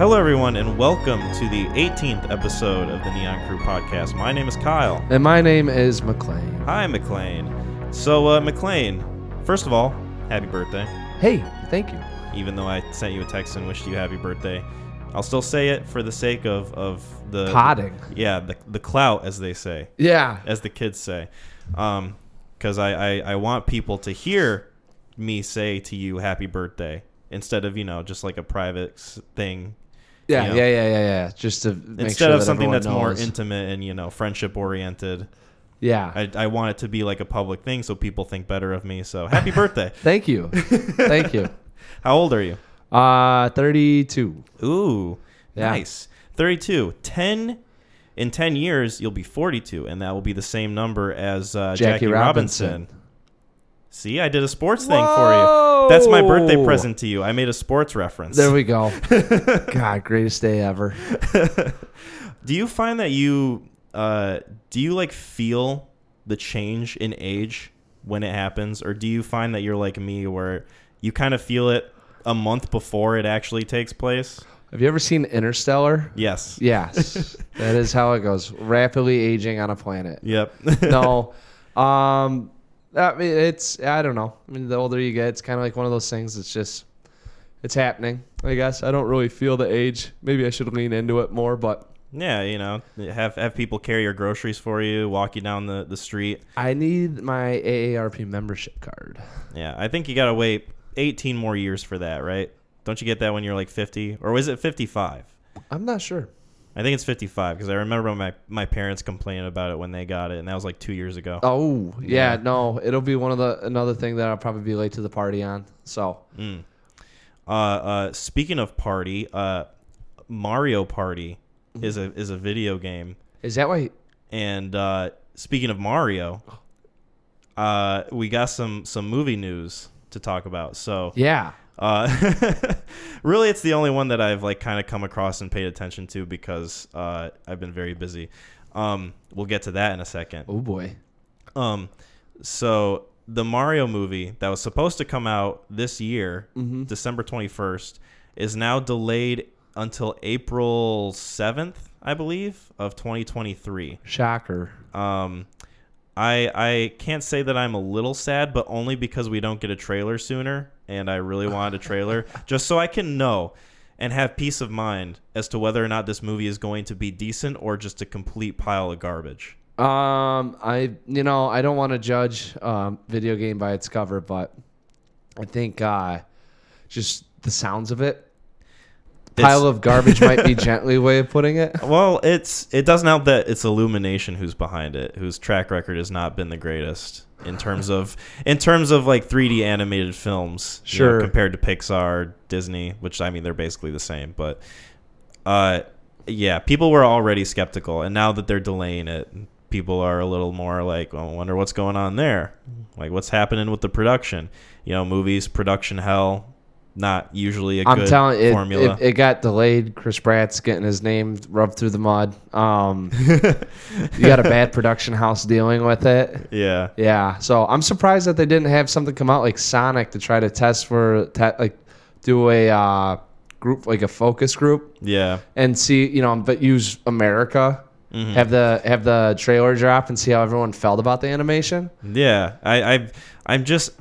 Hello, everyone, and welcome to the 18th episode of the Neon Crew podcast. My name is Kyle. And my name is McClain. Hi, McClain. So, uh, McClain, first of all, happy birthday. Hey, thank you. Even though I sent you a text and wished you happy birthday, I'll still say it for the sake of, of the Potting. yeah, the, the clout, as they say, Yeah. as the kids say. Um, because I, I, I want people to hear me say to you happy birthday instead of, you know, just like a private thing Yeah, Yeah. yeah, yeah, yeah, yeah. Just to make instead sure of that something that's more intimate and you know friendship oriented Yeah. I, I want it to be like a public thing so people think better of me so happy birthday thank you. thank you. how old are you Uh 32. ooh Yeah. nice 32 10 in 10 years you'll be 42 and that will be the same number as uh, jackie, Jackie robinson. Robinson. See i did a sports thing for you that's my birthday present to you i made a sports reference There we go. God, greatest day ever. do you find that you uh do you like feel the change in age when it happens or do you find that you're like me where you kind of feel it a month before it actually takes place Have you ever seen Interstellar? yes Yes. that is how it goes. Rapidly aging on a planet. yep no. Um I mean it's I don't know. I mean the older you get, it's kinda like one of those things it's just it's happening, I guess. I don't really feel the age. Maybe I should lean into it more, but yeah you know have have people carry your groceries for you walk you down the the street I need my AARP membership card. yeah i think you gotta wait 18 more years for that right don't you get that when you're like 50 or was it 55 I'm not sure. I think it's 55 because I remember my, my parents complaining about it when they got it, and that was like two years ago. Oh yeah, Yeah. no, it'll be one of the another thing that I'll probably be late to the party on. So Mm. Uh, uh, speaking of party, uh, Mario Party is a is a video game, is that why? and uh, speaking of Mario, uh, we got some some movie news to talk about. So Yeah. Uh, really, it's the only one that I've like kind of come across and paid attention to because uh, I've been very busy. Um, we'll get to that in a second. Oh boy. Um, so the Mario movie that was supposed to come out this year, Mm-hmm. December 21st, is now delayed until April 7th, I believe, of 2023. Shocker. Um, I I can't say that I'm a little sad, but only because we don't get a trailer sooner, and I really wanted a trailer just so I can know and have peace of mind as to whether or not this movie is going to be decent or just a complete pile of garbage. Um, I you know I don't want to judge um, video game by its cover, but I think uh, just the sounds of it, pile of garbage might be gently way of putting it. Well, it's it doesn't help that it's Illumination who's behind it, whose track record has not been the greatest in terms of in terms of like 3D animated films. you know, Sure. compared to Pixar, Disney, which I mean they're basically the same, but uh, yeah, people were already skeptical, and now that they're delaying it, people are a little more like, well, I wonder what's going on there, like what's happening with the production. You know, movies production hell. Not usually a I'm good telling you, formula. it, it, it got delayed. Chris Pratt's getting his name rubbed through the mud. Um, you got a bad production house dealing with it. yeah. Yeah, so I'm surprised that they didn't have something come out like Sonic to try to test for te- like do a uh, group like a focus group Yeah. and see you know but use America Mm-hmm. have the have the trailer drop and see how everyone felt about the animation. Yeah, I, I I'm just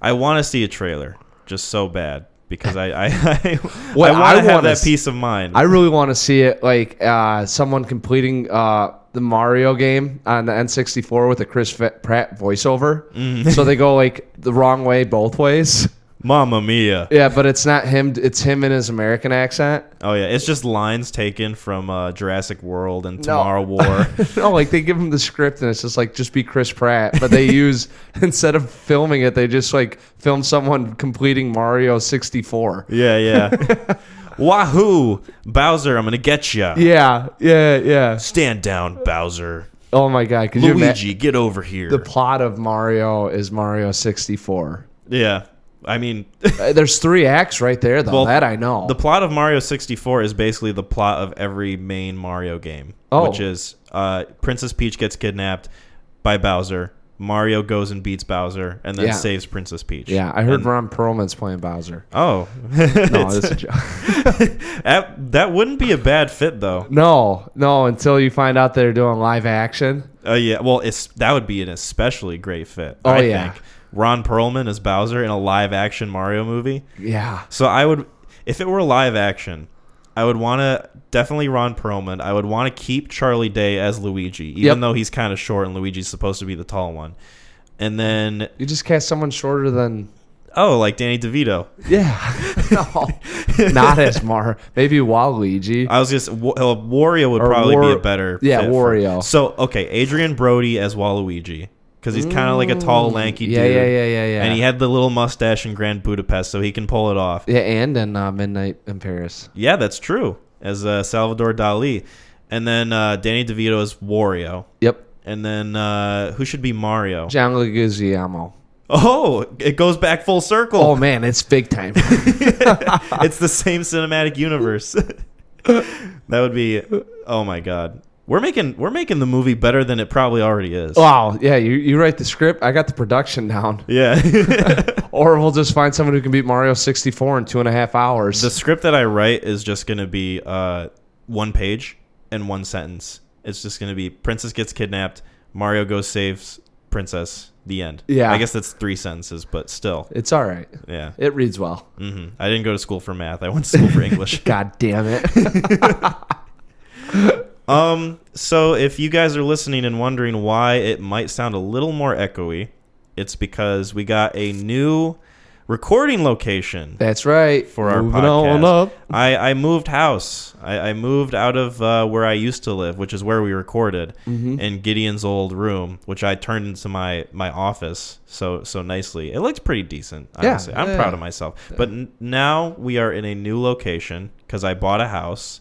I want to see a trailer just so bad because I I I, What I want to have that peace of mind. I really want to see it like uh, someone completing uh, the Mario game on the N64 with a Chris Pratt voiceover. Mm. So they go like the wrong way both ways. Mamma mia! Yeah, but it's not him. It's him in his American accent. Oh yeah, it's just lines taken from uh, Jurassic World and No. Tomorrow War. no, like they give him the script and it's just like just be Chris Pratt, but they use instead of filming it, they just like film someone completing Mario 64. yeah, yeah. Wahoo! Bowser, I'm gonna get you. Yeah, yeah, yeah. Stand down, Bowser. Oh my god, could you Luigi, get over here. the plot of Mario is Mario 64. yeah, I mean, Uh, There's three acts right there though. Well, that I know. The plot of Mario 64 is basically the plot of every main Mario game, Oh. which is uh, Princess Peach gets kidnapped by Bowser. Mario goes and beats Bowser and then Yeah. saves Princess Peach. Yeah, I heard And- Ron Perlman's playing Bowser. Oh, No, that's a joke. that that wouldn't be a bad fit though. No, no, until you find out they're doing live action. Oh yeah, well, it's that would be an especially great fit. Oh, I yeah. think. Ron Perlman as Bowser in a live action Mario movie. Yeah. So I would, if it were live action, I would want to definitely Ron Perlman. I would want to keep Charlie Day as Luigi, even Yep. though he's kind of short and Luigi's supposed to be the tall one. And then You just cast someone shorter than. oh, like Danny DeVito. Yeah. no, not as Mar. Maybe Waluigi. I was just Wa- uh, Wario would Or probably be a better Yeah, fit for- Wario. So okay, Adrien Brody as Waluigi because he's kind of like a tall, lanky yeah, dude. yeah, yeah, yeah, yeah. And he had the little mustache in Grand Budapest, so he can pull it off. yeah, and in uh, Midnight in Paris. Yeah, that's true. As uh, Salvador Dali, and then uh, Danny DeVito as Wario, Yep. and then uh, who should be Mario? John Leguizamo. Oh, it goes back full circle. Oh man, it's big time. it's the same cinematic universe. that would be. Oh my god, we're making we're making the movie better than it probably already is. wow. Yeah, you, you write the script. I got the production down. Yeah. Or we'll just find someone who can beat Mario 64 in two and a half hours. the script that I write is just going to be uh, one page and one sentence. It's just going to be Princess gets kidnapped, Mario goes saves Princess. The end. Yeah. I guess that's three sentences, but still. it's all right. Yeah. It reads well. hmm I didn't go to school for math. I went to school for English. God damn it. Um, so if you guys are listening and wondering why it might sound a little more echoey, it's because we got a new recording location That's right. for our Moving podcast. on up. I, I moved house. I, I moved out of uh, where I used to live, which is where we recorded, Mm-hmm. in Gideon's old room, which I turned into my, my office so so nicely. It looks pretty decent. Yeah, Honestly. I'm yeah, proud of myself. But n- now we are in a new location because I bought a house,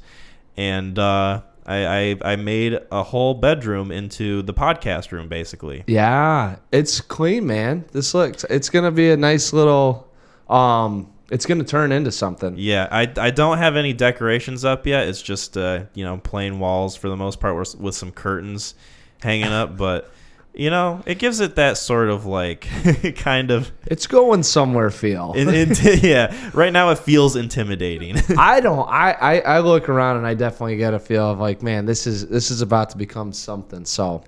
and uh, I, I I made a whole bedroom into the podcast room, basically. Yeah, it's clean, man. This looks. It's gonna be a nice little. Um, it's gonna turn into something. Yeah, I, I don't have any decorations up yet. It's just uh, you know plain walls for the most part with, with some curtains hanging up, but you know it gives it that sort of like kind of It's going somewhere. Feel. it, it, yeah. Right now it feels intimidating. I don't. I, I I look around and I definitely get a feel of like, man, this is this is about to become something. So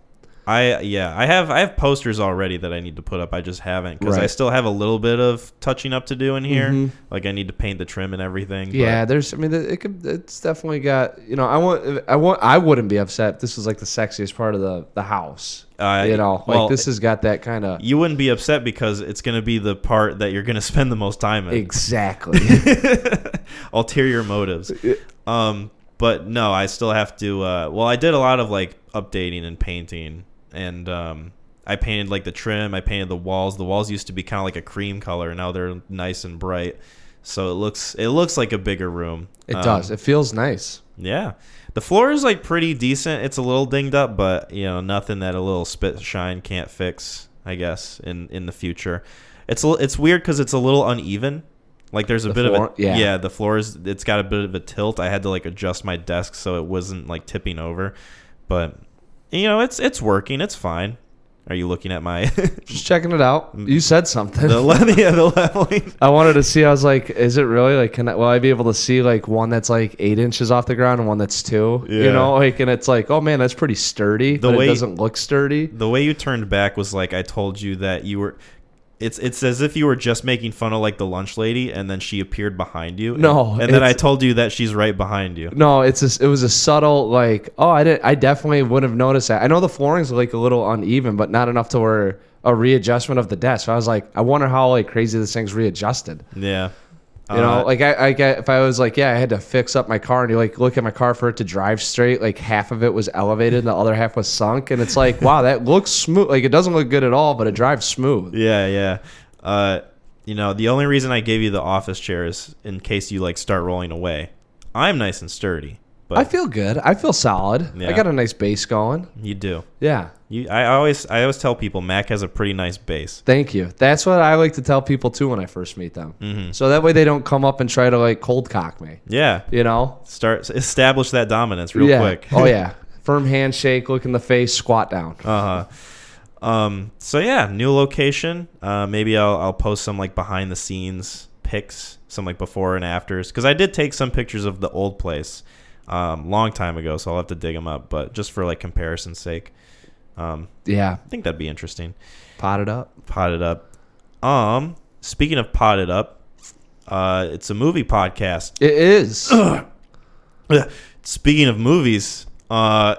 I yeah I have I have posters already that I need to put up. I just haven't because I still have a little bit of touching up to do in here. Like I need to paint the trim and everything. but- yeah, there's. I mean, it could. It's definitely got. You know, I want. I want. I wouldn't be upset. if This was like the sexiest part of the the house. Uh, you know, well, like this has got that kind of. you wouldn't be upset because it's going to be the part that you're going to spend the most time in. Exactly. ulterior motives. Um, but no, I still have to. Uh, well, I did a lot of like updating and painting, and um, I painted like the trim. I painted the walls. The walls used to be kind of like a cream color. Now they're nice and bright, so it looks it looks like a bigger room. It Um, does. It feels nice. Yeah, the floor is like pretty decent. It's a little dinged up, but you know nothing that a little spit shine can't fix. I guess in in the future, it's a, it's weird because it's a little uneven. Like there's a The bit floor? of a Yeah. yeah. The floor is it's got a bit of a tilt. I had to like adjust my desk so it wasn't like tipping over, but you know it's it's working. It's fine. Are you looking at my Just checking it out. You said something. the le- yeah the leveling? I wanted to see. I was like, "Is it really like? Can I, will I be able to see like one that's like eight inches off the ground and one that's two? Yeah. You know, like, and it's like, oh man, that's pretty sturdy. The but way- it doesn't look sturdy. The way you turned back was like I told you that you were. It's it's as if you were just making fun of like the lunch lady, and then she appeared behind you. and- No, and, then I told you that she's right behind you. No, it's a, it was a subtle like, oh, I did. I definitely would have noticed that. I know the flooring's like a little uneven, but not enough to where a readjustment of the desk. So I was like, I wonder how like crazy this thing's readjusted. Yeah, You know, Uh, like I, I get if I was like, yeah, I had to fix up my car, and you like look at my car for it to drive straight. Like half of it was elevated, and the other half was sunk, and it's like, wow, that looks smooth. Like it doesn't look good at all, but it drives smooth. yeah, yeah. Uh, you know, the only reason I gave you the office chair is in case you like start rolling away. I'm nice and sturdy, but I feel good. I feel solid. I got a nice base going. you do. Yeah. You, I always, I always tell people Mac has a pretty nice base. Thank you. That's what I like to tell people too when I first meet them. Mm-hmm. So that way they don't come up and try to like cold cock me. Yeah, You know? start establish that dominance real yeah. quick. oh yeah. Firm handshake, look in the face, squat down. Uh huh. Um, so yeah, new location. Uh, maybe I'll I'll post some like behind the scenes pics, some like before and afters, because I did take some pictures of the old place, um, long time ago. So I'll have to dig them up, but just for like comparison's sake, um, Yeah, I think that'd be interesting. potted up. Potted up. Um, speaking of potted up, uh, it's a movie podcast. It is. Speaking of movies, uh,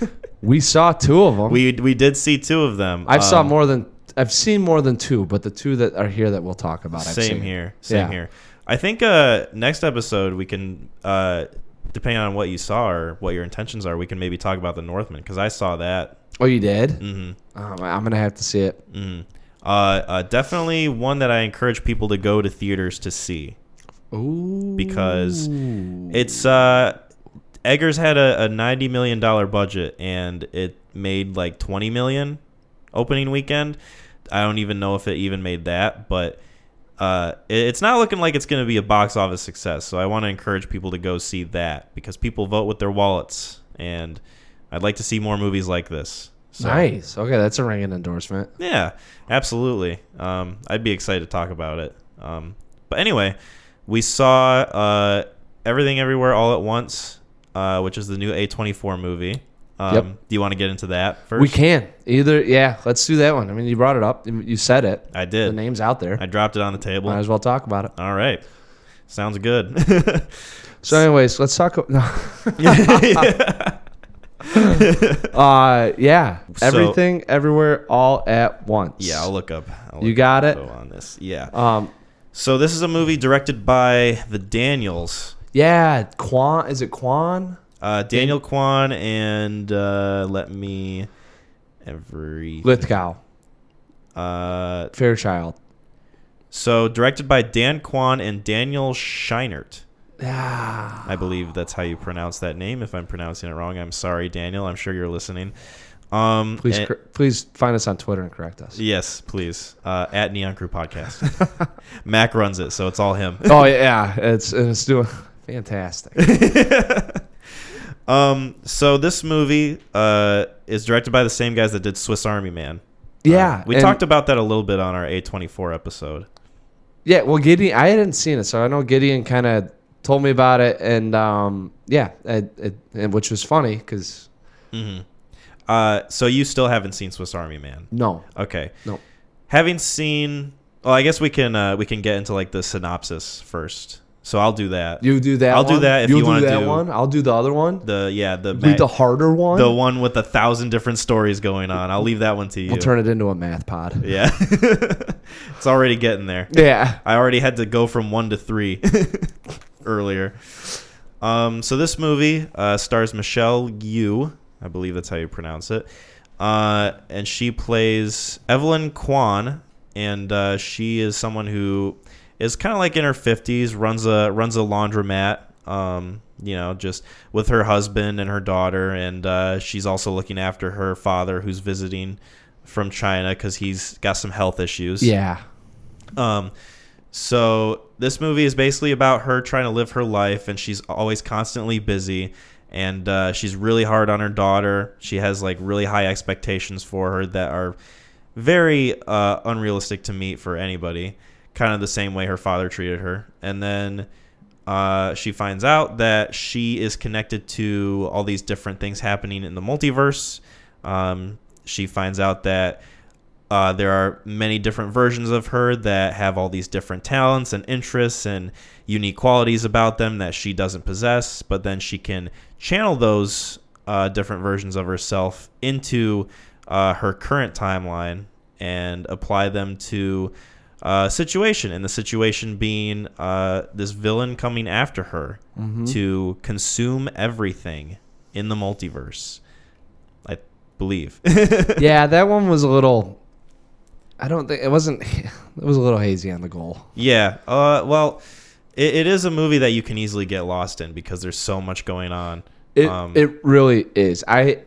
we saw two of them. we we did see two of them. I've saw Um, more than I've seen more than two, but the two that are here that we'll talk about. I've Same seen. here. Same Yeah. here. I think uh, next episode we can, uh, depending on what you saw or what your intentions are, we can maybe talk about the Northman because I saw that. Oh, you did? hmm Um, I'm gonna have to see it. hmm Uh, uh, definitely one that I encourage people to go to theaters to see. Ooh. Because It's uh, Eggers had a, a ninety million dollar budget and it made like twenty million opening weekend. I don't even know if it even made that, but uh, it's not looking like it's going to be a box office success. So I want to encourage people to go see that because people vote with their wallets, and I'd like to see more movies like this. So, nice. Okay, that's a ringing endorsement. Yeah, absolutely. Um, I'd be excited to talk about it. Um, but anyway, we saw uh, Everything Everywhere All at Once, uh, which is the new A24 movie. Um, Yep. Do you want to get into that first? We can either. Yeah, let's do that one. I mean, you brought it up. You said it. I did. The name's out there. I dropped it on the table. Might as well talk about it. All right. Sounds good. So, anyways, let's talk. No. uh, yeah, So- everything, everywhere, all at once. yeah, I'll look up. I'll You got up it? on this. Yeah. Um, So this is a movie directed by the Daniels. yeah, Kwan. Is it Kwan? Uh, Daniel Kwan and uh, let me every Lithgow, uh, Fairchild. so directed by Dan Kwan and Daniel Scheinert. Yeah. I believe that's how you pronounce that name. If I'm pronouncing it wrong, I'm sorry, Daniel. I'm sure you're listening. Um, Please, and- cor- please find us on Twitter and correct us. yes, please. Uh, at Neon Crew Podcast. Mac runs it, so it's all him. oh yeah, it's it's doing fantastic. Um, so this movie uh, is directed by the same guys that did Swiss Army Man. Yeah, Uh, we talked about that a little bit on our A24 episode. Yeah, well, Gideon, I hadn't seen it, so I know Gideon kind of told me about it, and um, yeah, it, it, and which was funny because hmm Uh, so you still haven't seen Swiss Army Man? no, Okay. no, Having seen, well, I guess we can uh, we can get into like the synopsis first. So I'll do that. you do that. I'll do that if You'll you wanna that do- one. I'll do the other one. the yeah the Read the harder one. the one with a thousand different stories going on. I'll leave that one to you. we'll turn it into a math pod. yeah, it's already getting there. Yeah, I already had to go from one to three earlier. Um, so this movie uh, stars Michelle Yeoh, I believe that's how you pronounce it, uh, and she plays Evelyn Quan, and uh, she is someone who is kind of like in her fifties, runs a runs a laundromat. Um, you know, just with her husband and her daughter, and uh, she's also looking after her father, who's visiting from China because he's got some health issues. yeah. Um, so this movie is basically about her trying to live her life, and she's always constantly busy, and uh, she's really hard on her daughter. She has like really high expectations for her that are very uh, unrealistic to meet for anybody. Kind of the same way her father treated her, and then uh, she finds out that she is connected to all these different things happening in the multiverse. Um, she finds out that uh, there are many different versions of her that have all these different talents and interests and unique qualities about them that she doesn't possess, but then she can channel those uh, different versions of herself into uh, her current timeline and apply them to a situation. And the situation being uh, this villain coming after her to consume everything in the multiverse. I believe. yeah, that one was a little. I don't think it wasn't. It was a little hazy on the goal. Yeah. Uh, well, it, it is a movie that you can easily get lost in because there's so much going on. It Um, it really is. I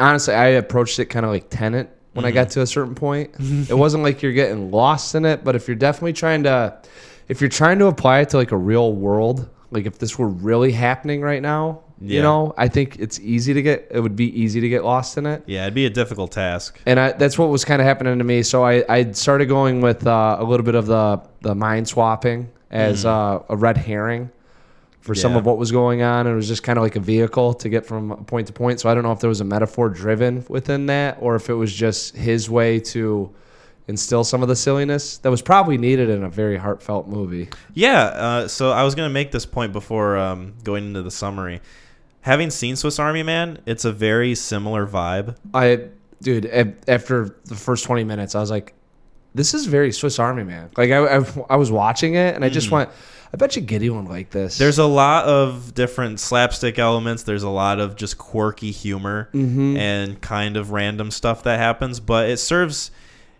honestly I approached it kind of like Tenet when I got Mm-hmm. to a certain point. it wasn't like you're getting lost in it, but if you're definitely trying to, if you're trying to apply it to like a real world, like if this were really happening right now, You know, I think it's easy to get. It would be easy to get lost in it. Yeah, it'd be a difficult task. and I, that's what was kind of happening to me. So I, I started going with uh, a little bit of the the mind swapping as uh, a red herring for some Mm. Of what was going on. And it was just kind of like a vehicle to get from point to point. So I don't know if there was a metaphor driven within that, or if it was just his way to instill some of the silliness that was probably needed in a very heartfelt movie. Yeah, uh, so I was gonna make this point before um, going into the summary. Having seen Swiss Army Man, it's a very similar vibe. I, dude, after the first 20 minutes, I was like, this is very Swiss Army Man. Like, I, I, I was watching it and I just went, I bet you would like this. There's a lot of different slapstick elements. There's a lot of just quirky humor Mm-hmm. and kind of random stuff that happens, but it serves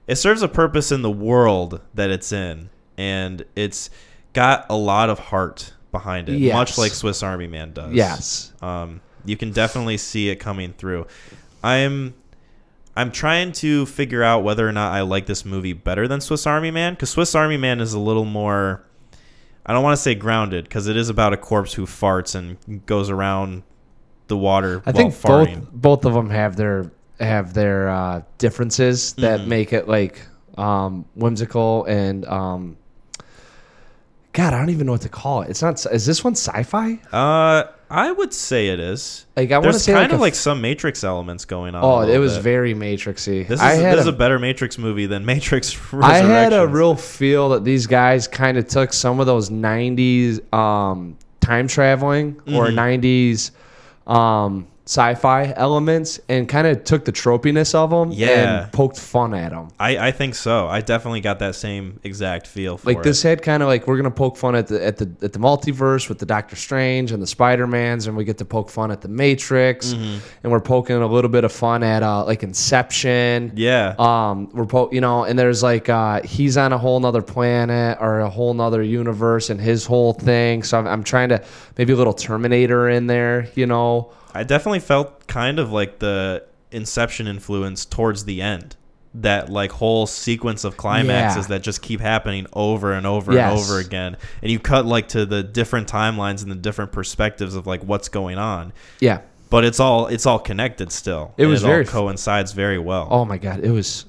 it serves a purpose in the world that it's in, and it's got a lot of heart behind it, Yes. much like Swiss Army Man does. Yes. Um, you can definitely see it coming through. I'm I'm trying to figure out whether or not I like this movie better than Swiss Army Man because Swiss Army Man is a little more. I don't want to say grounded because it is about a corpse who farts and goes around the water I while think farting. both both of them have their have their uh, differences that Mm-hmm. make it like um, whimsical and um, God, I don't even know what to call it. It's not. Is this one sci-fi? Uh, I would say it is. Like I want to There's say kind like of a like some Matrix elements going on. Oh, it was bit. very Matrixy. This is, I had this is a, a better Matrix movie than Matrix I had a real feel that these guys kind of took some of those '90s um, time traveling or Mm-hmm. '90s um, sci-fi elements and kind of took the tropiness of them Yeah. and poked fun at them. I, I think so. I definitely got that same exact feel for Like it. this had kind of like we're gonna poke fun at the at the at the multiverse with the Doctor Strange and the Spider Mans, and we get to poke fun at the Matrix, Mm-hmm. and we're poking a little bit of fun at uh, like Inception. Yeah. Um, we're po- you know, and there's like uh, he's on a whole nother planet or a whole nother universe and his whole thing. So I'm, I'm trying to maybe a little Terminator in there, you know. I definitely felt kind of like the Inception influence towards the end. That like whole sequence of climaxes Yeah. that just keep happening over and over Yes. and over again. And you cut like to the different timelines and the different perspectives of like what's going on. Yeah. But it's all it's all connected still. It was all very coincides very well. Oh my god, it was.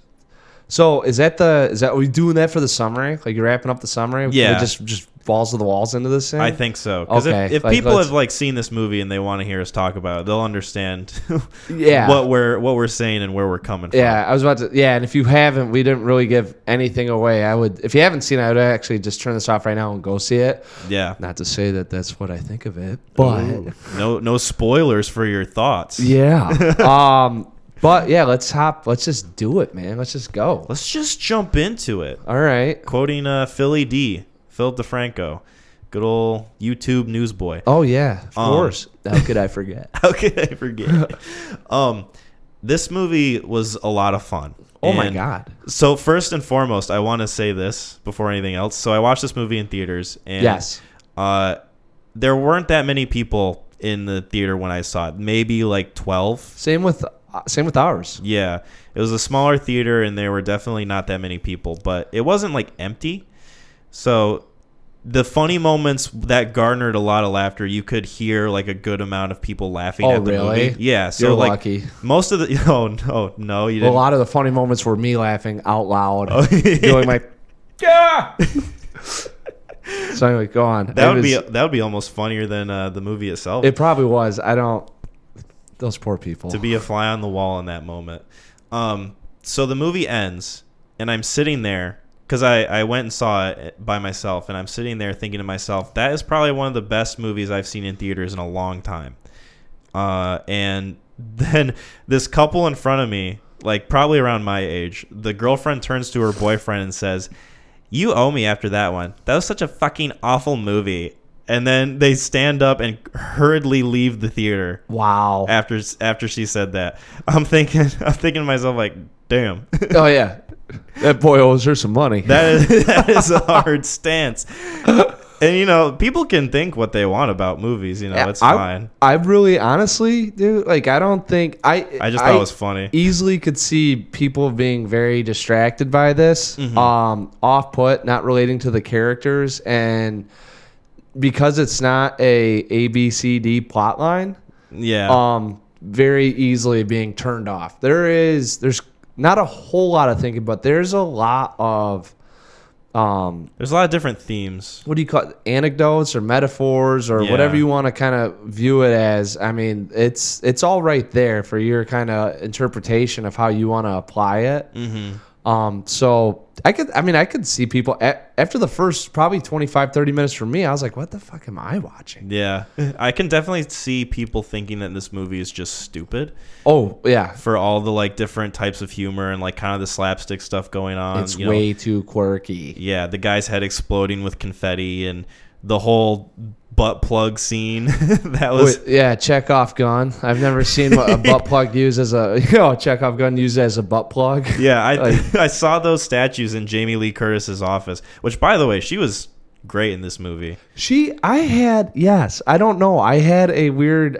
So is that the is that are we doing that for the summary? Like you're wrapping up the summary? Yeah. Just just balls to the walls into this thing. I think so. Because Okay, if, if like, people let's- have like seen this movie and they want to hear us talk about it, they'll understand Yeah. what we're what we're saying and where we're coming from. Yeah, I was about to. Yeah, and if you haven't, we didn't really give anything away. I would, if you haven't seen it, I would actually just turn this off right now and go see it. Yeah. Not to say that that's what I think of it, but No no spoilers for your thoughts. yeah. um, but yeah, let's hop. Let's just do it, man. Let's just go. Let's just jump into it. All right. Quoting uh, Philly D, Philip DeFranco, good old YouTube newsboy. Oh yeah, of Um, course. How could I forget? How could I forget? um, this movie was a lot of fun. Oh my god. So first and foremost, I want to say this before anything else. So I watched this movie in theaters, and Yes. uh, there weren't that many people in the theater when I saw it. Maybe like twelve. Same with uh, same with ours. Yeah, it was a smaller theater, and there were definitely not that many people, but it wasn't like empty. So the funny moments that garnered a lot of laughter, you could hear like a good amount of people laughing Oh, at the really? movie. Yeah, so You're like lucky. most of the oh no no you Well, a didn't. lot of the funny moments were me laughing out loud, Oh, yeah. doing my yeah. so anyway, go on. that It would be that would be almost funnier than uh, the movie itself. It probably was. I don't. Those poor people. to be a fly on the wall in that moment. Um, so the movie ends, and I'm sitting there because I, I went and saw it by myself, and I'm sitting there thinking to myself, that is probably one of the best movies I've seen in theaters in a long time. Uh, and then this couple in front of me, like probably around my age, the girlfriend turns to her boyfriend and says, You owe me after that one. That was such a fucking awful movie. And then they stand up and hurriedly leave the theater wow. after after she said that. I'm thinking I'm thinking to myself like, damn, oh yeah, that boy owes her some money. that is that is a hard stance. And you know, people can think what they want about movies. You know, it's I, fine. I really, honestly, dude, like I don't think I. I just thought it was funny. Easily could see people being very distracted by this, Mm-hmm. um, off put, not relating to the characters, and because it's not a A B C D plot line, Yeah. um, very easily being turned off. There is there's not a whole lot of thinking, but there's a lot of um, There's a lot of different themes. what do you call it? anecdotes or metaphors or Yeah. whatever you want to kind of view it as. I mean, it's it's all right there for your kind of interpretation of how you want to apply it. Mm-hmm. Um, so I could, I mean, I could see people a after the first probably 25, 30 minutes for me. I was like, what the fuck am I watching? Yeah. I can definitely see people thinking that this movie is just stupid Oh yeah, for all the like different types of humor and like kind of the slapstick stuff going on. it's you know. way too quirky. Yeah, the guy's head exploding with confetti and the whole butt plug scene. that was Wait, yeah, Chekhov gun. I've never seen a butt plug used as a you know, Chekhov gun used as a butt plug. Yeah, I Like- I saw those statues in Jamie Lee Curtis's office, which by the way, she was great in this movie. She, I had yes. I don't know. I had a weird.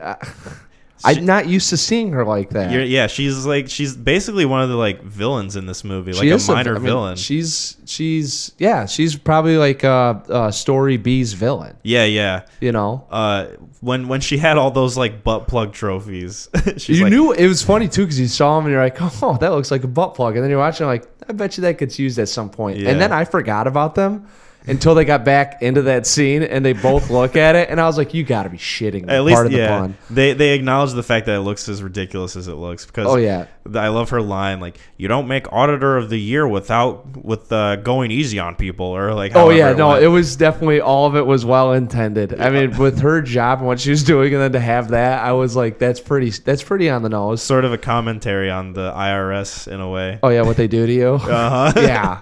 I'm not used to seeing her like that. You're, yeah, she's like she's basically one of the like villains in this movie, like She a minor I mean, villain. She's she's yeah. She's probably like a, a story B's villain. yeah, yeah. You know. Uh, when when she had all those like butt plug trophies, you like, knew it was funny too because you saw them and you're like, oh, that looks like a butt plug, and then you're watching like, I bet you that gets used at some point. Yeah. And then I forgot about them until they got back into that scene and they both look at it, and I was like, you got to be shitting me. At least, part of the yeah, pun. they they acknowledge the fact that it looks as ridiculous as it looks because Oh yeah. I love her line like you don't make auditor of the year without with uh, going easy on people or like Oh yeah, no, went. it was definitely all of it was well intended. I mean, with her job and what she was doing, and then to have that, I was like, that's pretty. That's pretty on the nose. sort of a commentary on the IRS in a way. Oh yeah, what they do to you? Uh-huh. yeah,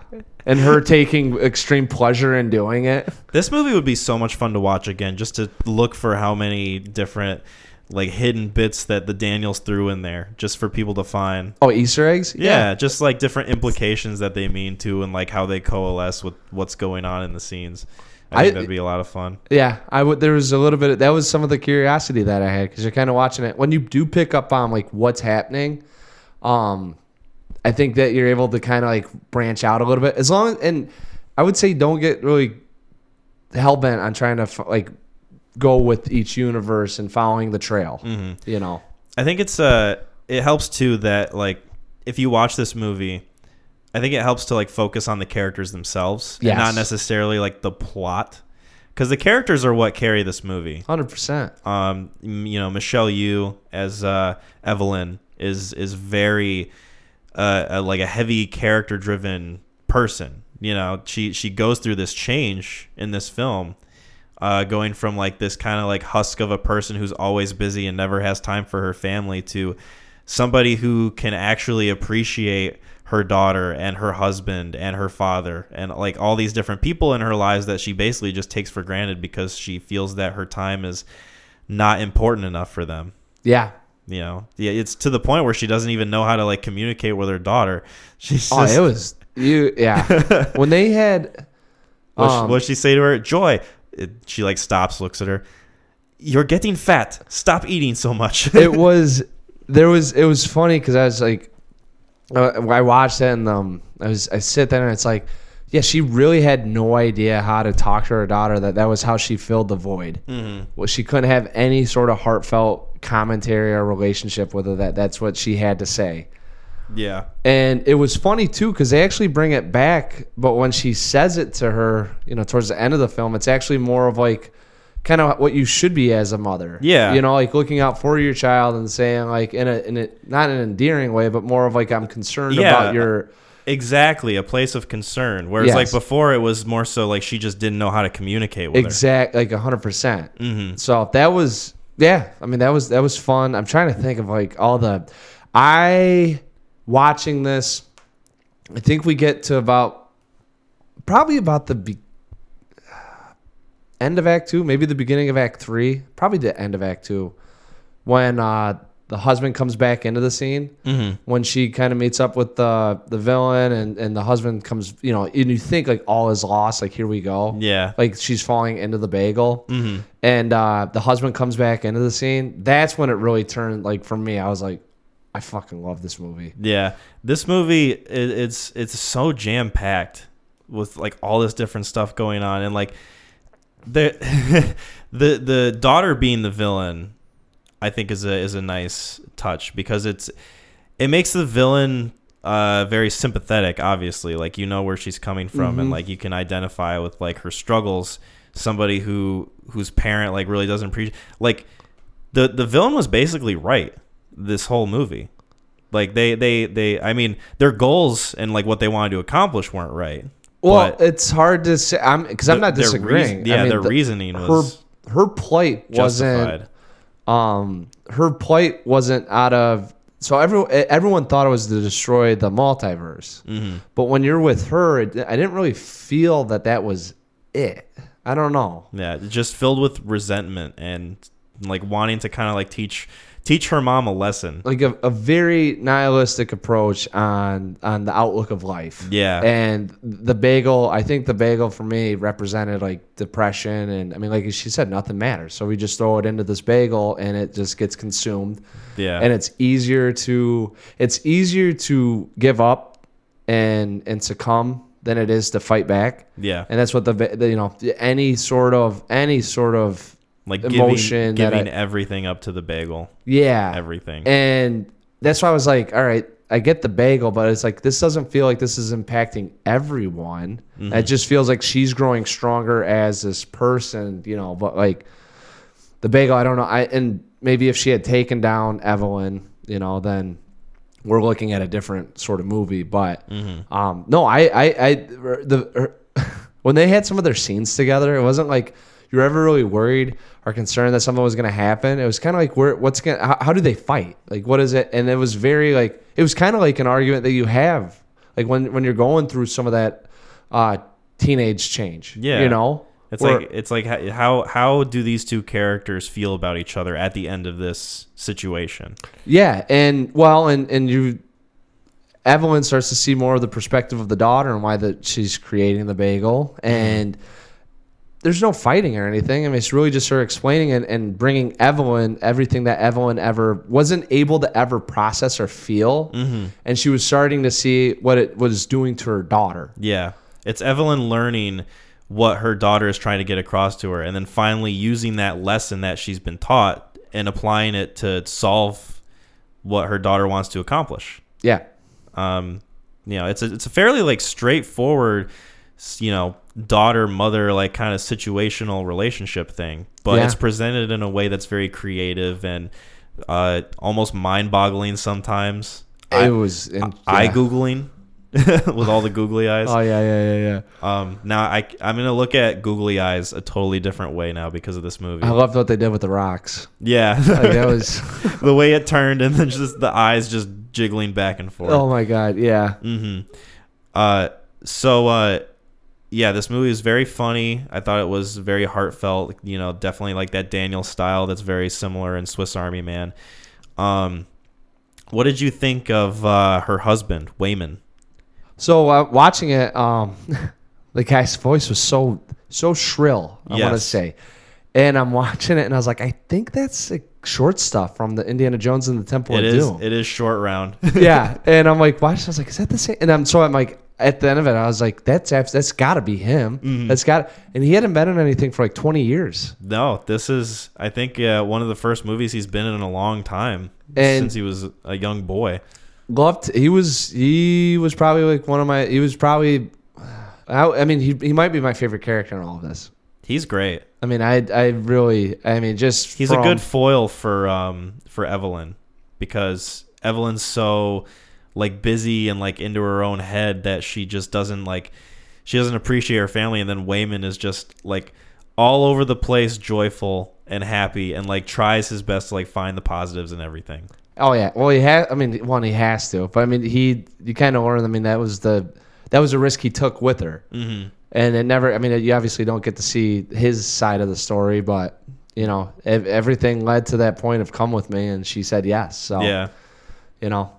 and her taking extreme pleasure in doing it. This movie would be so much fun to watch again, just to look for how many different like hidden bits that the Daniels threw in there, just for people to find. Oh, Easter eggs? Yeah, just like different implications that they mean to, and like how they coalesce with what's going on in the scenes. I think I- that'd be a lot of fun. Yeah, I would. There was a little bit. Of, that was some of the curiosity that I had because you're kind of watching it. When you do pick up on like what's happening, um, I think that you're able to kind of like branch out a little bit. As long and I would say don't get really hell bent on trying to f- like go with each universe and following the trail. Mm-hmm. You know. I think it's uh it helps too that like if you watch this movie, I think it helps to like focus on the characters themselves Yes. and not necessarily like the plot. Cuz the characters are what carry this movie. Hundred percent. Um you know, Michelle Yeoh as uh Evelyn is is very uh like a heavy character driven person. You know, she she goes through this change in this film uh, going from like this kind of like husk of a person who's always busy and never has time for her family to somebody who can actually appreciate her daughter and her husband and her father and like all these different people in her lives that she basically just takes for granted because she feels that her time is not important enough for them Yeah. You know yeah it's to the point where she doesn't even know how to like communicate with her daughter she's Oh, just, it was you. Yeah. when they had. what, um, what she say to her joy it, she like stops looks at her you're getting fat stop eating so much it was there was it was funny because I was like, uh, I watched it and um, I was I sit there and it's like, yeah, she really had no idea how to talk to her daughter. That that was how she filled the void. Mm-hmm. Well, she couldn't have any sort of heartfelt commentary or relationship with her. That that's what she had to say. yeah And it was funny too because they actually bring it back, but when she says it to her, you know, towards the end of the film, it's actually more of like kind of what you should be as a mother. Yeah. you know, like looking out for your child and saying like in a in a not an endearing way, but more of like I'm concerned Yeah. about your. exactly a place of concern whereas Yes. like before it was more so like she just didn't know how to communicate with Exact, like hundred percent. Mm-hmm. So that was, yeah. I mean, that was that was fun. I'm trying to think of like all the, I watching this. I think we get to about, probably about the be, end of Act Two, maybe the beginning of Act Three, probably the end of Act Two, when uh, the husband comes back into the scene. Mm-hmm. When she kind of meets up with the the villain, and and the husband comes, you know, and you think like all is lost. Like here we go yeah like she's falling into the bagel and uh, the husband comes back into the scene that's when it really turned like for me i was like i fucking love this movie Yeah, this movie it, it's it's so jam packed with like all this different stuff going on, and like the the the daughter being the villain. I think is a is a nice touch because it's it makes the villain uh very sympathetic obviously like you know where she's coming from and like you can identify with like her struggles somebody who whose parent like really doesn't appreciate like the the villain was basically right this whole movie like they they they i mean their goals and like what they wanted to accomplish weren't right Well, but it's hard to say. I'm because I'm not disagreeing. reason- yeah I mean, their the- reasoning her was her plight justified wasn't um her plight wasn't out of so everyone everyone thought it was to destroy the multiverse. Mm-hmm. But when you're with her, it, I didn't really feel that that was it. I don't know. Yeah, just filled with resentment and like wanting to kind of like teach teach her mom a lesson. Like a, a very nihilistic approach on on the outlook of life. Yeah. And the bagel, I think the bagel for me represented like depression and I mean like she said nothing matters. So we just throw it into this bagel and it just gets consumed. Yeah. and it's easier to it's easier to give up and and succumb than it is to fight back Yeah. and that's what the, the you know any sort of any sort of like emotion giving, giving I- everything up to the bagel. yeah Everything. and that's why i was like all right i get the bagel but it's like this doesn't feel like this is impacting everyone Mm-hmm. it just feels like she's growing stronger as this person you know but like the bagel i don't know i and maybe if she had taken down evelyn you know then we're looking at a different sort of movie but Mm-hmm. um no i i i the when they had some of their scenes together it wasn't like you were ever really worried or concerned that something was going to happen it was kind of like where what's going how, how do they fight like what is it and it was very like it was kind of like an argument that you have like when when you're going through some of that uh teenage change Yeah. you know It's Where- like it's like how how do these two characters feel about each other at the end of this situation? Yeah, and well, and and you, Evelyn starts to see more of the perspective of the daughter and why that she's creating the bagel, and there's no fighting or anything. I mean, it's really just her explaining and, and bringing Evelyn everything that Evelyn ever wasn't able to ever process or feel, and she was starting to see what it was doing to her daughter. Yeah. It's Evelyn learning what her daughter is trying to get across to her and then finally using that lesson that she's been taught and applying it to solve what her daughter wants to accomplish. Yeah, um you know it's a, it's a fairly like straightforward you know daughter mother like kind of situational relationship thing but Yeah. it's presented in a way that's very creative and uh almost mind-boggling sometimes it was in, eye googling with all the googly eyes Oh yeah, yeah, yeah, yeah. um now i i'm gonna look at googly eyes a totally different way now because of this movie I loved what they did with the rocks. yeah Like that was. the way it turned and then just the eyes just jiggling back and forth oh my god, yeah. Mm-hmm. Uh, so uh, yeah, this movie is very funny. I thought it was very heartfelt. You know, definitely like that Daniel style that's very similar in Swiss Army Man. Um, what did you think of uh, her husband, Waymond? So uh, watching it, um, the guy's voice was so so shrill. I want to say, and I'm watching it, and I was like, I think that's short stuff from the Indiana Jones and the Temple It of is. Doom. It is short round. yeah, and I'm like, watching. I was like, is that the same? And I'm so I'm like, at the end of it, I was like, that's that's got to be him. Mm-hmm. That's got, and he hadn't been in anything for like 20 years. no, this is. I think uh, one of the first movies he's been in in a long time And- since he was a young boy. Loved. He was he was probably like one of my. He was probably. I, I mean, he he might be my favorite character in all of this. He's great. I mean, I I really, I mean, just He's a good foil for um for Evelyn because Evelyn's so like busy and like into her own head that she just doesn't like she doesn't appreciate her family and then Waymond is just like all over the place joyful and happy and like tries his best to like find the positives and everything. Oh yeah. Well, he has. I mean, one he has to, but I mean, he you kind of learn. I mean, that was the that was a risk he took with her, mm-hmm. and it never. I mean, you obviously don't get to see his side of the story, but you know, everything led to that point of come with me, and she said yes. So Yeah. you know,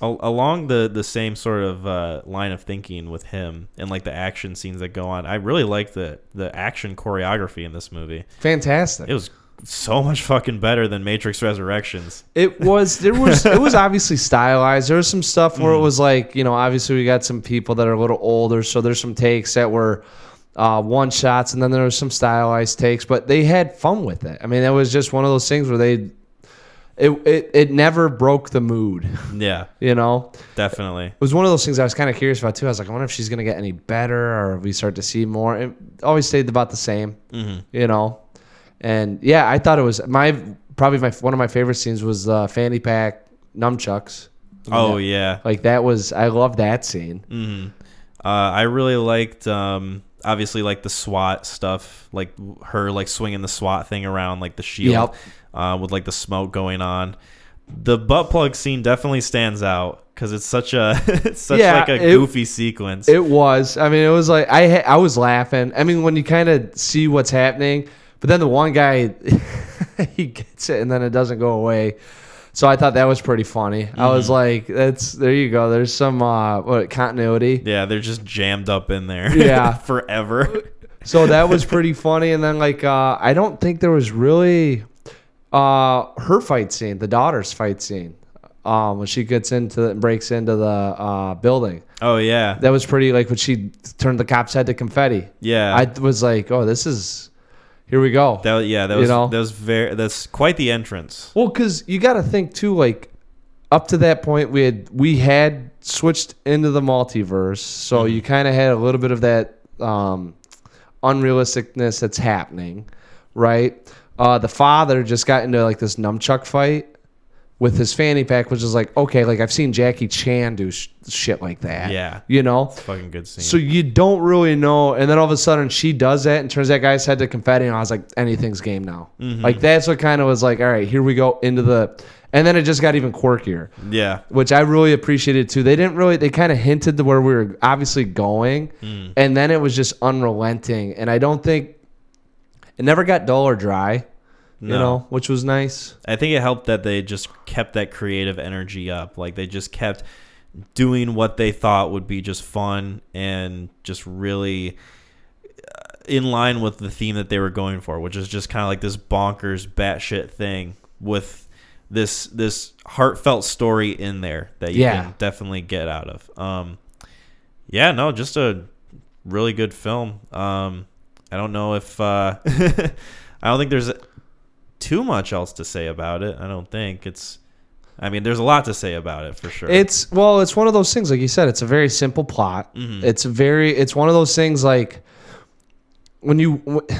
along the the same sort of uh, line of thinking with him and like the action scenes that go on. I really like the the action choreography in this movie. fantastic. It was so much fucking better than Matrix Resurrections. It was there was it was obviously stylized. There was some stuff where it was like you know obviously we got some people that are a little older, so there's some takes that were uh, one shots, and then there was some stylized takes, but they had fun with it. I mean, it was just one of those things where they it, it it never broke the mood. Yeah, You know, definitely. it was one of those things I was kind of curious about too. I was like, I wonder if she's gonna get any better, or if we start to see more. It always stayed about the same. hmm You know, and yeah, I thought it was my probably my one of my favorite scenes was uh, fanny pack nunchucks. Oh yeah. Like that was I love that scene. hmm Uh, I really liked, um, obviously, like the SWAT stuff, like her like swinging the SWAT thing around, like the shield, Yep. Uh, with like the smoke going on. The butt plug scene definitely stands out because it's such a it's such Yeah, like a it- goofy sequence. It was. I mean, it was like I I was laughing. I mean, when you kind of see what's happening, but then the one guy he gets it and then it doesn't go away. So I thought that was pretty funny. I was like, "That's there you go. There's some uh, what continuity." yeah, they're just jammed up in there. Yeah. forever. So that was pretty funny. And then like uh, I don't think there was really uh, her fight scene, the daughter's fight scene, um, when she gets into the, breaks into the uh, building. Oh yeah, That was pretty like when she turned the cop's head to confetti. yeah. I was like, oh, this is here we go. that yeah, that you was know? that was very that's quite the entrance. well, because you got to think too, like up to that point, we had we had switched into the multiverse, so Mm-hmm. you kind of had a little bit of that um, unrealisticness that's happening, right? Uh, the father just got into like this nunchuck fight with his fanny pack, which is like okay, like I've seen Jackie Chan do sh- shit like that. Yeah. you know. Fucking good scene. So you don't really know, and then all of a sudden she does that and turns that guy's head to confetti, and I was like, anything's game now. Mm-hmm. Like that's what kind of was like, all right, here we go into the, and then it just got even quirkier, yeah, which I really appreciated too. They didn't really, they kind of hinted to where we were obviously going, Mm. and then it was just unrelenting, and I don't think it never got dull or dry, you No. know, which was nice. I think it helped that they just kept that creative energy up. Like they just kept doing what they thought would be just fun and just really uh, in line with the theme that they were going for, which is just kind of like this bonkers batshit thing with this this heartfelt story in there that you Yeah. can definitely get out of. Um, yeah, no, just a really good film. Um, I don't know if uh, I don't think there's too much else to say about it. I don't think it's. I mean, there's a lot to say about it for sure. It's well, it's one of those things, like you said, it's a very simple plot. Mhm. It's very, it's one of those things like when you.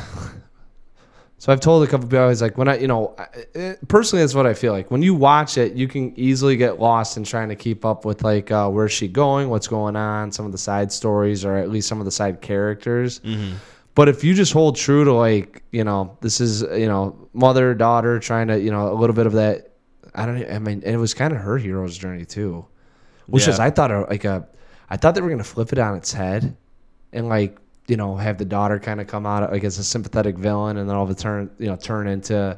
So I've told a couple people, I was like, when I, you know, it, personally, that's what I feel like. When you watch it, you can easily get lost in trying to keep up with like uh, where's she going, what's going on, some of the side stories, or at least some of the side characters. Mhm. But if you just hold true to like, you know, this is, you know, mother, daughter, trying to, you know, a little bit of that. I don't. I mean, it was kind of her hero's journey too, which is I thought uh, like a, I thought they were gonna flip it on its head, and like you know have the daughter kind of come out like as a sympathetic villain, and then all of a turn you know turn into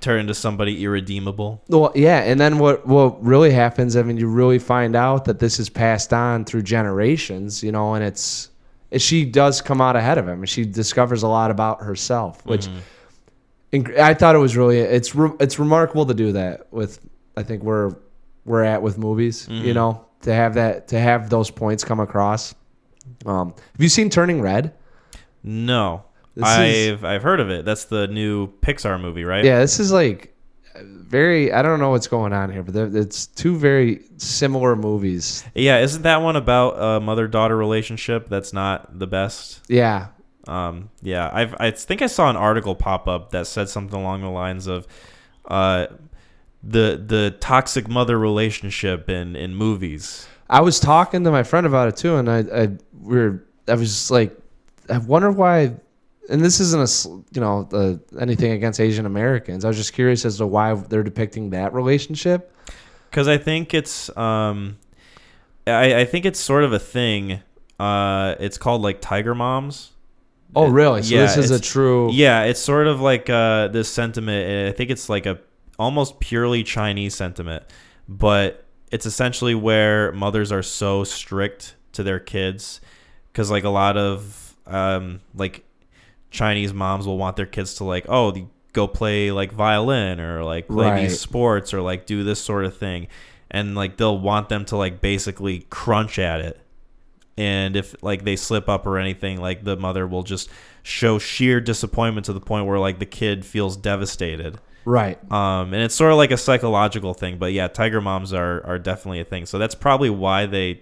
turn into somebody irredeemable. well yeah, and then what what really happens? I mean, you really find out that this is passed on through generations, you know, and it's. She does come out ahead of him, and she discovers a lot about herself, which inc- I thought it was really it's re- it's remarkable to do that with I think where we're at with movies, you know, to have that to have those points come across. Um, have you seen Turning Red? No, This I've is- I've heard of it. That's the new Pixar movie, right? Yeah, this is like very I don't know what's going on here, but it's two very similar movies. Yeah, isn't that one about a mother daughter relationship that's not the best? Yeah, Um, yeah, I've I think I saw an article pop up that said something along the lines of, uh, the the toxic mother relationship in in movies. I was talking to my friend about it too, and I, I we were I was like, I wonder why. And this isn't a you know uh, anything against Asian Americans. I was just curious as to why they're depicting that relationship. because I think it's um, I, I think it's sort of a thing. Uh, it's called like Tiger Moms. Oh, really? So yeah, this is a true. Yeah, it's sort of like uh, this sentiment. I think it's like a almost purely Chinese sentiment, but it's essentially where mothers are so strict to their kids because like a lot of um, like Chinese moms will want their kids to like oh go play like violin or like play Right. these sports or like do this sort of thing, and like they'll want them to like basically crunch at it and if like they slip up or anything like the mother will just show sheer disappointment to the point where like the kid feels devastated Right. Um, and it's sort of like a psychological thing, but yeah, tiger moms are are definitely a thing. So that's probably why they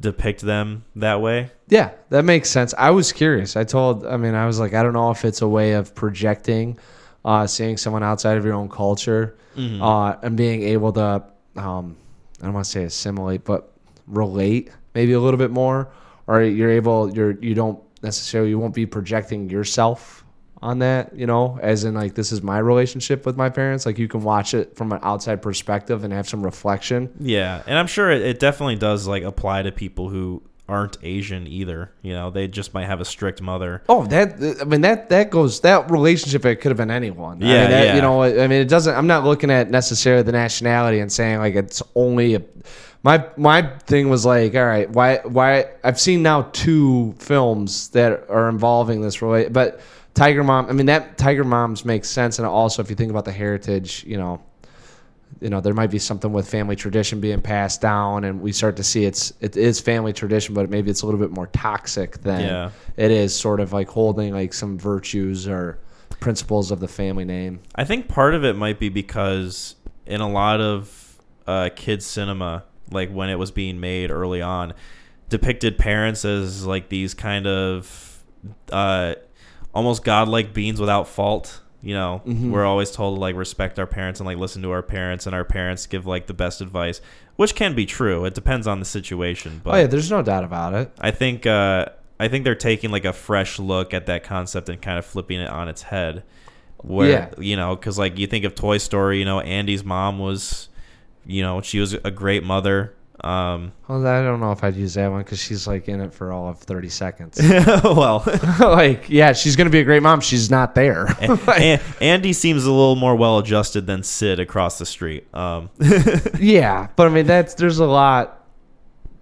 depict them that way. Yeah, that makes sense. I was curious. I told, I mean, I was like, I don't know if it's a way of projecting, uh, seeing someone outside of your own culture, Mm-hmm. uh, and being able to, um, I don't want to say assimilate, but relate maybe a little bit more, or you're able, you're you don't necessarily you won't be projecting yourself on that, you know, as in like this is my relationship with my parents. Like you can watch it from an outside perspective and have some reflection. Yeah, and I'm sure it, it definitely does like apply to people who aren't Asian either. You know, they just might have a strict mother. Oh, that I mean that that goes that relationship. It could have been anyone. I Yeah, mean, that, yeah. You know, I mean, it doesn't. I'm not looking at necessarily the nationality and saying like it's only. A, my my thing was like, all right, why why I've seen now two films that are involving this relate, but Tiger Mom. I mean that Tiger Moms makes sense, and also if you think about the heritage, you know. You know, there might be something with family tradition being passed down, and we start to see it's it is family tradition, but maybe it's a little bit more toxic than Yeah. it is sort of like holding like some virtues or principles of the family name. I think part of it might be because in a lot of uh, kids cinema, like when it was being made early on, depicted parents as like these kind of uh, almost godlike beings without fault. You know, we're always told to like respect our parents and like listen to our parents, and our parents give like the best advice, which can be true. It depends on the situation, but oh yeah, there's no doubt about it. I think uh, I think they're taking like a fresh look at that concept and kind of flipping it on its head. Where Yeah. you know, because like you think of Toy Story, you know, Andy's mom was, you know, she was a great mother. Um, Well, I don't know if I'd use that one because she's like in it for all of 30 seconds. well, like, yeah, she's gonna be a great mom. She's not there. An- Andy seems a little more well adjusted than Sid across the street. Um, yeah, but I mean that's there's a lot.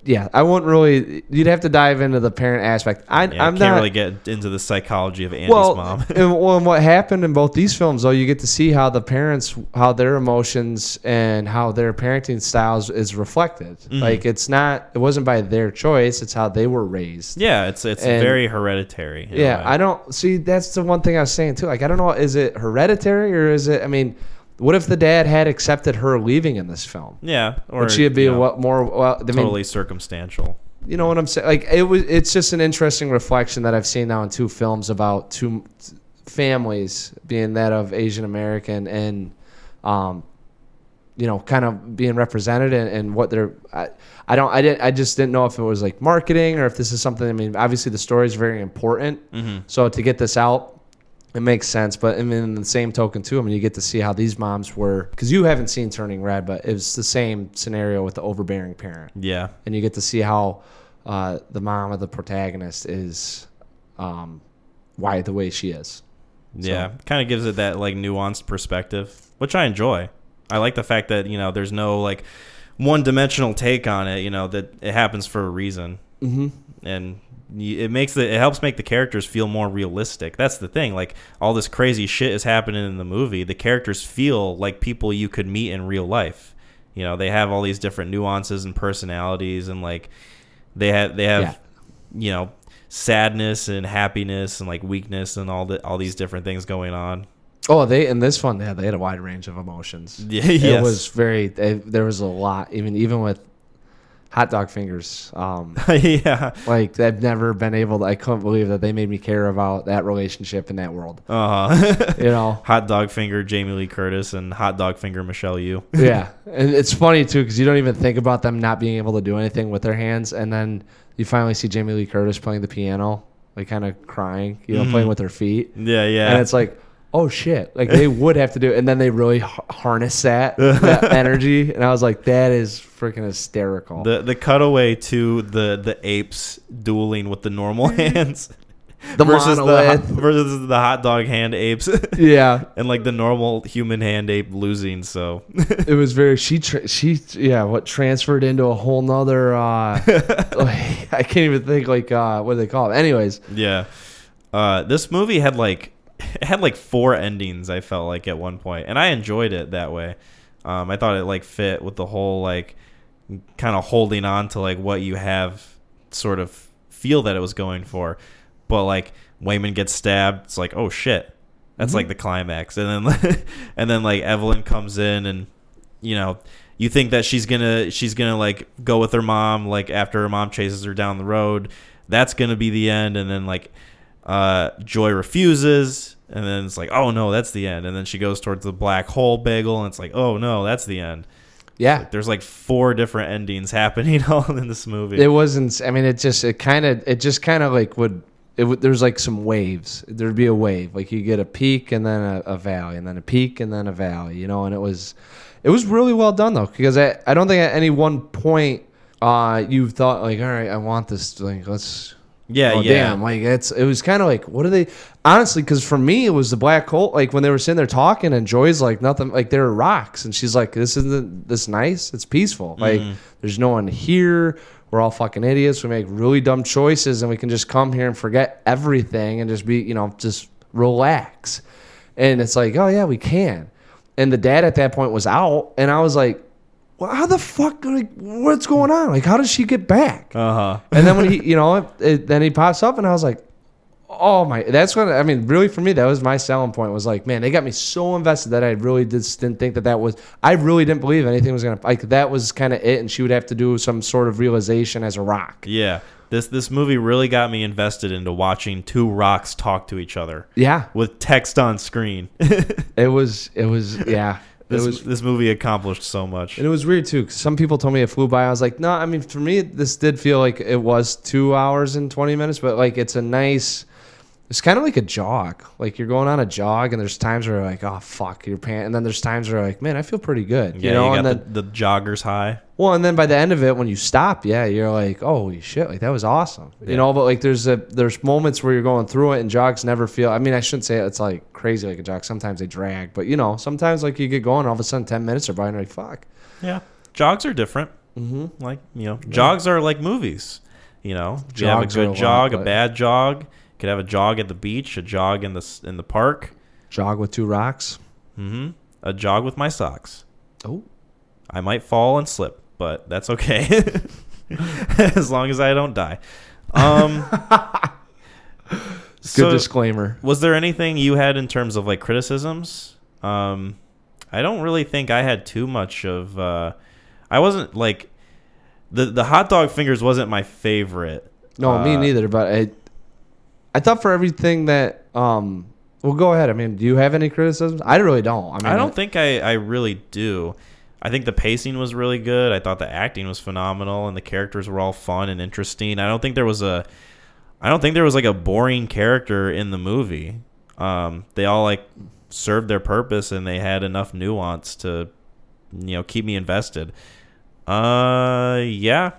Yeah, I wouldn't really. You'd have to dive into the parent aspect. I, yeah, I'm can't not really get into the psychology of Andy's well, mom. and, well, and what happened in both these films, though, you get to see how the parents, how their emotions and how their parenting styles is reflected. Mm-hmm. Like it's not, it wasn't by their choice; it's how they were raised. yeah, it's it's And- very hereditary. Yeah. I don't see. That's the one thing I was saying too. Like, I don't know, is it hereditary or is it? I mean, what if the dad had accepted her leaving in this film? yeah, or Would she be you know, what more? Well, I mean, totally circumstantial. you know what I'm saying? Like it was. It's just an interesting reflection that I've seen now in two films about two families, being that of Asian American and, um, you know, kind of being represented and, and what they're. I, I don't. I didn't. I just didn't know if it was like marketing or if this is something. I mean, obviously the story is very important. So to get this out, it makes sense. But I mean, in the same token too, I mean, you get to see how these moms were because you haven't seen Turning Red, but it was the same scenario with the overbearing parent Yeah, and you get to see how uh, the mom of the protagonist is um, why the way she is. Yeah, kind of gives it that like nuanced perspective, which I enjoy. I like the fact that you know there's no like one-dimensional take on it. You know that it happens for a reason, mm-hmm. and it makes the it helps make the characters feel more realistic. That's the thing. Like all this crazy shit is happening in the movie. The characters feel like people you could meet in real life. You know, they have all these different nuances and personalities, and like they have they have Yeah. you know sadness and happiness and like weakness and all the all these different things going on. Oh, they in this one, yeah, they had a wide range of emotions. Yeah, It was very. They, there was a lot, even even with hot dog fingers. Um, yeah. like I've never been able to. I couldn't believe that they made me care about that relationship in that world. Uh-huh. You know. hot dog finger Jamie Lee Curtis and hot dog finger Michelle Yeoh. yeah, and it's funny too because you don't even think about them not being able to do anything with their hands, and then you finally see Jamie Lee Curtis playing the piano, like kind of crying, you know, playing with her feet. Yeah, yeah. and it's like oh shit. Like they would have to do it. And then they really har- harness that, that energy. And i was like that is freaking hysterical. The the cutaway to the the apes dueling with the normal hands The versus the versus the hot dog hand apes. Yeah. And like the normal human hand ape losing so. It was very she tra- she yeah what transferred into a whole nother uh like, i can't even think like uh what do they call it? Anyways. Yeah. Uh this movie had like it had like four endings i felt like at one point and i enjoyed it that way. Um i thought it like fit with the whole like kind of holding on to like what you have sort of feel that it was going for. But like Waymond gets stabbed it's like oh shit. That's Mm-hmm. like the climax, and then and then like Evelyn comes in, and you know you think that she's gonna she's gonna like go with her mom like after her mom chases her down the road. That's gonna be the end, and then like uh, Joy refuses, and then it's like oh no, that's the end, and then she goes towards the black hole bagel, and it's like oh no, that's the end. Yeah. There's like four different endings happening all in this movie. It wasn't. I mean, it just it kind of it just kind of like would it would there's like some waves. There'd be a wave, like you get a peak and then a, a valley, and then a peak and then a valley. You know, and it was it was really well done though, because I I don't think at any one point uh you thought like all right, I want this. Like let's yeah, oh, yeah. damn, like it's it was kind of like what are they? Honestly, because for me it was the black hole. Like when they were sitting there talking, and Joy's like nothing, like there are rocks, and she's like, "This isn't this nice. It's peaceful. Mm-hmm. Like there's no one here. We're all fucking idiots. We make really dumb choices, and we can just come here and forget everything and just be, you know, just relax." And it's like, oh yeah, we can. And the dad at that point was out, and I was like, well, how the fuck? Like, what's going on? Like, how does she get back? Uh huh. And then when he, you know, it, then he pops up, and I was like, "Oh my!" That's when I mean, really for me, that was my selling point. Was like, man, they got me so invested that I really just didn't think that that was. I really didn't believe anything was gonna like that was kind of it, and she would have to do some sort of realization as a rock. Yeah. This this movie really got me invested into watching two rocks talk to each other Yeah, with text on screen. it was. It was. Yeah, this was. this movie accomplished so much. And it was weird too, 'cause some people told me it flew by. I was like, no, I mean, for me, this did feel like it was two hours and 20 minutes, but like it's a nice, it's kind of like a jog. Like you're going on a jog, and there's times where you're like, oh, fuck, you're pant. And then there's times where you're like, man, I feel pretty good. Yeah, you know, you and then, the, the joggers high. well, and then by the end of it, when you stop, yeah, you're like, oh, holy shit, like that was awesome. Yeah. You know, but like there's a, there's moments where you're going through it, and jogs never feel, I mean, I shouldn't say it's like crazy like a jog. Sometimes they drag, but you know, sometimes like you get going, all of a sudden 10 minutes are by, and you're like, fuck. Yeah, jogs are different. Mm-hmm. Like you know, jogs are like movies. You know, you have a Jogs are a good lot, jog, a bad jog. Could have a jog at the beach, a jog in the in the park. Jog with two rocks. Mm-hmm. A jog with my socks. Oh. I might fall and slip, but that's okay. as long as I don't die. Um, Good so disclaimer. was there anything you had in terms of like criticisms? Um, I don't really think I had too much of. Uh, I wasn't like the the hot dog fingers wasn't my favorite. No, me Uh, neither. But I, I thought for everything that, um, well, go ahead. I mean, do you have any criticisms? I really don't. I mean, I don't think I, I really do. I think the pacing was really good. I thought the acting was phenomenal and the characters were all fun and interesting. I don't think there was a I don't think there was like a boring character in the movie. Um, they all like served their purpose and they had enough nuance to you know keep me invested. Uh yeah.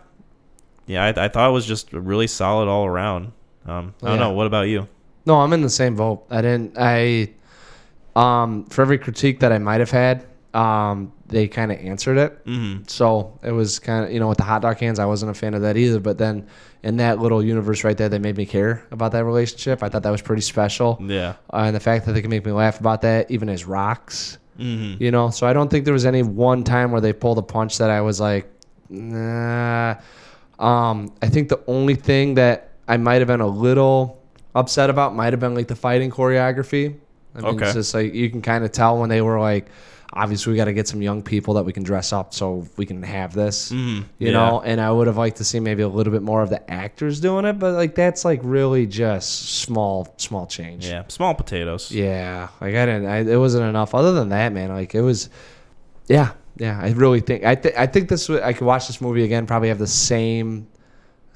Yeah, I, I thought it was just really solid all around. Um, I don't Yeah. know. What about you? No, I'm in the same boat. I didn't. I, um, for every critique that I might have had, um, they kind of answered it. Mm-hmm. So it was kind of you know with the hot dog hands, I wasn't a fan of that either. But then in that little universe right there, they made me care about that relationship. I thought that was pretty special, Yeah. uh, and the fact that they can make me laugh about that, even as rocks. Mm-hmm. you know so i don't think there was any one time where they pulled a punch that i was like nah um i think the only thing that i might have been a little upset about might have been like the fighting choreography I mean, Okay. it's just like you can kind of tell when they were like obviously we got to get some young people that we can dress up so we can have this Mm-hmm. you know and i would have liked to see maybe a little bit more of the actors doing it but like that's like really just small small change Yeah. Small potatoes. yeah, like I didn't. I, it wasn't enough. Other than that, man, like it was. Yeah, yeah. I really think. I think. I think this. I could watch this movie again. Probably have the same,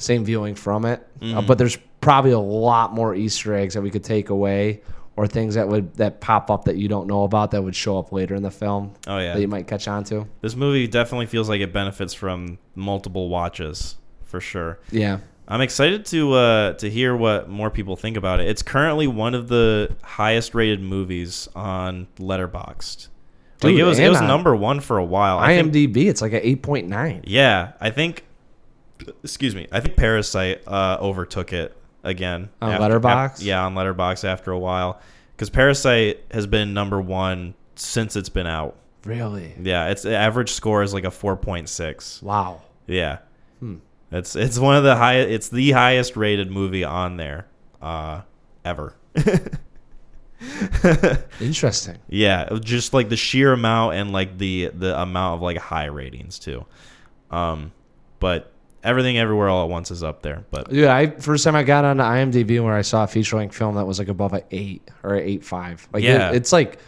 same viewing from it. Uh, but there's probably a lot more Easter eggs that we could take away, or things that would that pop up that you don't know about that would show up later in the film Oh yeah. that you might catch on to. This movie definitely feels like it benefits from multiple watches for sure. Yeah. I'm excited to uh, to hear what more people think about it. It's currently one of the highest rated movies on Letterboxd. Like it was it was on number one for a while. I think- IMDb, it's like an eight point nine. yeah, I think. Excuse me. I think Parasite uh, overtook it again On after- Letterboxd? af- yeah, on Letterboxd after a while, because Parasite has been number one since it's been out. Really? Yeah, its average score is like a four point six. Wow. Yeah. Hmm. It's it's one of the high it's the highest rated movie on there uh ever. Interesting. Yeah, just like the sheer amount and like the the amount of like high ratings too. Um, but everything everywhere all at once is up there. But Yeah, I first time I got on IMDb where I saw a feature length film that was like above an eight or an eight five. Like Yeah. it, it's like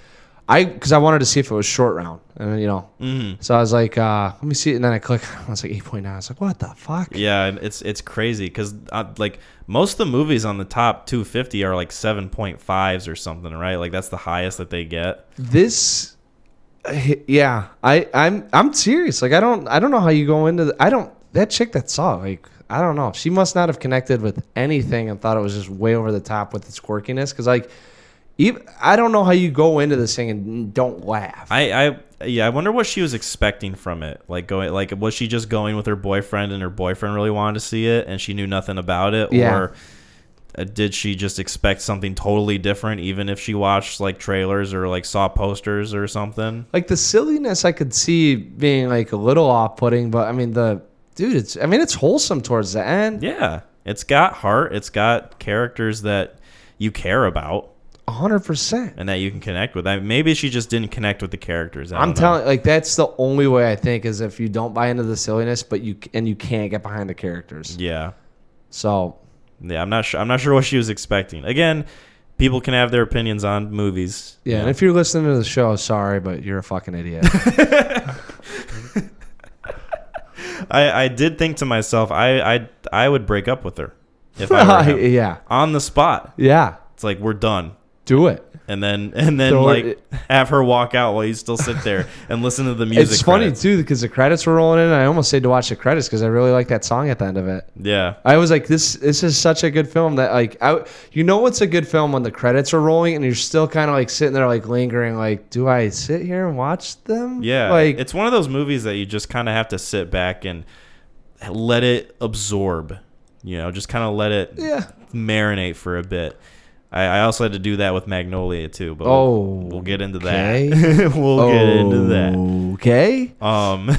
I because I wanted to see if it was short round, and you know, Mm-hmm. so I was like, uh, let me see, it. and then I click, I was like eight point nine. I was like, what the fuck? yeah, it's it's crazy because uh, like most of the movies on the top 250 are like 7.5s or something, right? Like that's the highest that they get. This, yeah, I I'm I'm serious. Like I don't I don't know how you go into the, I don't that chick that saw it, like. I don't know. She must not have connected with anything and thought it was just way over the top with its quirkiness. Because like, even I don't know how you go into this thing and don't laugh. I, I yeah, I wonder what she was expecting from it. Like going like was she just going with her boyfriend and her boyfriend really wanted to see it and she knew nothing about it Yeah. or uh, did she just expect something totally different even if she watched like trailers or like saw posters or something? like the silliness I could see being like a little off putting, but I mean the dude, it's I mean it's wholesome towards the end. Yeah. It's got heart, it's got characters that you care about hundred percent. and that you can connect with. I, maybe she just didn't connect with the characters. I I'm telling like that's the only way I think is if you don't buy into the silliness, but you and you can't get behind the characters. Yeah. So Yeah, I'm not sure I'm not sure what she was expecting. Again, people can have their opinions on movies. yeah, and if you're listening to the show, sorry, but you're a fucking idiot. I, I did think to myself, I, I I would break up with her if I were him. yeah, on the spot. yeah, It's like we're done, do it. And then and then like it- have her walk out while you still sit there and listen to the music. It's funny credits. too because the credits were rolling in. And I almost stayed to watch the credits because I really like that song at the end of it. Yeah, I was like, this this is such a good film that like I you know what's a good film when the credits are rolling and you're still kind of like sitting there like lingering like do I sit here and watch them? yeah. like it's one of those movies that you just kind of have to sit back and let it absorb. You know, just kind of let it yeah. marinate for a bit. I, I also had to do that with Magnolia too, but Oh, we'll, we'll get into okay. that. we'll get into that. Okay. Um,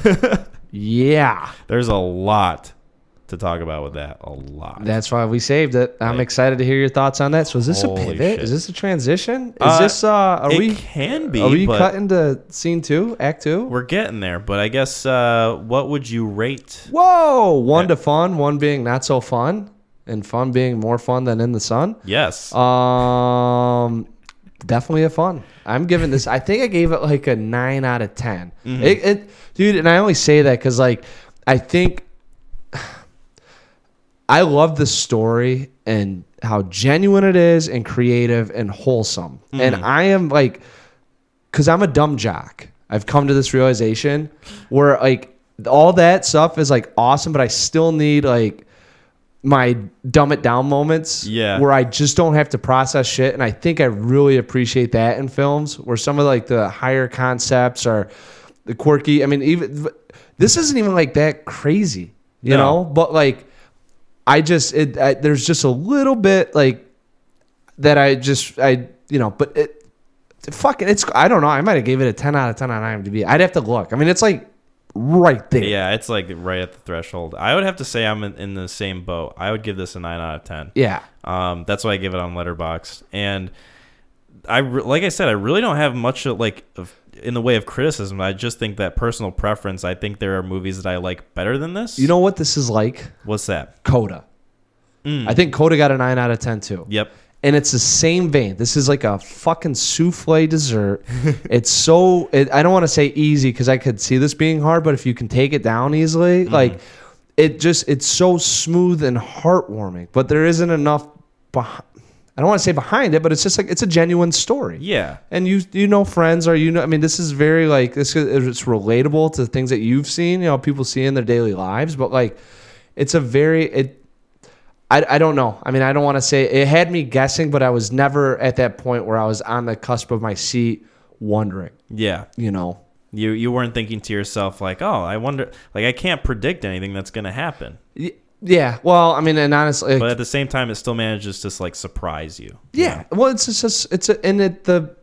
Yeah. there's a lot to talk about with that. A lot. That's why we saved it. I'm Like- excited to hear your thoughts on that. So is this a pivot? shit. Is this a transition? Is Uh, this uh are it we can be, are we cutting to scene two, act two? we're getting there. But I guess uh, what would you rate? Whoa! One to fun, one being not so fun, and fun being more fun than in the sun. Yes. Um, definitely a fun. I'm giving this. I think I gave it like a nine out of 10 Mm-hmm. It, it, dude, and I only say that because like I think I love the story and how genuine it is and creative and wholesome. And I am like, because I'm a dumb jock. I've come to this realization where like all that stuff is like awesome, but I still need like my dumb it down moments Yeah. where I just don't have to process shit. And I think I really appreciate that in films where some of like the higher concepts are the quirky. I mean, even this isn't even like that crazy, you No. know, but like I just, it, I, there's just a little bit like that I just, I, you know, but it, fucking, it's, I don't know. I might have gave it a 10 out of 10 on IMDb. I'd have to look. I mean, it's like right there. yeah, it's like right at the threshold. I would have to say I'm in, in the same boat. I would give this a nine out of ten. Yeah. Um, that's why I give it on Letterboxd. And I re- like I said, I really don't have much of, like of, in the way of criticism. I just think that personal preference. I think there are movies that I like better than this. You know what this is like? what's that? Coda. Mm. I think Coda got a 9 out of 10 too. Yep. And it's the same vein. This is like a fucking souffle dessert. it's so, it, I don't want to say easy because I could see this being hard, but if you can take it down easily, mm-hmm. like it just, it's so smooth and heartwarming, but there isn't enough, beh- I don't want to say behind it, but it's just like, it's a genuine story. Yeah. And you you know friends are you know I mean this is very like this is it's relatable to things that you've seen you know people see in their daily lives but like it's a very it I, I don't know I mean I don't want to say it had me guessing but I was never at that point where I was on the cusp of my seat wondering Yeah. you know You you weren't thinking to yourself like, oh, I wonder. Like I can't predict anything that's gonna happen. Y- yeah well I mean and honestly But at the same time, it still manages to like surprise you. Yeah. Well, it's just, just it's a, and it the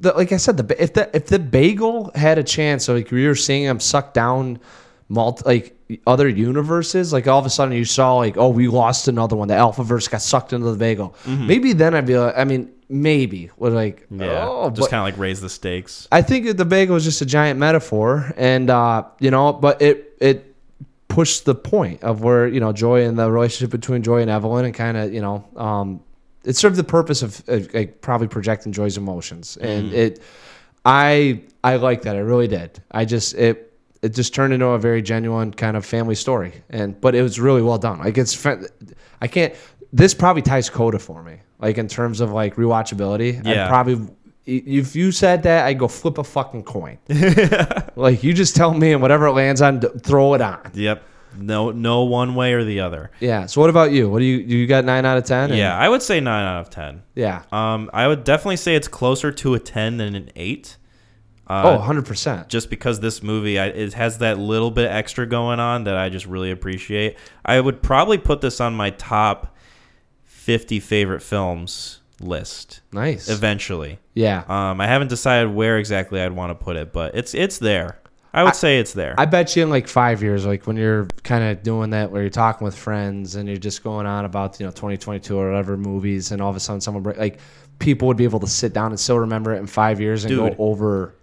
the like I said the if the if the bagel had a chance, so like you were seeing him suck down multi like other universes, like all of a sudden you saw like oh we lost another one, the alpha verse got sucked into the bagel. Maybe then I'd be like, I mean, maybe. Would like Yeah, oh, just kind of like raise the stakes. I think the bagel was just a giant metaphor, and uh, you know, but it it pushed the point of where you know Joy and the relationship between Joy and Evelyn, and kind of you know, um, it served the purpose of, of like probably projecting Joy's emotions, and it, I I like that, I really did. I just it it just turned into a very genuine kind of family story, and but it was really well done. Like it's, I can't. This probably ties Coda for me, like in terms of like rewatchability. Yeah. I'd probably if you said that, I'd go flip a fucking coin. like you just tell me, and whatever it lands on, throw it on. Yep. No, no one way or the other. Yeah. So what about you? What do you you got nine out of ten? Yeah, I would say nine out of ten. Yeah. Um, I would definitely say it's closer to a ten than an eight. Uh, oh, 100 percent. just because this movie I, it has that little bit extra going on that I just really appreciate. I would probably put this on my top 50 favorite films list Nice. eventually. Yeah. Um, I haven't decided where exactly I'd want to put it, but it's it's there. I would say it's there. I bet you in like five years, like when you're kind of doing that, where you're talking with friends and you're just going on about you know 2022 or whatever movies, and all of a sudden someone break, like people would be able to sit down and still remember it in five years and Dude. go over.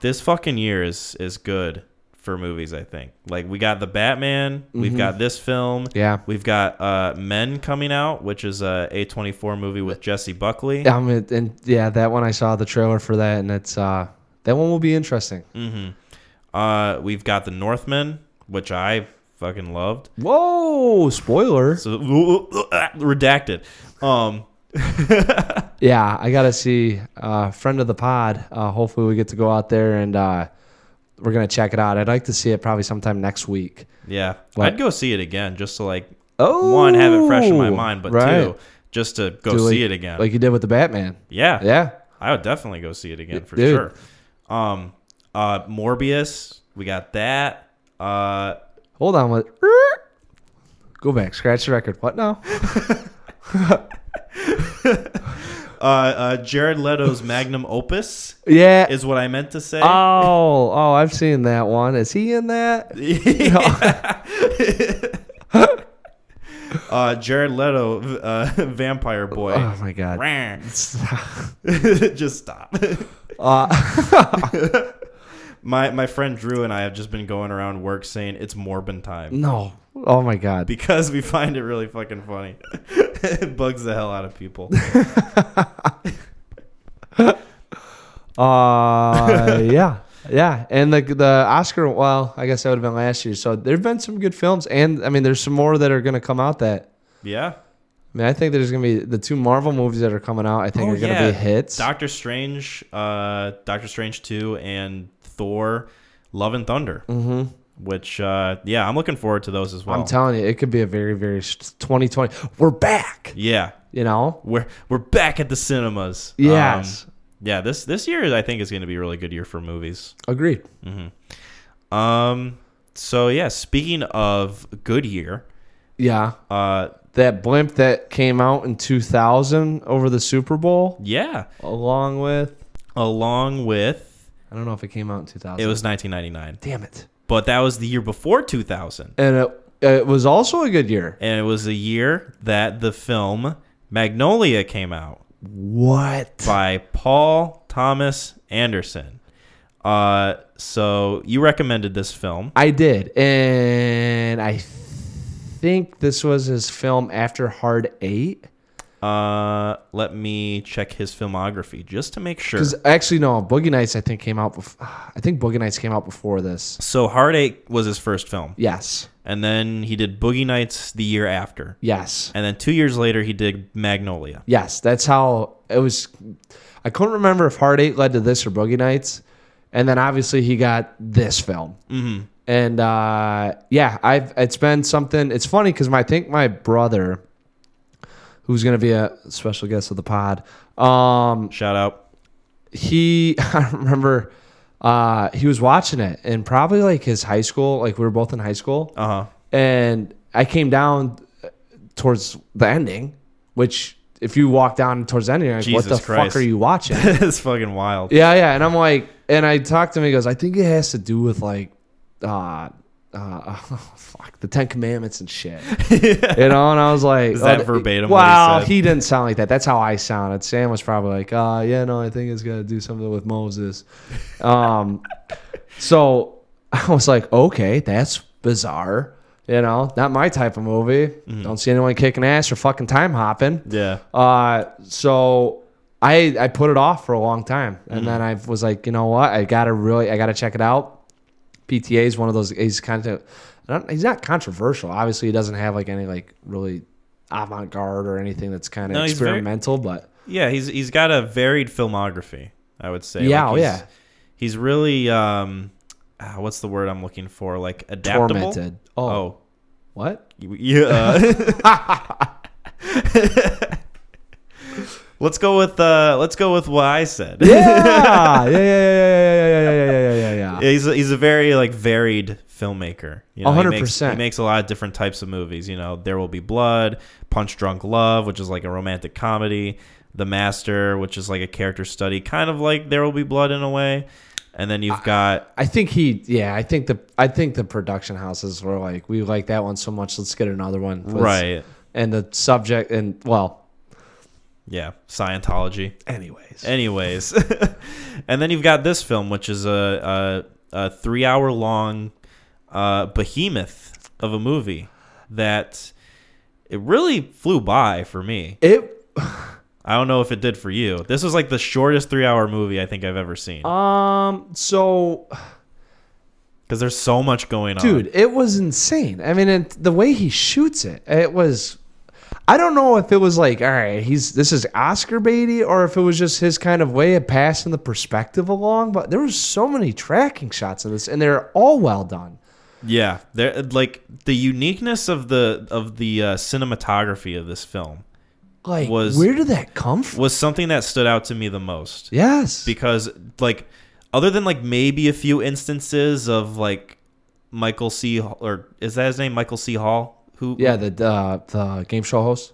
This fucking year is is good for movies. I think like we got the Batman, we've got this film, Mm-hmm. Yeah. we've got uh, Men coming out, which is a A24 movie with Jessie Buckley. Um, and yeah, that one I saw the trailer for that, and it's uh, that one will be interesting. Mm-hmm. Uh, we've got the Northman, which I fucking loved. Whoa, spoiler! So redacted. Um, Yeah, I gotta see uh, friend of the pod. Uh, hopefully, we get to go out there and uh, we're gonna check it out. I'd like to see it probably sometime next week. yeah? I'd go see it again just to like Oh, one have it fresh in my mind, but right. two just to go see like- it again. like you did with the Batman. yeah, Yeah, I would definitely go see it again for Dude. sure. Um, uh, Morbius, we got that. Uh, hold on. What? Go back. Scratch the record. What now? uh, uh, Jared Leto's magnum opus Yeah. is what I meant to say. Oh, oh, I've seen that one. Is he in that? uh, Jared Leto, uh, vampire boy. Oh my god. Just stop. Uh, my my friend Drew and I have just been going around work saying it's Morbin time no. Oh my god. because we find it really fucking funny. it bugs the hell out of people. Uh, yeah, yeah, and the the Oscar. Well, I guess that would have been last year. So there've been some good films, and I mean, there's some more that are going to come out. That Yeah. I mean, I think there's going to be the two Marvel movies that are coming out. I think Oh, are going to yeah. be hits. Doctor Strange, uh, Doctor Strange two, and Thor: Love and Thunder. Mm-hmm. Which, uh, yeah, I'm looking forward to those as well. I'm telling you, it could be a very, very 2020. We're back. yeah, You know. we're we're back at the cinemas. Yes. Um, yeah, this this year I think is going to be a really good year for movies. Agreed. Um. So yeah, speaking of good year, Yeah. uh, That blimp that came out in 2000 over the Super Bowl, yeah, along with along with I don't know if it came out in 2000. it was 1999, damn it. But that was the year before 2000, And it, it was also a good year. and it was the year that the film Magnolia came out What? by Paul Thomas Anderson. Uh, so you recommended this film. I did, and I think this was his film after Hard Eight. Uh, let me check his filmography just to make sure. Because actually, no, Boogie Nights I think came out. Bef- I think Boogie Nights came out before this. So Hard Eight was his first film, Yes, and then he did Boogie Nights the year after, yes, and then two years later he did Magnolia. yes. That's how it was. I couldn't remember if Hard Eight led to this or Boogie Nights, and then obviously he got this film. Mm-hmm. And uh, yeah, I've it's been something. It's funny because my I think my brother, who's gonna be a special guest of the pod, um, Shout out. he I remember uh he was watching it in probably like his high school like we were both in high school Uh huh. and I came down towards the ending which if you walk down towards the ending you're like what the Christ. fuck are you watching it's fucking wild. yeah yeah and I'm like and I talked to him he goes I think it has to do with like uh uh, fuck the Ten Commandments and shit. you know, and I was like, Is that oh, verbatim he Well, said? he didn't sound like that. That's how I sounded. Sam was probably like, uh, yeah, no, I think it's gonna do something with Moses. Um, so I was like, okay, that's bizarre. You know, not my type of movie. Mm-hmm. Don't see anyone kicking ass or fucking time hopping. Yeah. Uh, so I I put it off for a long time, and then I was like, you know what, I gotta really, I gotta check it out. PTA is one of those. He's kind of, he's not controversial. Obviously, he doesn't have like any like really avant garde or anything that's kind of No, he's very- experimental. but Yeah, he's he's got a varied filmography. I would say. Yeah, oh, he's, yeah. He's really um, ah, what's the word I'm looking for? Like adaptable. tormented. Oh, Oh, what? you- yeah. let's go with uh, let's go with what I said. Yeah, yeah, yeah, yeah, yeah, yeah, yeah, yeah, yeah, yeah, yeah. he's a, he's a very like varied filmmaker. You know, A he hundred makes- percent. He makes a lot of different types of movies. You know, There Will Be Blood, Punch Drunk Love, which is like a romantic comedy, The Master, which is like a character study, kind of like There Will Be Blood in a way. And then you've got I think he, yeah, I think the, I think the production houses were like, we like that one so much, let's get another one. Let's- right, And the subject, and well, yeah, Scientology. anyways, Anyways, and then you've got this film, which is a a, a three hour long uh, behemoth of a movie that it really flew by for me. it, I don't know if it did for you. This was like the shortest three hour movie I think I've ever seen um, so because there's so much going on. dude, it was insane. I mean, it, the way he shoots it, it was. I don't know if it was like, all right, he's this is Oscar baity, or if it was just his kind of way of passing the perspective along. But there was so many tracking shots in this, and they're all well done. yeah, there like the uniqueness of the of the uh, cinematography of this film Like, Was- where did that come from? was something that stood out to me the most. Yes, because like other than like maybe a few instances of like Michael C or is that his name Michael C Hall who yeah, the uh, the game show host?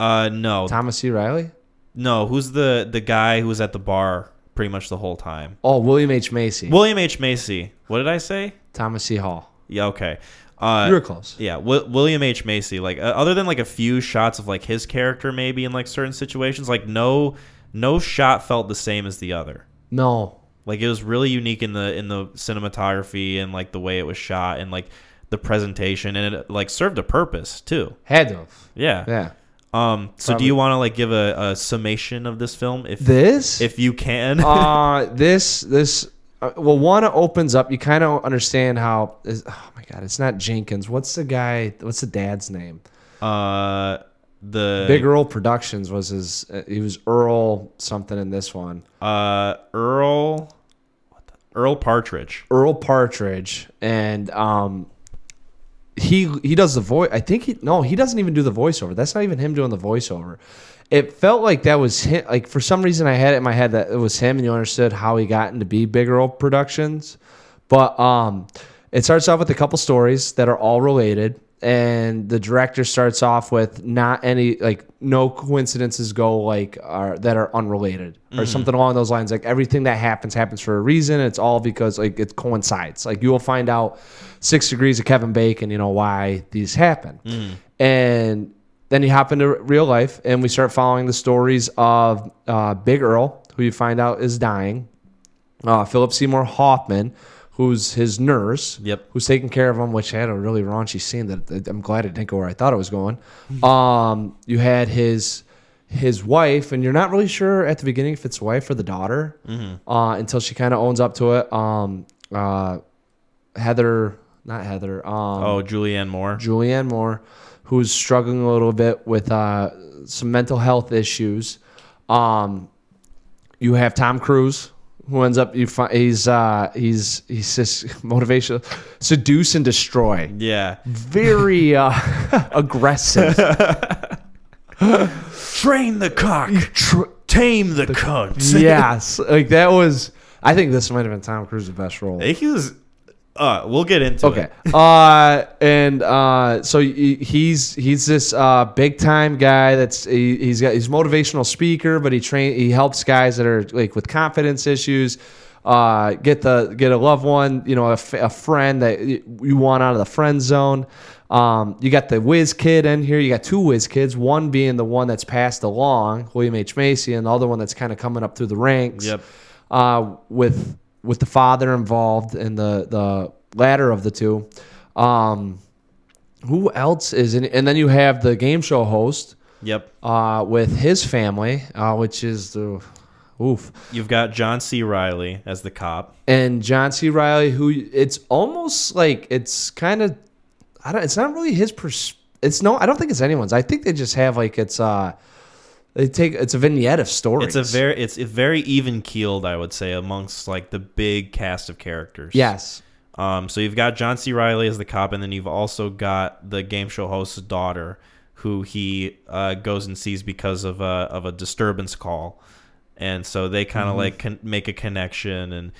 Uh no. Thomas C. Riley. no who's the the guy who was at the bar pretty much the whole time? Oh, William H. Macy, William H. Macy. What did I say? Thomas C. Hall. yeah okay. Uh You were close. yeah w- William H. Macy like uh, other than like a few shots of like his character maybe in like certain situations like no no shot felt the same as the other. No, Like it was really unique in the in the cinematography and like the way it was shot and like the presentation and it like served a purpose too. had to. Yeah. Yeah. Um. So Probably- do you want to like give a, a summation of this film if This if you can? uh this this uh, well one opens up you kind of understand how is, oh my god it's not jenkins what's the guy what's the dad's name uh the big earl productions was his uh, he was earl something in this one uh Earl Earl Partridge. earl partridge and um he he does the voice i think he no he doesn't even do the voiceover. That's not even him doing the voiceover. It felt like that was him like for some reason i had it in my head that it was him and you understood how he got into be big earl productions. But um it starts off with a couple stories that are all related and the director starts off with not any like no coincidences go like are that are unrelated or something along those lines. Like everything that happens happens for a reason. It's all because like it coincides. Like you will find out six degrees of kevin bacon you know why these happen. And then you hop into real life and we start following the stories of uh, big earl who you find out is dying. Uh, philip seymour hoffman who's his nurse Yep. who's taking care of him, which had a really raunchy scene that that I'm glad it didn't go where I thought it was going. Um, you had his his wife, and you're not really sure at the beginning if it's wife or the daughter uh, until she kind of owns up to it. Um, uh, Heather, not Heather. Um, Oh, Julianne Moore. Julianne Moore, who's struggling a little bit with uh, some mental health issues. Um, you have Tom Cruise, who ends up you find he's uh, he's he's this motivational, seduce and destroy, Yeah. very uh, aggressive. Train the cock. Tame the cunt. yes, like that was. I think this might have been Tom Cruise's best role. He was. Uh, we'll get into it. Okay. it. Uh, and uh, so he's he's this uh, big time guy. That's he, he's got he's a motivational speaker, but he train he helps guys that are like with confidence issues. uh, get the get a loved one, you know, a, f- a friend that you want out of the friend zone. Um, you got the whiz kid in here. You got two whiz kids. One being the one that's passed along, William H Macy, and the other one that's kind of coming up through the ranks. Yep. Uh, with with the father involved in the the latter of the two. Um, who else is in? And then you have the game show host Yep. uh, with his family, uh, which is the oof, You've got John C. Reilly as the cop. and John C. Reilly, who it's almost like it's kind of, I don't, it's not really his pers. It's no, I don't think it's anyone's. I think they just have like it's uh, they take it's a vignette of stories. It's a very it's very even keeled, I would say, amongst like the big cast of characters. yes, Um, so you've got John C. Reilly as the cop, and then you've also got the game show host's daughter, who he uh, goes and sees because of a of a disturbance call, and so they kind of Mm-hmm. like con- make a connection, and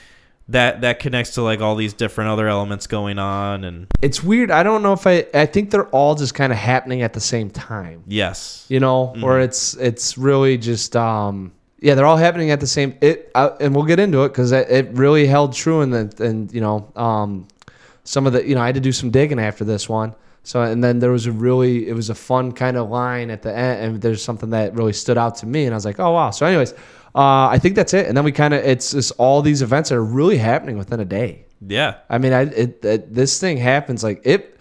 that that connects to like all these different other elements going on, and it's weird. I don't know if I. I think they're all just kind of happening at the same time. yes, you know, or it's it's really just um yeah, they're all happening at the same it uh, and we'll get into it cuz it, it really held true and then and you know, um some of the you know, I had to do some digging after this one. So and then there was a really it was a fun kind of line at the end and there's something that really stood out to me and I was like, "Oh wow." So anyways, uh I think that's it. And then we kind of it's just all these events that are really happening within a day. yeah. I mean, I it, it this thing happens like it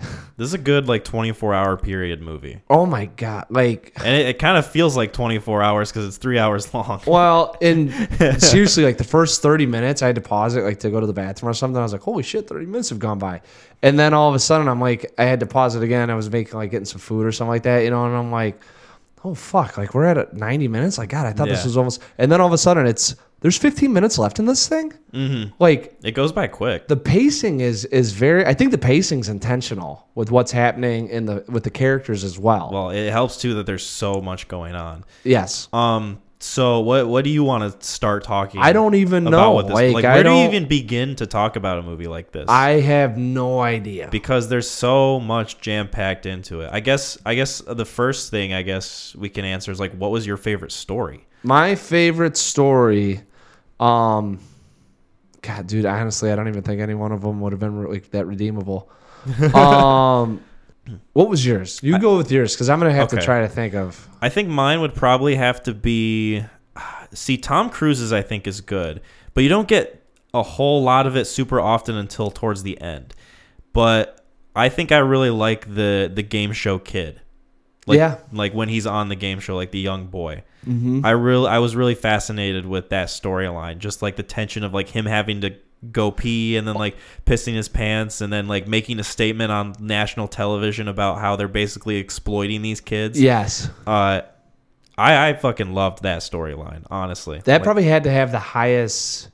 This is a good like 24 hour period movie, oh my god, like and it, it kind of feels like 24 hours because it's three hours long. Well, and seriously, like the first 30 minutes, I had to pause it, like to go to the bathroom or something. I was like, holy shit, 30 minutes have gone by. And then all of a sudden, I'm like, I had to pause it again. I was making, like, getting some food or something like that, you know, and I'm like, oh, fuck, like we're at a 90 minutes? Like, God, I thought this Yeah. was almost. And then all of a sudden, it's, there's 15 minutes left in this thing. Mm-hmm. Like, It goes by quick. the pacing is is very I think the pacing's intentional with what's happening in the with the characters as well. Well, it helps too that there's so much going on. yes. Um. So what what do you want to start talking? I don't even about know. what this Like, like. I Where do you even begin to talk about a movie like this? I have no idea. because there's so much jam packed into it. I guess I guess the first thing I guess we can answer is like, what was your favorite story? My favorite story, um, God, dude, honestly, I don't even think any one of them would have been like that redeemable. um, what was yours? You go with yours because I'm gonna have to try to think of. I think mine would probably have to be. See, Tom Cruise's I think is good, but you don't get a whole lot of it super often until towards the end. But I think I really like the the game show kid. Like, Yeah. like when he's on the game show, like the young boy. Mm-hmm. I really, I was really fascinated with that storyline. Just like the tension of like him having to go pee and then like pissing his pants and then like making a statement on national television about how they're basically exploiting these kids. Yes, Uh, I I fucking loved that storyline. Honestly, that Like, probably had to have the highest,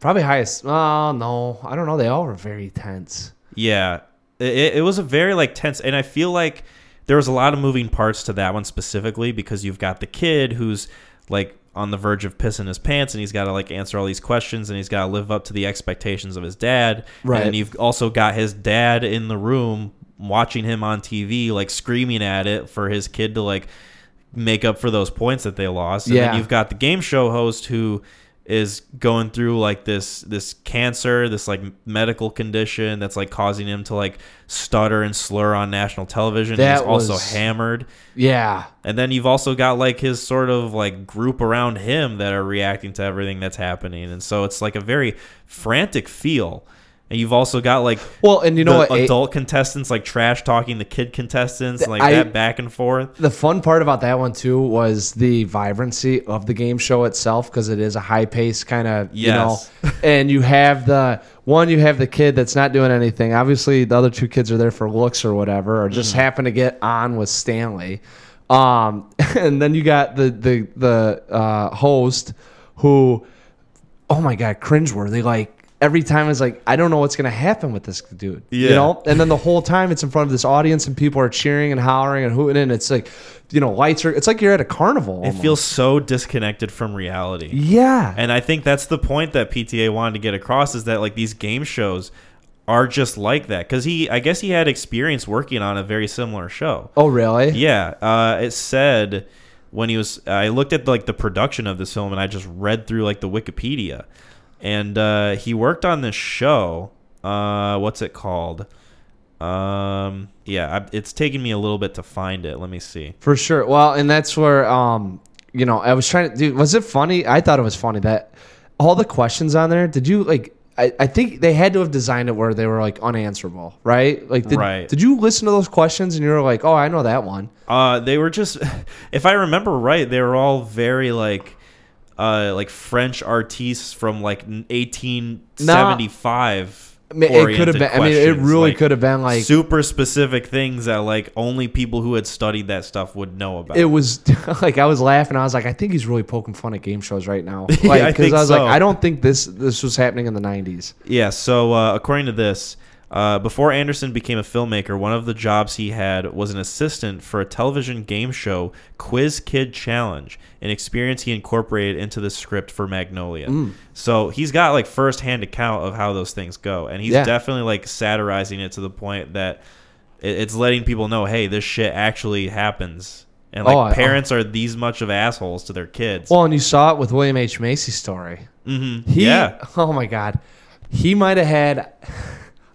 probably highest. Oh no, I don't know. They all were very tense. Yeah, it, it was a very like tense, and I feel like there was a lot of moving parts to that one specifically because you've got the kid who's like on the verge of pissing his pants, and he's got to like answer all these questions, and he's got to live up to the expectations of his dad. Right. And you've also got his dad in the room watching him on TV, like screaming at it for his kid to like make up for those points that they lost. And Yeah. then you've got the game show host who is going through like this this cancer, this like medical condition that's like causing him to like stutter and slur on national television. That He's also hammered. Yeah, And then you've also got like his sort of like group around him that are reacting to everything that's happening. And so it's like a very frantic feel. And you've also got like Well, and you know what? Adult contestants like trash talking the kid contestants, like I- that back and forth. The fun part about that one too was the vibrancy of the game show itself because it is a high pace kind of Yes. you know, and you have the one you have the kid that's not doing anything. Obviously, the other two kids are there for looks or whatever, or just Mm-hmm. happen to get on with Stanley. Um, and then you got the the the uh, host who, oh my god, cringeworthy like. Every time it's like I don't know what's gonna happen with this dude, you know. And then the whole time it's in front of this audience and people are cheering and hollering and hooting and it's like, you know, lights are. It's like you're at a carnival. It feels so disconnected from reality. yeah, And I think that's the point that PTA wanted to get across is that like these game shows are just like that because he, I guess he had experience working on a very similar show. Oh, really? Yeah, uh, it said when he was I looked at like the production of this film and I just read through like the Wikipedia, and uh, he worked on this show. Uh, what's it called? Um, yeah, I, it's taking me a little bit to find it. Let me see. For sure. Well, and that's where um, you know, I was trying to do. Was it funny? I thought it was funny that all the questions on there. Did you like? I, I think they had to have designed it where they were like unanswerable, right? Like, did, Right. did you listen to those questions and you were like, oh, I know that one? Uh, they were just, if I remember right, they were all very like, uh, like French artistes from like 1875. I mean, it could have been. I mean, it really like, could have been like super specific things that like only people who had studied that stuff would know about. it was like I was laughing. I was like, I think he's really poking fun at game shows right now. Yeah, Like, I because think I was so. like, I don't think this this was happening in the '90s. Yeah, so uh, according to this, uh, before Anderson became a filmmaker, one of the jobs he had was an assistant for a television game show, Quiz Kid Challenge, an experience he incorporated into the script for Magnolia. Mm. So he's got like firsthand account of how those things go, and he's Yeah. definitely like satirizing it to the point that it- it's letting people know, hey, this shit actually happens. And like Oh, parents are these much of assholes to their kids. Well, and you saw it with William H Macy's story. hmm He, yeah, Oh my God, he might have had.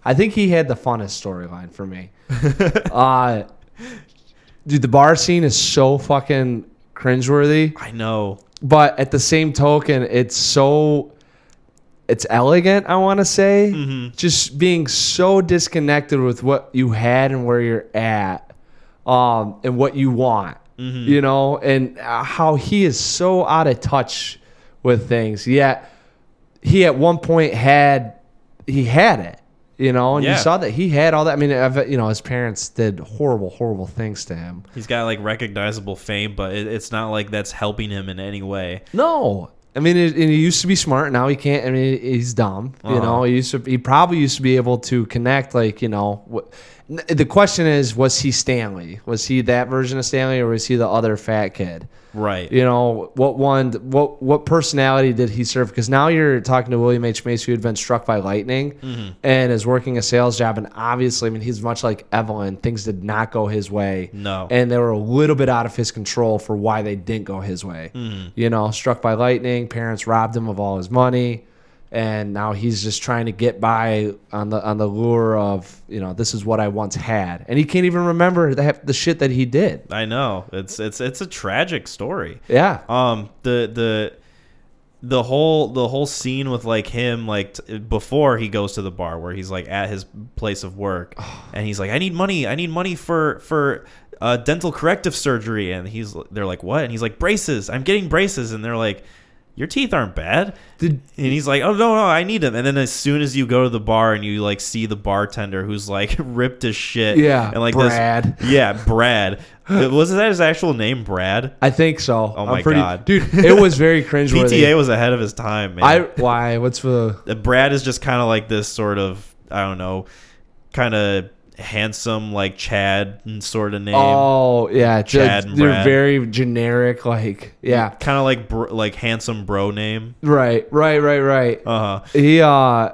I think he had the funnest storyline for me. uh, dude, the bar scene is so fucking cringeworthy, I know. but at the same token, it's so. It's elegant, I want to say. Mhm. Just being so disconnected with what you had and where you're at, um, and what you want, Mhm. you know, and uh, how he is so out of touch with things. Yet he at one point had he had it, you know, and Yeah. you saw that he had all that. I mean, I've- you know, his parents did horrible, horrible things to him. He's got like recognizable fame, but it, it's not like that's helping him in any way. No. I mean, it, and he used to be smart. Now he can't. I mean, he's dumb. You Uh-huh. know, he used to. He probably used to be able to connect. Like, you know, what, the question is, was he Stanley? Was he that version of Stanley, or was he the other fat kid? Right. You know, what one? What what personality did he serve? Because now you're talking to William H Macy, who had been struck by lightning, Mm-hmm. and is working a sales job. And obviously, I mean, he's much like Evelyn. Things did not go his way. No. and they were a little bit out of his control for why they didn't go his way. Mm-hmm. You know, struck by lightning, parents robbed him of all his money, and now he's just trying to get by on the on the lure of you know this is what I once had, and he can't even remember the the shit that he did. I know. It's it's it's a tragic story. Yeah, Um the the the whole the whole scene with like him like t- before he goes to the bar where he's like at his place of work and he's like I need money. I need money for for uh, dental corrective surgery. And he's they're like what? And he's like braces. I'm getting braces. And they're like your teeth aren't bad Did- and he's like oh no no I need them and then as soon as you go to the bar and you like see the bartender who's like ripped as shit Yeah, and like Brad. this yeah Brad was that his actual name Brad I think so. Oh I'm my pretty, God. dude! It was very cringeworthy. PTA was ahead of his time, man. I why? What's the? Brad is just kind of like this sort of I don't know, kind of handsome like Chad sort of name. Oh yeah, Chad and they're very generic. Like yeah, kind of like br- like handsome bro name. right, right, right, right. Uh huh. He uh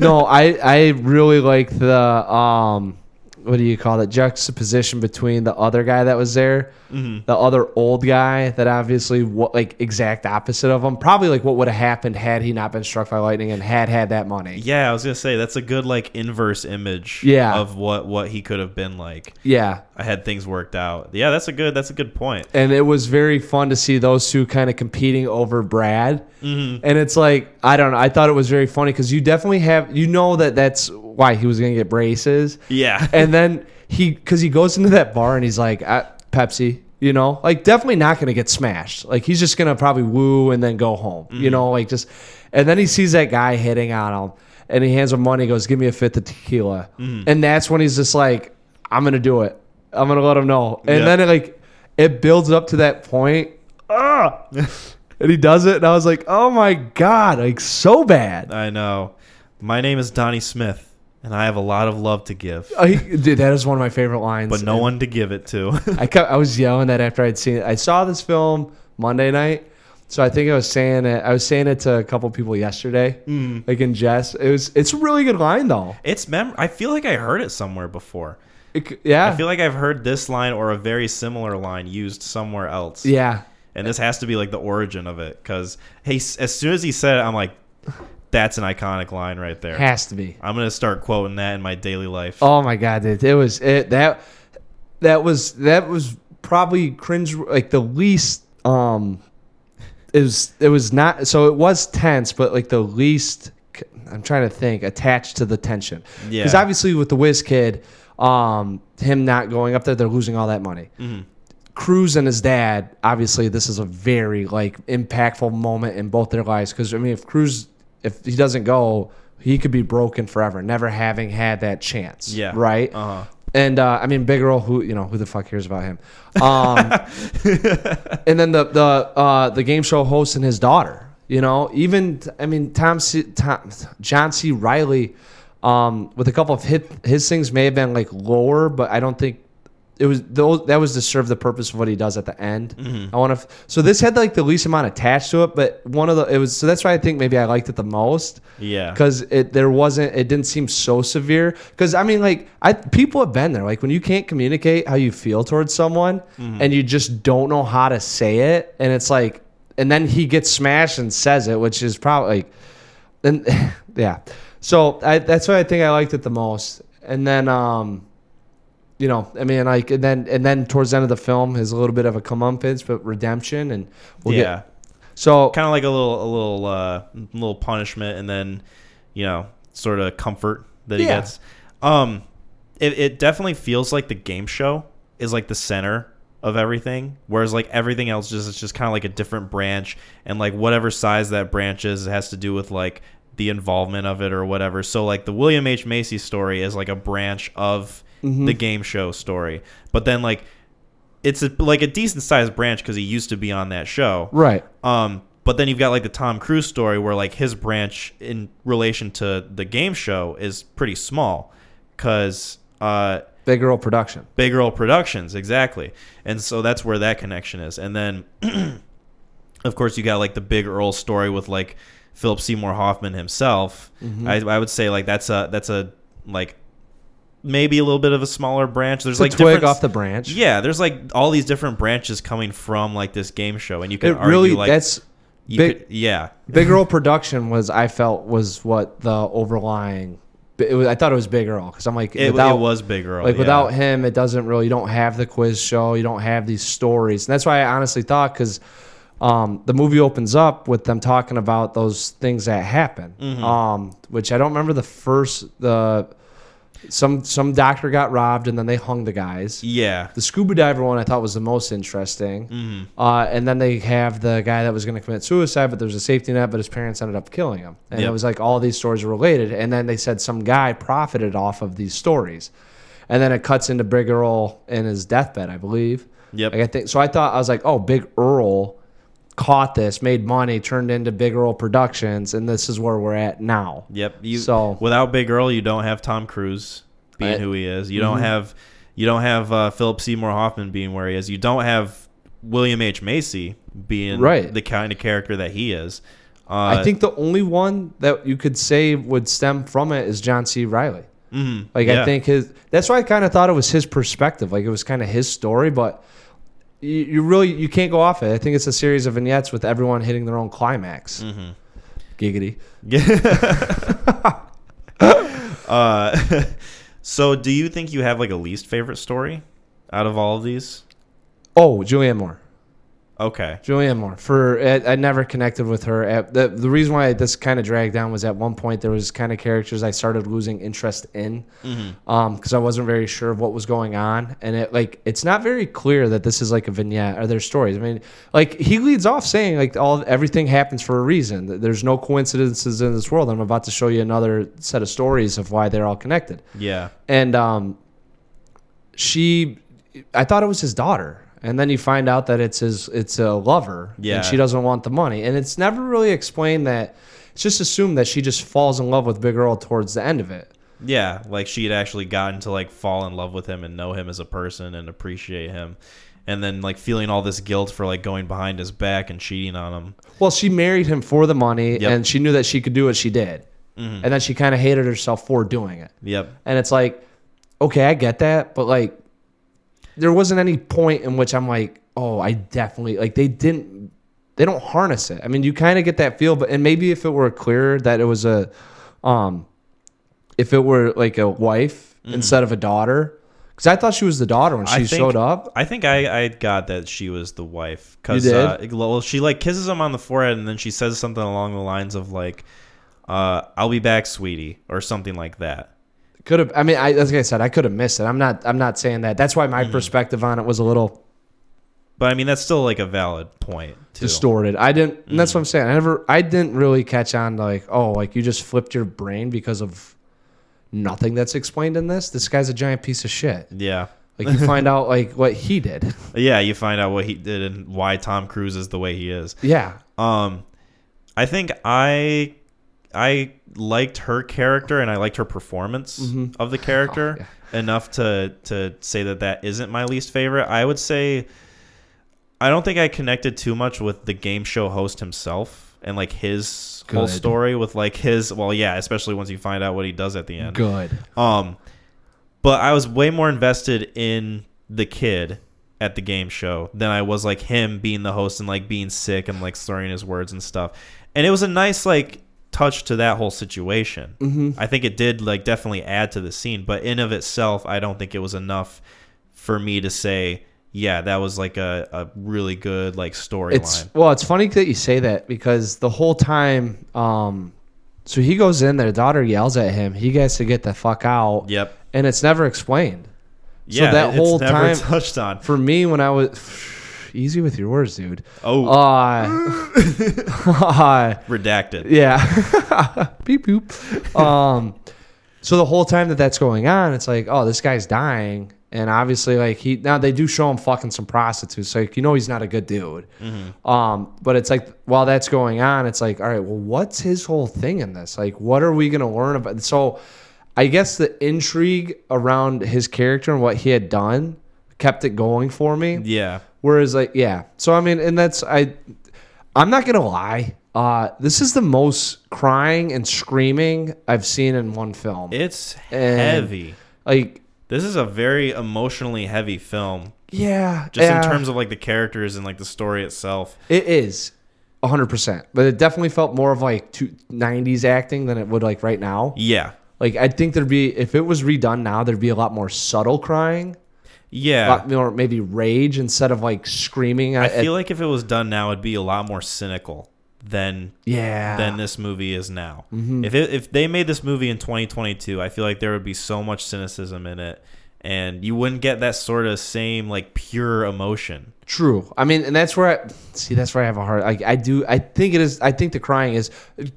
no, I I really like the um what do you call it juxtaposition between the other guy that was there, Mm-hmm. the other old guy that obviously what like exact opposite of him. Probably like what would have happened had he not been struck by lightning and had had that money. Yeah, I was gonna say that's a good like inverse image. Yeah. Of what what he could have been like. Yeah. I had things worked out. Yeah, that's a good that's a good point. And it was very fun to see those two kind of competing over Brad. Mm-hmm. And it's like I don't know. I thought it was very funny because you definitely have you know that that's why he was gonna get braces. Yeah. and then he because he goes into that bar and he's like pepsi you know like definitely not gonna get smashed like he's just gonna probably woo and then go home you know like just and then he sees that guy hitting on him and he hands him money he goes give me a fifth of tequila and that's when he's just like i'm gonna do it i'm gonna let him know and Yeah. then it like it builds up to that point ah! and he does it and i was like oh my god like so bad I know. My name is Donnie Smith, and I have a lot of love to give, he- dude that is one of my favorite lines but no And- one to give it to. I kept, I was yelling that after I'd seen it. I saw this film Monday night, so I think I was saying it. I was saying it to a couple people yesterday, Mm. like in jest. It was it's a really good line though. it's mem. I feel like I heard it somewhere before. It yeah, I feel like I've heard this line or a very similar line used somewhere else. yeah. And this has to be like the origin of it because hey, as soon as he said it, I'm like, that's an iconic line right there. Has to be. I'm gonna start quoting that in my daily life. Oh my god, dude. It was it that that was that was probably cringe like the least um it was it was not so it was tense but like the least I'm trying to think attached to the tension. Yeah. Cuz obviously with the Wiz kid um him not going up there they're losing all that money. Mm-hmm. Cruise and his dad, obviously, this is a very like impactful moment in both their lives. Because I mean, if Cruise, if he doesn't go, he could be broken forever, never having had that chance. Yeah. Right. Uh-huh. And uh, I mean, Big Earl, who you know, who the fuck cares about him? Um, and then the the uh, the game show host and his daughter. You know, even I mean, Tom, C, Tom John C. Reilly, um, with a couple of hit, his things may have been like lower, but I don't think it was those that was to serve the purpose of what he does at the end. I want to. So this had like the least amount attached to it, but one of the it was so that's why I think maybe I liked it the most Yeah. because it there wasn't it didn't seem so severe because i mean like i people have been there like when you can't communicate how you feel towards someone and you just don't know how to say it and it's like and then he gets smashed and says it which is probably like and yeah so I, that's why i think i liked it the most and then um you know, I mean, like, and then and then towards the end of the film is a little bit of a comeuppance, but redemption, and we'll yeah. get so kind of like a little a little uh little punishment and then you know sort of comfort that he Yeah. gets um it, it definitely feels like the game show is like the center of everything whereas like everything else just is just kind of like a different branch and like whatever size that branch is it has to do with like the involvement of it or whatever so like the william h macy story is like a branch of the game show story but then like it's a, like a decent sized branch because he used to be on that show right, um, but then you've got like the Tom Cruise story where like his branch in relation to the game show is pretty small because uh, Big Girl production. Big Earl Productions exactly, and so that's where that connection is. And then, of course, you got like the Big Earl story with like Philip Seymour Hoffman himself. Mm-hmm. I, I would say like that's a that's a like maybe a little bit of a smaller branch. There's like twig different- off the branch. yeah, there's like all these different branches coming from like this game show, and you can it argue really like that's you big- could, yeah, Big Earl production was I felt was what the overlying. It was, I thought it was Big Earl because I'm like it, without it was Big Earl. like yeah. without him it doesn't really you don't have the quiz show you don't have these stories and that's why I honestly thought because um, the movie opens up with them talking about those things that happen Mm-hmm. um, which I don't remember the first the some some doctor got robbed and then they hung the guys yeah, the scuba diver one I thought was the most interesting. Mm-hmm. Uh, and then they have the guy that was going to commit suicide, but there was a safety net, but his parents ended up killing him. And Yep. it was like all these stories are related. And then they said some guy profited off of these stories. And then it cuts into Big Earl in his deathbed, I believe. Yep. Like I think so. I thought I was like, oh, Big Earl caught this, made money, turned into Big Earl Productions, and this is where we're at now. yep. You So- without Big Earl, you don't have Tom Cruise being I- who he is. You Mm-hmm. don't have you don't have uh, Philip Seymour Hoffman being where he is. You don't have William H Macy being Right. the kind of character that he is. Uh, I think the only one that you could say would stem from it is John C. Reilly. mhm, Like yeah. I think his that's why I kind of thought it was his perspective. Like it was kind of his story, but you, you really you can't go off it. I think it's a series of vignettes with everyone hitting their own climax. Mm-hmm. Giggity. uh, so, do you think you have like a least favorite story out of all of these? Oh, Julianne Moore. Okay. Julianne Moore. For I, I never connected with her. At, the the reason why this kind of dragged down was at one point there was kind of characters I started losing interest in, because I wasn't very sure of what was going on, and it like it's not very clear that this is like a vignette or their stories. I mean, like he leads off saying like all everything happens for a reason. There's no coincidences in this world. I'm about to show you another set of stories of why they're all connected Yeah. and um, she, I thought it was his daughter, and then you find out that it's his, it's a lover, Yeah. and she doesn't want the money, and it's never really explained that. It's just assumed that she just falls in love with Big Earl towards the end of it. Yeah, like she had actually gotten to like fall in love with him and know him as a person and appreciate him. And then like feeling all this guilt for like going behind his back and cheating on him. Well, she married him for the money, Yep. Mm-hmm. and she knew that she could do what she did, and then she kind of hated herself for doing it. Yep. And it's like, okay, I get that, but like, there wasn't any point in which I'm like, oh, I definitely like they didn't they don't harness it. I mean, you kind of get that feel, but and maybe if it were clearer that it was a, um, if it were like a wife instead of a daughter, because I thought she was the daughter when she. Think- showed up. I think I, I got that she was the wife because uh, well, she like kisses him on the forehead and then she says something along the lines of like, uh, "I'll be back, sweetie," or something like that. Could have. I mean, I, like I said, I could have missed it. I'm not. I'm not saying that. That's why my Mm-hmm. perspective on it was a little But I mean, that's still like a valid point too. distorted. I didn't. And Mm. that's what I'm saying. I never. I didn't really catch on to like, oh, like you just flipped your brain because of nothing that's explained in this. This guy's a giant piece of shit. Yeah, Like you find out like what he did. yeah. You find out what he did and why Tom Cruise is the way he is. Yeah. Um, I think I I liked her character and I liked her performance of the character enough to to say that that isn't my least favorite. I would say I don't think I connected too much with the game show host himself and like his whole story with like his well yeah especially once you find out what he does at the end Good. um, but I was way more invested in the kid at the game show than I was like him being the host and like being sick and like slurring his words and stuff. And it was a nice like touch to that whole situation. Mm-hmm. I think it did like definitely add to the scene, but in of itself, I don't think it was enough for me to say, yeah, that was like a, a really good like storyline. well, it's funny that you say that because the whole time, um, so he goes in there, daughter yells at him, he gets to get the fuck out, Yep. and it's never explained. So Yeah, that it's whole never time- touched on. For me, when I was easy with your words, dude. Oh, Uh, redacted. yeah, beep boop. Um, so the whole time that that's going on, it's like, oh, this guy's dying, and obviously, like he now they do show him fucking some prostitutes, so like, you know he's not a good dude. Um, but it's like while that's going on, it's like, all right, well, what's his whole thing in this? Like, what are we gonna learn about? So, I guess the intrigue around his character and what he had done kept it going for me. Yeah. Whereas, like, yeah. So I mean, and that's I. I'm not gonna lie. Uh, this is the most crying and screaming I've seen in one film. It's And- heavy. like, This is a very emotionally heavy film, yeah, just yeah, in terms of like the characters and like the story itself. it is. 100%. But it definitely felt more of like two, 90s acting than it would like right now. Yeah, Like I think there'd be if it was redone now, there'd be a lot more subtle crying, yeah. lot more maybe rage instead of like screaming. I at, feel like if it was done now, it'd be a lot more cynical than yeah, than this movie is now. Mm-hmm. If it, if they made this movie in 2022, I feel like there would be so much cynicism in it, and you wouldn't get that sort of same like pure emotion. True. I mean, and that's where I see. That's where I have a hard. Like I do. I think it is. I think the crying is,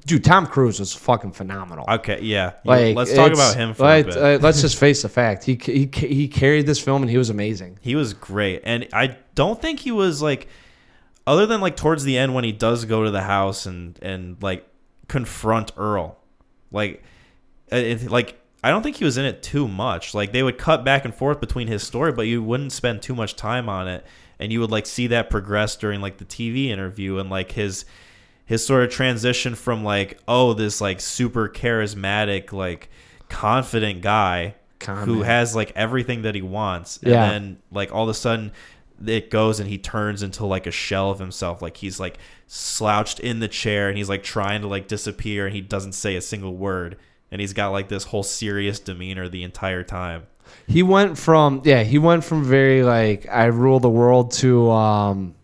dude. Tom Cruise was fucking phenomenal. Okay, yeah. Like let's talk about him for like, a bit. uh, let's just face the fact. He he he carried this film and he was amazing. He was great, and I don't think he was like, other than like towards the end when he does go to the house and and like confront Earl, like, uh, it, like I don't think he was in it too much. Like they would cut back and forth between his story, but you wouldn't spend too much time on it, and you would like see that progress during like the TV interview and like his his sort of transition from like oh this like super charismatic like confident guy Con who has like everything that he wants and Yeah. then like all of a sudden it goes and he turns into like a shell of himself like he's like slouched in the chair and he's like trying to like disappear and he doesn't say a single word. And he's got like this whole serious demeanor the entire time He went from yeah. He went from very like I rule the world to um.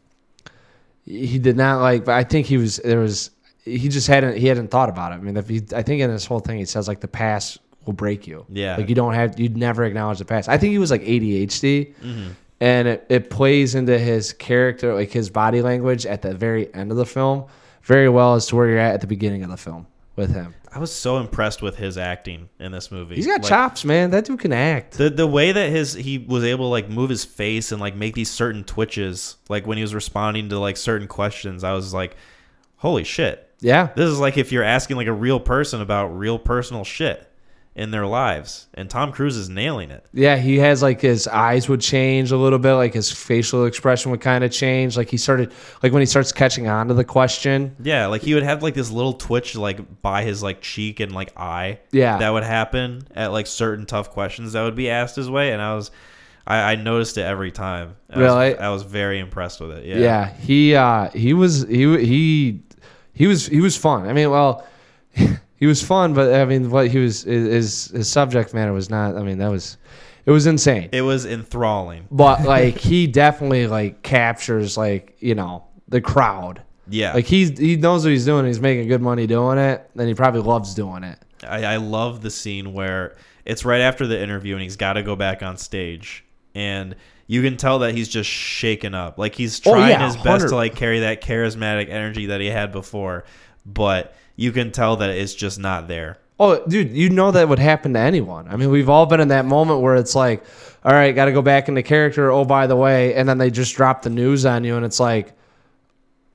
He did not like. But I think he was there was. He just hadn't. He hadn't thought about it. I mean, if he, I think in this whole thing, he says like the past will break you. Yeah. Like you don't have. You'd never acknowledge the past. I think he was like ADHD. Mm-hmm. and it, it plays into his character like his body language at the very end of the film very well as to where you're at at the beginning of the film with him. I was so impressed with his acting in this movie. He's got Like, chops man. That dude can act. The the way that his he was able to like move his face and like make these certain twitches like when he was responding to like certain questions i was like holy shit. Yeah. This is like if you're asking like a real person about real personal shit in their lives, and Tom Cruise is nailing it. yeah he has like his eyes would change a little bit like his facial expression would kind of change like he started like when he starts catching on to the question Yeah, like he would have like this little twitch like by his like cheek and like eye. Yeah. that would happen at like certain tough questions that would be asked his way, and I was, I, I noticed it every time. I Really? was, I was very impressed with it. Yeah. Yeah, he uh, he was he he he was he was fun. I mean, well, he was fun, but I mean, what he was his his subject matter was not. I mean, that was it was insane. It was enthralling. But like he definitely like captures like you know the crowd. Yeah. Like he's he knows what he's doing. He's making good money doing it, and he probably loves doing it. I, I love the scene where it's right after the interview and he's got to go back on stage and you can tell that he's just shaken up like he's Oh, trying yeah, his best 100 to like carry that charismatic energy that he had before but you can tell that it's just not there Oh, dude, you know that would happen to anyone. I mean, we've all been in that moment where it's like, all right, got to go back into character. Oh, by the way, and then they just drop the news on you, and it's like,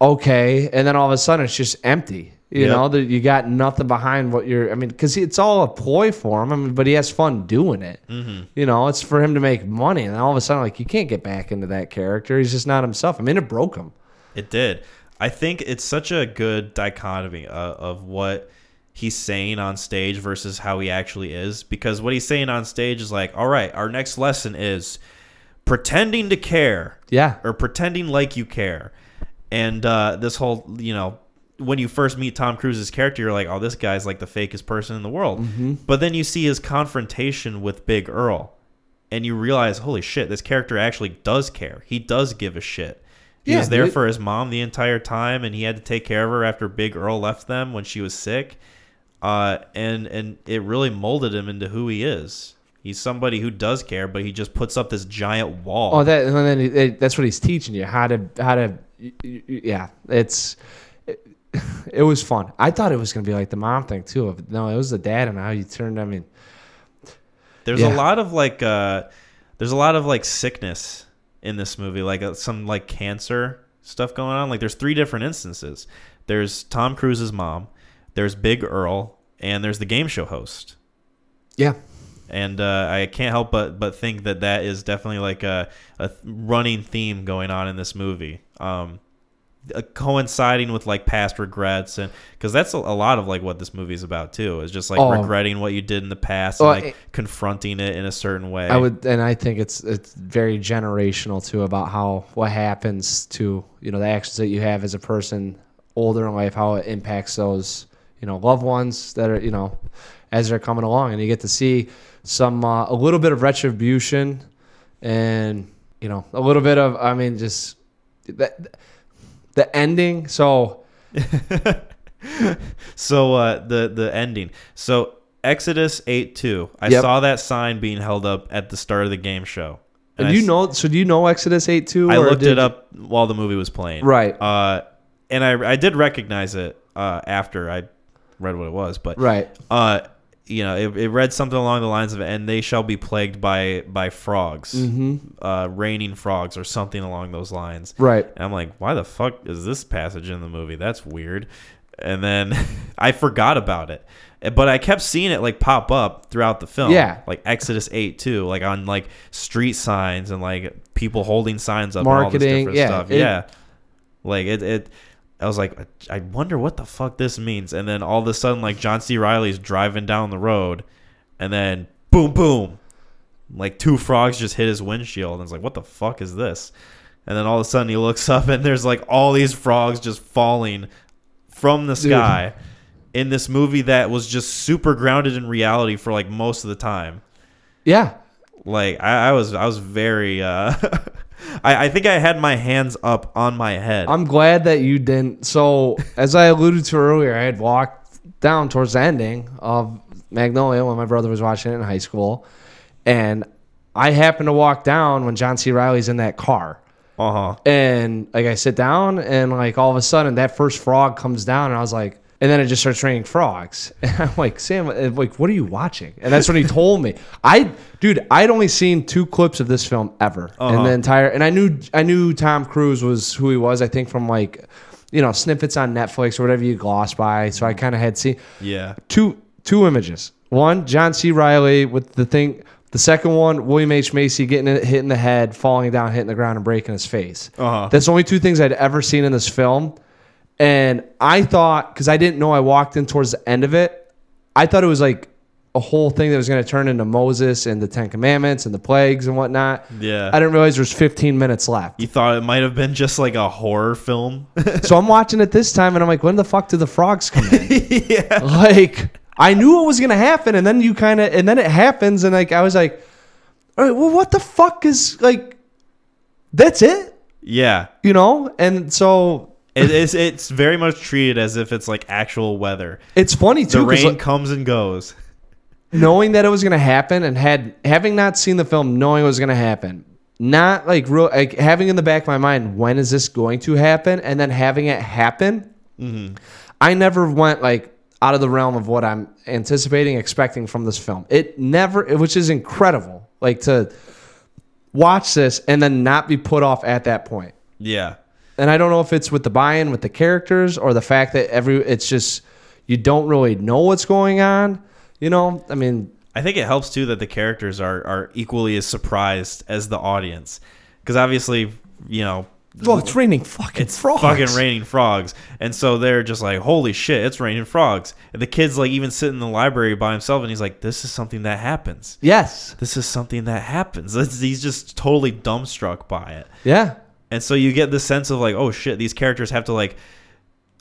okay, and then all of a sudden it's just empty. You Yep. know that you got nothing behind what you're. I mean, because it's all a ploy for him. I mean, but he has fun doing it. Mm-hmm. You know, it's for him to make money, and then all of a sudden, like you can't get back into that character. He's just not himself. I mean, it broke him. it did i think it's such a good dichotomy uh, of what he's saying on stage versus how he actually is because what he's saying on stage is like all right our next lesson is pretending to care Yeah, or pretending like you care. And uh, this whole, you know, when you first meet Tom Cruise's character, you're like, oh, this guy's like the fakest person in the world. But then you see his confrontation with Big Earl, and you realize, holy shit, this character actually does care. He does give a shit. He Yeah, was there for his mom the entire time, and he had to take care of her after Big Earl left them when she was sick. Uh, and and it really molded him into who he is. He's somebody who does care, but he just puts up this giant wall. Oh, that and then it, it, that's what he's teaching you how to how to. Yeah, it's it, was fun. I thought it was gonna be like the mom thing too. No, it was the dad and how you turned. I mean, There's Yeah. a lot of like uh there's a lot of like sickness in this movie, like uh, some like cancer stuff going on. Like there's three different instances. There's Tom Cruise's mom, there's Big Earl, and there's the game show host. yeah, And uh, I can't help but but think that that is definitely like a, a running theme going on in this movie. Um, uh, coinciding with like past regrets and because that's a, a lot of like what this movie is about too is just like Oh. regretting what you did in the past and like it- confronting it in a certain way I would, and I think it's it's very generational too about how what happens to you know the actions that you have as a person older in life, how it impacts those you know loved ones that are you know as they're coming along, and you get to see some uh, a little bit of retribution, and you know a little bit of I mean just that the ending. So so uh the the ending so exodus 8 2 i Yep. saw that sign being held up at the start of the game show and I you s- know, so do you know Exodus eight two? i looked it up while the movie was playing Right. uh and i i did recognize it uh after i read what it was but Right. uh you know it, it read something along the lines of and they shall be plagued by by frogs Mm-hmm. uh raining frogs or something along those lines Right. and I'm like, why the fuck is this passage in the movie? That's weird. And then I forgot about it. But I kept seeing it like pop up throughout the film. Yeah. Like Exodus 8 too, like on like street signs and like people holding signs up and all Marketing, this different yeah, stuff. it- yeah. Like it it I was like I wonder what the fuck this means. And then all of a sudden like John C. Reilly's driving down the road and then boom boom like two frogs just hit his windshield and it's like what the fuck is this and then all of a sudden he looks up and there's like all these frogs just falling from the sky in this movie that was just super grounded in reality for like most of the time Yeah. like i, I was i was very uh I, I think i had my hands up on my head I'm glad that you didn't. So, as I alluded to earlier, I had walked down towards the ending of Magnolia when my brother was watching it in high school, and I happened to walk down when John C. Reilly's in that car. uh-huh And like I sit down, and like all of a sudden that first frog comes down, and I was like, and then it just starts raining frogs. And I'm like, Sam, uh, like, what are you watching? And that's when he told me. I, dude, I'd only seen two clips of this film ever, in Uh-huh. the entire. And I knew, I knew Tom Cruise was who he was. I think from like, you know, snippets on Netflix or whatever you gloss by. So I kind of had seen yeah two two images. One, John C. Reilly with the thing. The second one, William H. Macy getting it, hit in the head, falling down, hitting the ground, and breaking his face. Uh-huh. That's the only two things I'd ever seen in this film. And I thought, because I didn't know I walked in towards the end of it, I thought it was like a whole thing that was going to turn into Moses and the Ten Commandments and the plagues and whatnot. Yeah. I didn't realize there was 15 minutes left. You thought it might have been just like a horror film. so I'm watching it this time and I'm like, when the fuck did the frogs come in? yeah. Like I knew it was gonna happen, and then you kind of, and then it happens, and like I was like, all right, well, what the fuck is like? That's it, yeah. you know. And so It is it's very much treated as if it's like actual weather. it's funny too. The rain like, comes and goes. knowing that it was gonna happen, and had having not seen the film, knowing it was gonna happen. Not like real, like having in the back of my mind, when is this going to happen? And then having it happen, mm-hmm. I never went like out of the realm of what I'm anticipating, expecting from this film. It never, which is incredible, like to watch this and then not be put off at that point. Yeah. And I don't know if it's with the buy-in with the characters or the fact that every, it's just you don't really know what's going on. You know, I mean, I think it helps too that the characters are are equally as surprised as the audience. Cuz obviously, you know, well, it's raining fucking it's frogs. fucking raining frogs. And so they're just like, "Holy shit, it's raining frogs." And the kid's like even sitting in the library by himself and he's like, "This is something that happens." Yes. This is something that happens. He's just totally dumbstruck by it. Yeah. And so you get the sense of like, oh shit, these characters have to like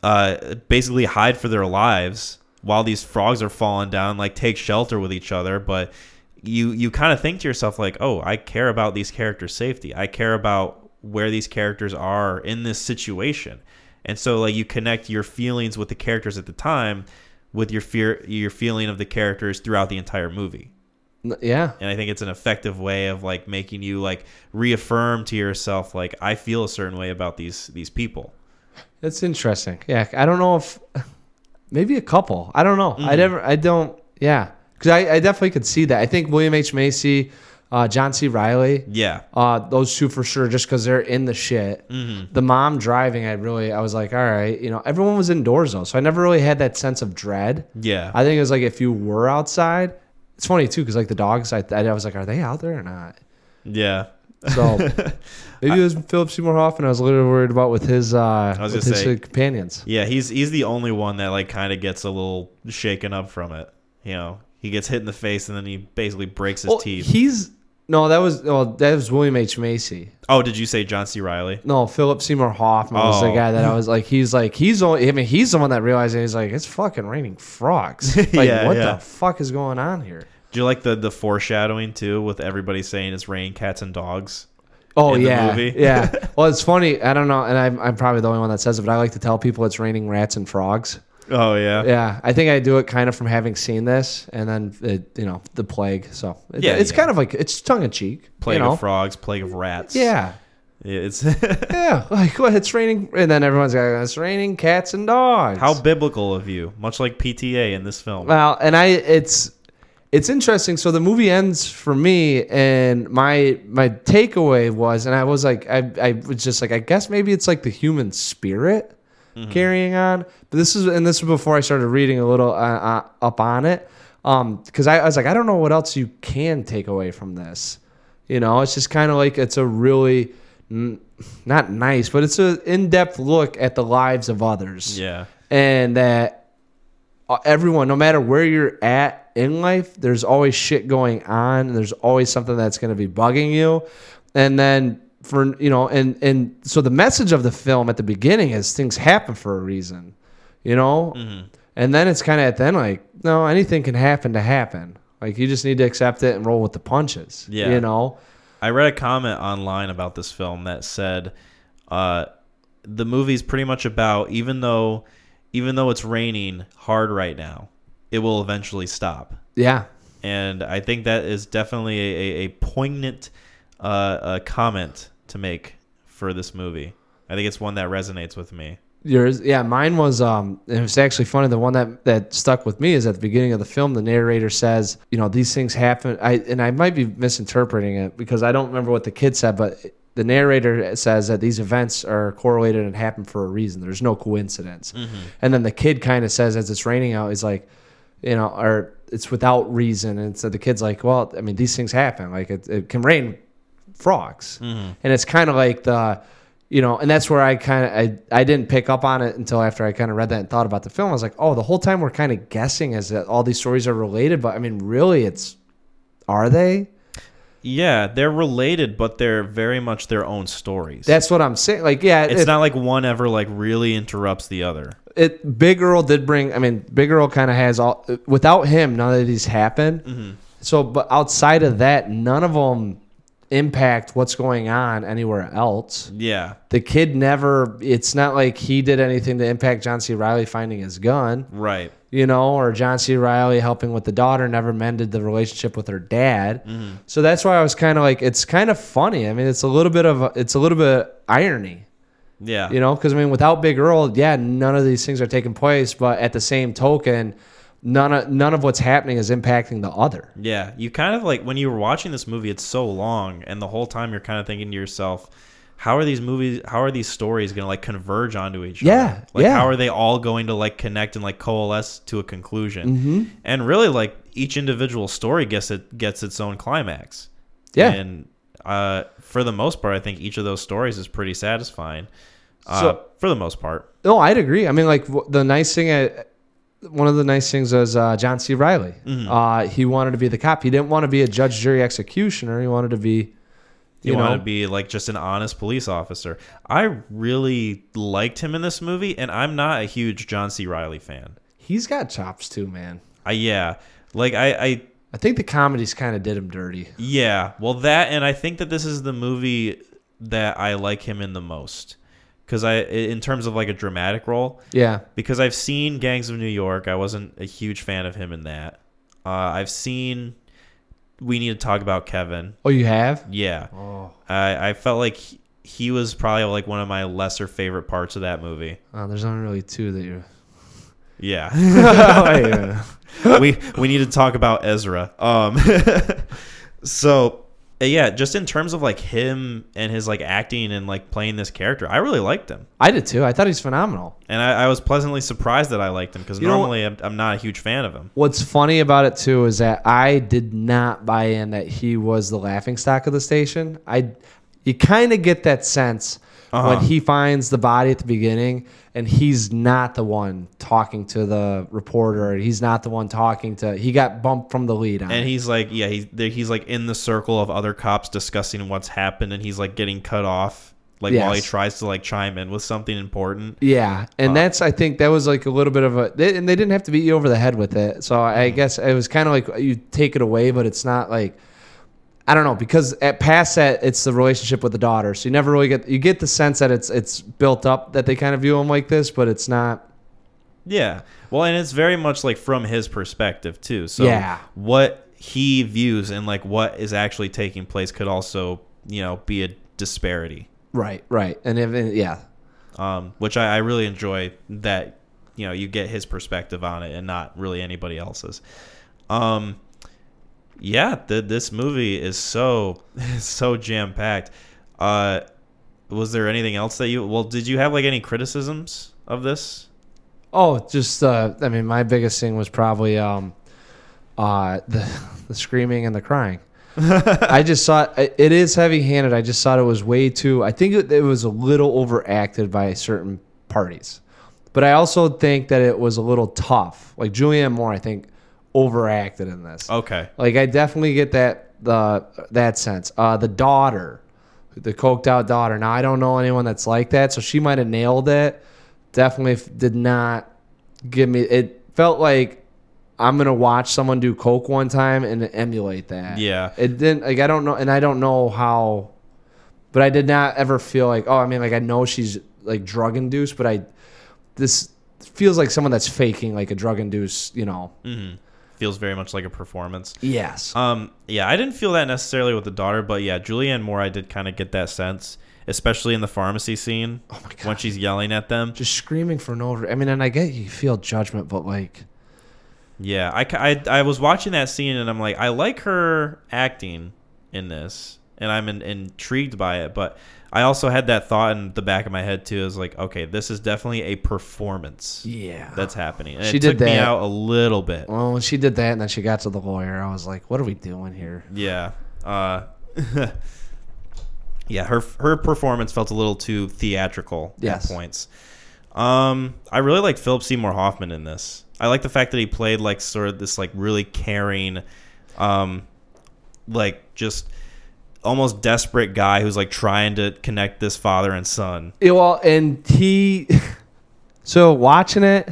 uh basically hide for their lives while these frogs are falling down, like take shelter with each other, but you you kind of think to yourself like, "Oh, I care about these characters' safety. I care about where these characters are in this situation." And so like you connect your feelings with the characters at the time with your fear your feeling of the characters throughout the entire movie Yeah. and i think it's an effective way of like making you like reaffirm to yourself like i feel a certain way about these these people That's interesting. Yeah, I don't know if maybe a couple. I don't know. I never. I don't. Yeah, because I, I definitely could see that. I think William H Macy, uh, John C. Reilly, yeah uh, those two for sure, just because they're in the shit. The mom driving, I really, I was like, all right, you know, everyone was indoors though, so I never really had that sense of dread. yeah I think it was like if you were outside. It's funny too, because like the dogs, I, I was like, are they out there or not? yeah So maybe it was Philip Seymour Hoffman. I was a little worried about with his uh, with his say- companions. yeah he's he's the only one that like kind of gets a little shaken up from it you know he gets hit in the face and then he basically breaks his Well, teeth He's no, that was no, that was William H Macy. oh did you say john c reilly No, Philip Seymour Hoffman was the Oh. guy that I was like. He's like he's only. I mean, he's the one that realized it. He's like, it's fucking raining frogs. Like, Yeah, what yeah. the fuck is going on here? do you like the the foreshadowing too with everybody saying it's raining cats and dogs Oh In the yeah, movie? yeah. Well, it's funny. I don't know, and I'm, I'm probably the only one that says it, but I like to tell people it's raining rats and frogs. Oh yeah Yeah, I think I do it kind of from having seen this, and then it, you know the plague. So it, Yeah, it's yeah. kind of like it's tongue in cheek. plague you know? of frogs plague of rats Yeah, Yeah, it's yeah. Like what? It's raining, and then everyone's like, it's raining cats and dogs. how biblical of you much like pta in this film Well, and I it's it's interesting. So the movie ends for me, and my my takeaway was, and I was like, I I was just like, I guess maybe it's like the human spirit carrying on. But this is and this was before I started reading a little uh, uh, up on it, um, because I, I was like, I don't know what else you can take away from this. You know, it's just kind of like it's a really n- not nice, but it's an in-depth look at the lives of others yeah and that uh, everyone, no matter where you're at in life, there's always shit going on. And there's always something that's going to be bugging you. And then for you know, and and so the message of the film at the beginning is things happen for a reason, you know. And then it's kind of at the end like, no, anything can happen to happen. Like you just need to accept it and roll with the punches. Yeah. you know. I read a comment online about this film that said uh, the movie's pretty much about even though even though it's raining hard right now, it will eventually stop. Yeah, And I think that is definitely a, a, a poignant uh, uh, comment to make for this movie. I think it's one that resonates with me. Yours, yeah, mine was. Um, it was actually funny. The one that that stuck with me is at the beginning of the film. The narrator says, "You know, these things happen." I and I might be misinterpreting it because I don't remember what the kid said, but the narrator says that these events are correlated and happen for a reason. There's no coincidence. And then the kid kind of says, as it's raining out, he's like, you know, or it's without reason. And so the kid's like, "Well, I mean, these things happen. Like it, it can rain frogs," and it's kind of like the you know, and that's where I kind of I, I didn't pick up on it until after I kind of read that and thought about the film. I was like, oh, the whole time we're kind of guessing as that all these stories are related, but I mean, really, it's are they? Yeah, they're related, but they're very much their own stories. That's what I'm saying. Like, yeah, it's it, not like one ever like really interrupts the other. It Big Earl did bring. I mean, Big Earl kind of has all. Without him, none of these happen. Mm-hmm. So, but outside of that, none of them impact what's going on anywhere else. Yeah, The kid never. It's not like he did anything to impact John C. Reilly finding his gun. right. you know, or John C. Reilly helping with the daughter never mended the relationship with her dad. Mm-hmm. So that's why I was kind of like, it's kind of funny. I mean, it's a little bit of, it's a little bit irony, Yeah, you know, because I mean, without Big Earl, yeah, none of these things are taking place, but at the same token, none of none of what's happening is impacting the other. Yeah, you kind of like when you were watching this movie, it's so long, and the whole time you're kind of thinking to yourself, how are these movies, how are these stories going to like converge onto each Yeah, other? Like, yeah. how are they all going to like connect and like coalesce to a conclusion? Mm-hmm. And really, like each individual story gets it gets its own climax. Yeah. and uh, for the most part, I think each of those stories is pretty satisfying. Uh, So- for the most part, No, I'd agree. I mean, like w- the nice thing, uh, one of the nice things was uh, John C. Reilly. Mm-hmm. Uh, he wanted to be the cop. He didn't want to be a judge, jury, executioner. He wanted to be, you, you want know, to be like just an honest police officer. I really liked him in this movie, and I'm not a huge John C. Reilly fan. he's got chops too, man. I yeah, like I, I I think the comedies kind of did him dirty. yeah. Well, that and I think that this is the movie that I like him in the most because I, in terms of like a dramatic role, Yeah. because I've seen Gangs of New York. I wasn't a huge fan of him in that. Uh, I've seen. We need to talk about Kevin. Oh, you have? Yeah, Oh, I, I felt like he, he was probably like one of my lesser favorite parts of that movie. oh there's only really two that you're. Yeah. Oh, we we need to talk about Ezra. Um, so uh, Uh, yeah, just in terms of like him and his like acting and like playing this character, I really liked him, I did too. I thought he's phenomenal. and I, I was pleasantly surprised that I liked him because You know normally I'm, I'm not a huge fan of him. What's funny about it too is that I did not buy in that he was the laughing stock of the station. I, you kind of get that sense Uh-huh. when he finds the body at the beginning, and he's not the one talking to the reporter. He's not the one talking to. He got bumped from the lead on. And he's like, yeah, he's he's like in the circle of other cops discussing what's happened, and he's like getting cut off, like while he tries to like chime in with something important. Yeah, and that's I think that was like a little bit of a, they, and they didn't have to beat you over the head with it. So Mm-hmm. I guess it was kind of like you take it away, but it's not like I don't know because at past that it's the relationship with the daughter. So you never really get you get the sense that it's it's built up that they kind of view him like this, but it's not. Yeah. Well, and it's very much like from his perspective too. So Yeah. what he views and like what is actually taking place could also, you know, be a disparity. Right, right, and if, and yeah, Um, which I, I really enjoy that, you know, you get his perspective on it and not really anybody else's. Um, yeah, the, this movie is so so jam packed. Uh, was there anything else that you? Well, did you have like any criticisms of this? Oh, just uh, I mean, my biggest thing was probably um, uh, the the screaming and the crying. I just thought it is heavy handed. I just thought it was way too. I think it, it was a little overacted by certain parties, but I also think that it was a little tough. Like Julianne Moore, I think overacted in this. Okay. Like I definitely get that the that sense. Uh, the daughter, the coked out daughter. Now I don't know anyone that's like that, so she might have nailed it. Definitely f- did not give me. It felt like I'm gonna watch someone do coke one time and emulate that. Yeah. It didn't like I don't know, and I don't know how, but I did not ever feel like oh I mean like I know she's like drug induced, but I this feels like someone that's faking like a drug induced you know. hmm Feels very much like a performance. Yes. Um, yeah, I didn't feel that necessarily with the daughter, but yeah, Julianne Moore, I did kind of get that sense, especially in the pharmacy scene oh my god. when she's yelling at them. just screaming for no. Over. I mean, and I get you feel judgment, but like, Yeah, I, I, I was watching that scene and I'm like, I like her acting in this, and I'm in, intrigued by it, but I also had that thought in the back of my head too. Is like, okay, this is definitely a performance yeah. that's happening. And She it did took me that. out a little bit. well, when she did that, and then she got to the lawyer, I was like, what are we doing here? Yeah. Uh, yeah, her her performance felt a little too theatrical Yes. at points. Um, I really like Philip Seymour Hoffman in this. I like the fact that he played like sort of this like really caring, um, like just almost desperate guy who's like trying to connect this father and son. Yeah, well, and he. So watching it,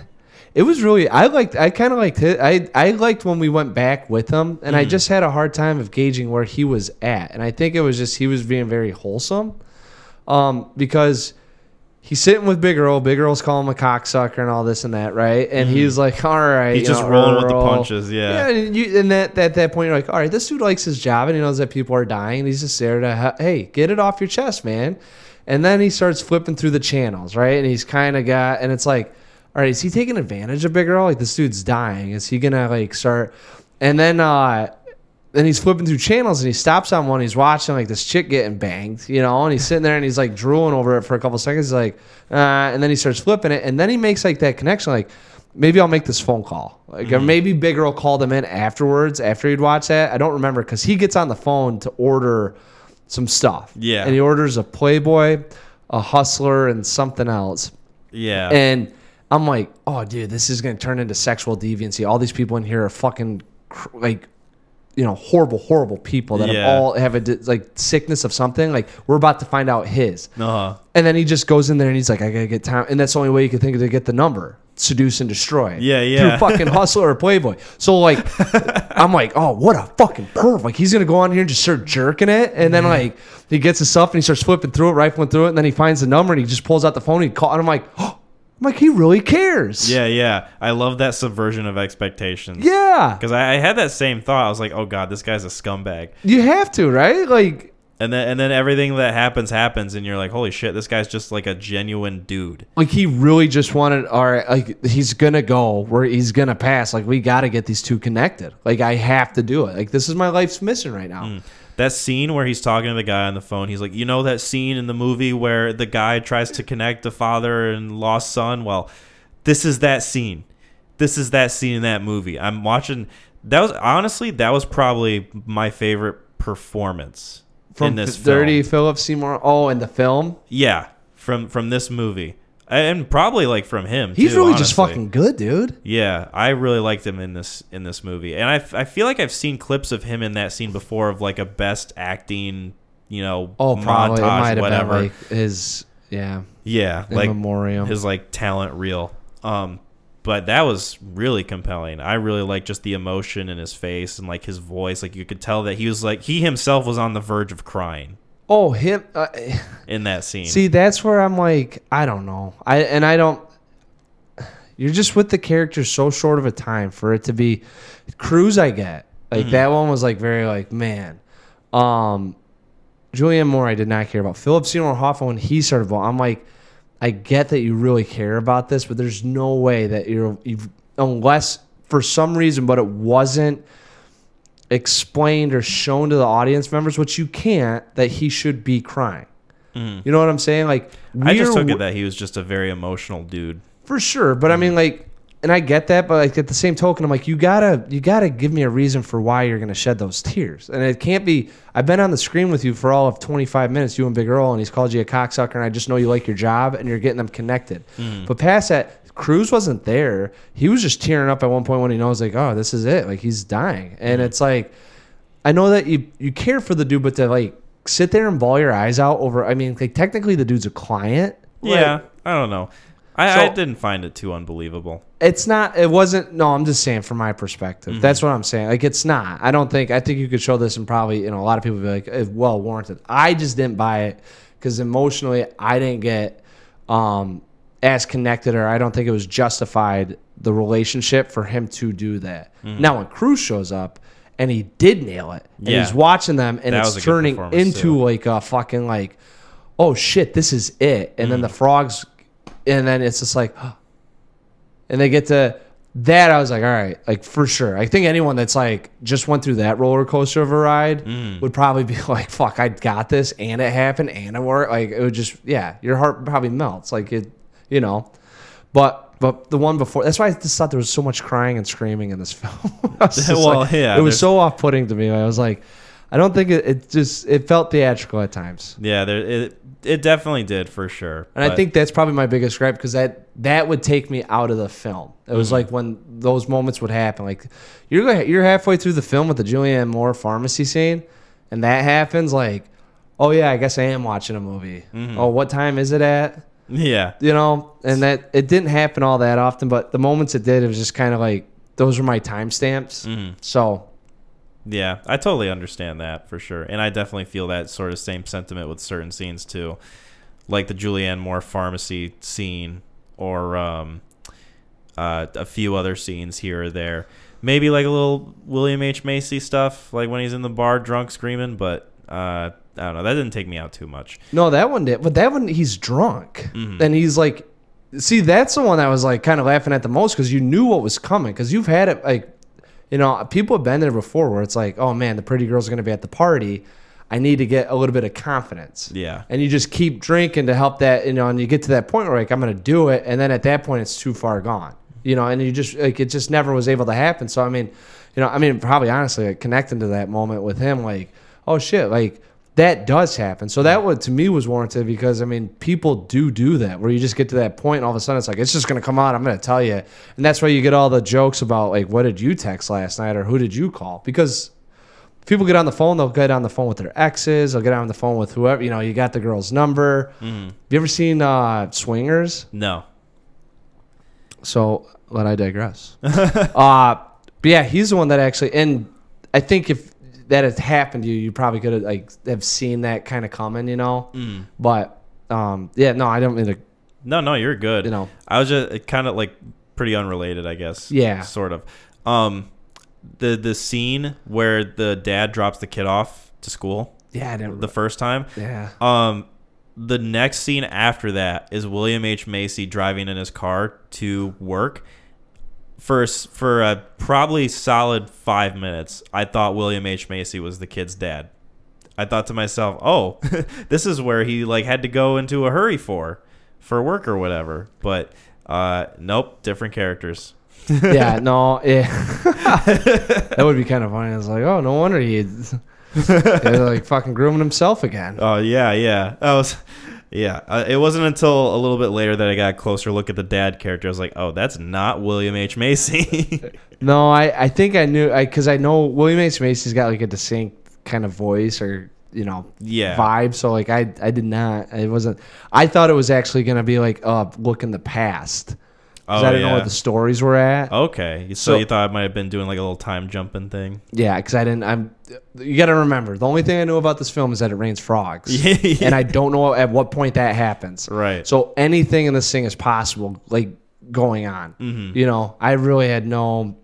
it was really. I liked. I kind of liked it. I I liked when we went back with him, and I just had a hard time of gauging where he was at, and I think it was just he was being very wholesome, um, because. He's sitting with Big Earl. Big Earl's calling him a cocksucker and all this and that, right? And he's like, "All right, He's just know, rolling with the punches, yeah. Yeah, and, you, and that, at that point, you're like, all right, this dude likes his job and he knows that people are dying. He's just there to, hey, get it off your chest, man. And then he starts flipping through the channels, right? And he's kind of got, and it's like, all right, is he taking advantage of Big Earl? Like, this dude's dying. Is he going to, like, start? And then, uh, then he's flipping through channels and he stops on one. He's watching like this chick getting banged, you know, and he's sitting there and he's like drooling over it for a couple seconds. He's like, uh, and then he starts flipping it, and then he makes like that connection, like maybe I'll make this phone call, like or maybe Big Earl called him in afterwards after he'd watched that. I don't remember because he gets on the phone to order some stuff, Yeah. and he orders a Playboy, a Hustler, and something else. Yeah, And I'm like, oh, dude, this is going to turn into sexual deviancy. All these people in here are fucking cr- like, you know, horrible, horrible people that Yeah. have all have a like sickness of something. Like we're about to find out his. uh-huh. And then he just goes in there and he's like, I gotta get time. And that's the only way you could think of to get the number. Seduce and destroy. Yeah, yeah. Through fucking hustler or playboy. So like I'm like, oh, what a fucking perv. Like he's gonna go on here and just start jerking it. And then like he gets his stuff and he starts flipping through it, rifling through it, and then he finds the number and he just pulls out the phone and he call and I'm like, oh I'm like, he really cares. yeah, yeah. I love that subversion of expectations. Yeah. because I, I had that same thought. I was like, oh god, this guy's a scumbag. You have to, right? Like And then and then everything that happens happens, and you're like, holy shit, this guy's just like a genuine dude. like he really just wanted all right like he's gonna go where he's gonna pass like we gotta get these two connected like i have to do it like this is my life's mission right now mm. That scene where he's talking to the guy on the phone, he's like, you know that scene in the movie where the guy tries to connect the father and lost son? Well, this is that scene. This is that scene in that movie. I'm watching. That was honestly that was probably my favorite performance from in this dirty film. philip seymour oh in the film Yeah, from from this movie, and probably like from him. he's too, really just fucking good dude Yeah, I really liked him in this in this movie, and I, I feel like I've seen clips of him in that scene before of like a best acting, you know, oh probably montage, have whatever. like his yeah yeah, like memoriam his like talent reel. Um, but that was really compelling. I really like just the emotion in his face and like his voice. Like you could tell that he was like he himself was on the verge of crying oh him uh, in that scene. see that's where i'm like i don't know i and i don't you're just with the character so short of a time for it to be Cruz I get. Like Mm-hmm. that one was like very like man. Um Julianne Moore I did not care about. Philip Seymour Hoffman when he started I'm like I get that you really care about this, but there's no way that you're you've unless for some reason but it wasn't explained or shown to the audience members, which you can't, that he should be crying. Mm. You know what I'm saying? Like. I just took it that he was just a very emotional dude. for sure but i mm. mean like and i get that but like at the same token i'm like you gotta you gotta give me a reason for why you're gonna shed those tears and it can't be i've been on the screen with you for all of 25 minutes you and big earl and he's called you a cocksucker and i just know you like your job and you're getting them connected mm. but past that cruise wasn't there he was just tearing up at one point when he knows like oh this is it like he's dying and it's like I know that you you care for the dude, but to like sit there and ball your eyes out over. I mean, like technically the dude's a client. Like, Yeah, I don't know. I, I didn't find it too unbelievable. it's not. It wasn't. No, I'm just saying from my perspective. Mm-hmm. That's what I'm saying. Like it's not. I don't think. I think you could show this and probably you know a lot of people would be like well warranted. I just didn't buy it because emotionally I didn't get um as connected or I don't think it was justified the relationship for him to do that. Now when Cruise shows up. And he did nail it. And. Yeah. he's watching them, and That it's turning into too. like a fucking like, oh shit, this is it. And Mm. then the frogs, and then it's just like, and they get to that i was like all right like for sure i think anyone that's like just went through that roller coaster of a ride Mm. would probably be like fuck i got this and it happened and it worked like it would just yeah your heart probably melts like it you know but but the one before that's why i just thought there was so much crying and screaming in this film I was just Well, like- yeah, it was so off-putting to me i was like I don't think it, it just it felt theatrical at times. Yeah, there, it it definitely did for sure. And I think that's probably my biggest gripe because that that would take me out of the film. It Mm-hmm. was like when those moments would happen. Like you're you're halfway through the film with the Julianne Moore pharmacy scene, and that happens. Like, oh yeah, I guess I am watching a movie. Mm-hmm. Oh, what time is it at? Yeah, You know, and that it didn't happen all that often, but the moments it did, it was just kind of like those were my timestamps. Mm-hmm. So yeah, I totally understand that for sure, and I definitely feel that sort of same sentiment with certain scenes too, like the Julianne Moore pharmacy scene, or um, uh, a few other scenes here or there. Maybe like a little William H Macy stuff, like when he's in the bar drunk screaming, but uh, I don't know. That didn't take me out too much. No, that one did. But that one, he's drunk. Mm-hmm. And he's like, see, that's the one that was like kind of laughing at the most because you knew what was coming. Because you've had it like, you know, people have been there before where it's like, oh man, the pretty girl's going to be at the party. I need to get a little bit of confidence. Yeah. And you just keep drinking to help that, you know, and you get to that point where like, I'm going to do it. And then at that point, it's too far gone, you know, and you just, like, it just never was able to happen. So, I mean, you know, I mean, probably honestly, like, connecting to that moment with him, like, oh shit, like, that does happen. So that would to me was warranted because I mean people do do that where you just get to that point and all of a sudden it's like it's just gonna come out. I'm gonna tell you, and that's why you get all the jokes about like what did you text last night or who did you call because people get on the phone they'll get on the phone with their exes they'll get on the phone with whoever you know you got the girl's number. Have you ever seen uh, Swingers? No. So let I digress. uh, but yeah, he's the one that actually, and I think if that had happened to you, you probably could have like have seen that kind of coming, you know. But um, yeah, no, I don't mean to. No, no, you're good. You know. I was just kind of like pretty unrelated, I guess. Yeah. sort of. Um, the the scene where the dad drops the kid off to school Yeah, I didn't. the first time. yeah, Um, the next scene after that is William H Macy driving in his car to work. For for a probably solid five minutes, I thought William H Macy was the kid's dad. I thought to myself, "Oh, this is where he like had to go into a hurry for, for work or whatever." But uh, nope, different characters. yeah, no, yeah. that would be kind of funny. I was like, oh, no wonder he like fucking grooming himself again. Oh yeah, yeah. I was, yeah. Uh, it wasn't until a little bit later that I got a closer look at the dad character. I was like, oh, that's not William H Macy. No, I, I think I knew I because I know William H Macy's got like a distinct kind of voice or you know Yeah. vibe. So like I I did not. It wasn't. I thought it was actually gonna be like uh look in the past. Oh, I didn't know yeah. what the stories were at. okay, so, So- you thought I might have been doing like a little time jumping thing? Yeah, because I didn't. I'm. You got to remember the only thing I know about this film is that it rains frogs, and I don't know at what point that happens. Right. So anything in this thing is possible, like going on. Mm-hmm. You know, I really had no.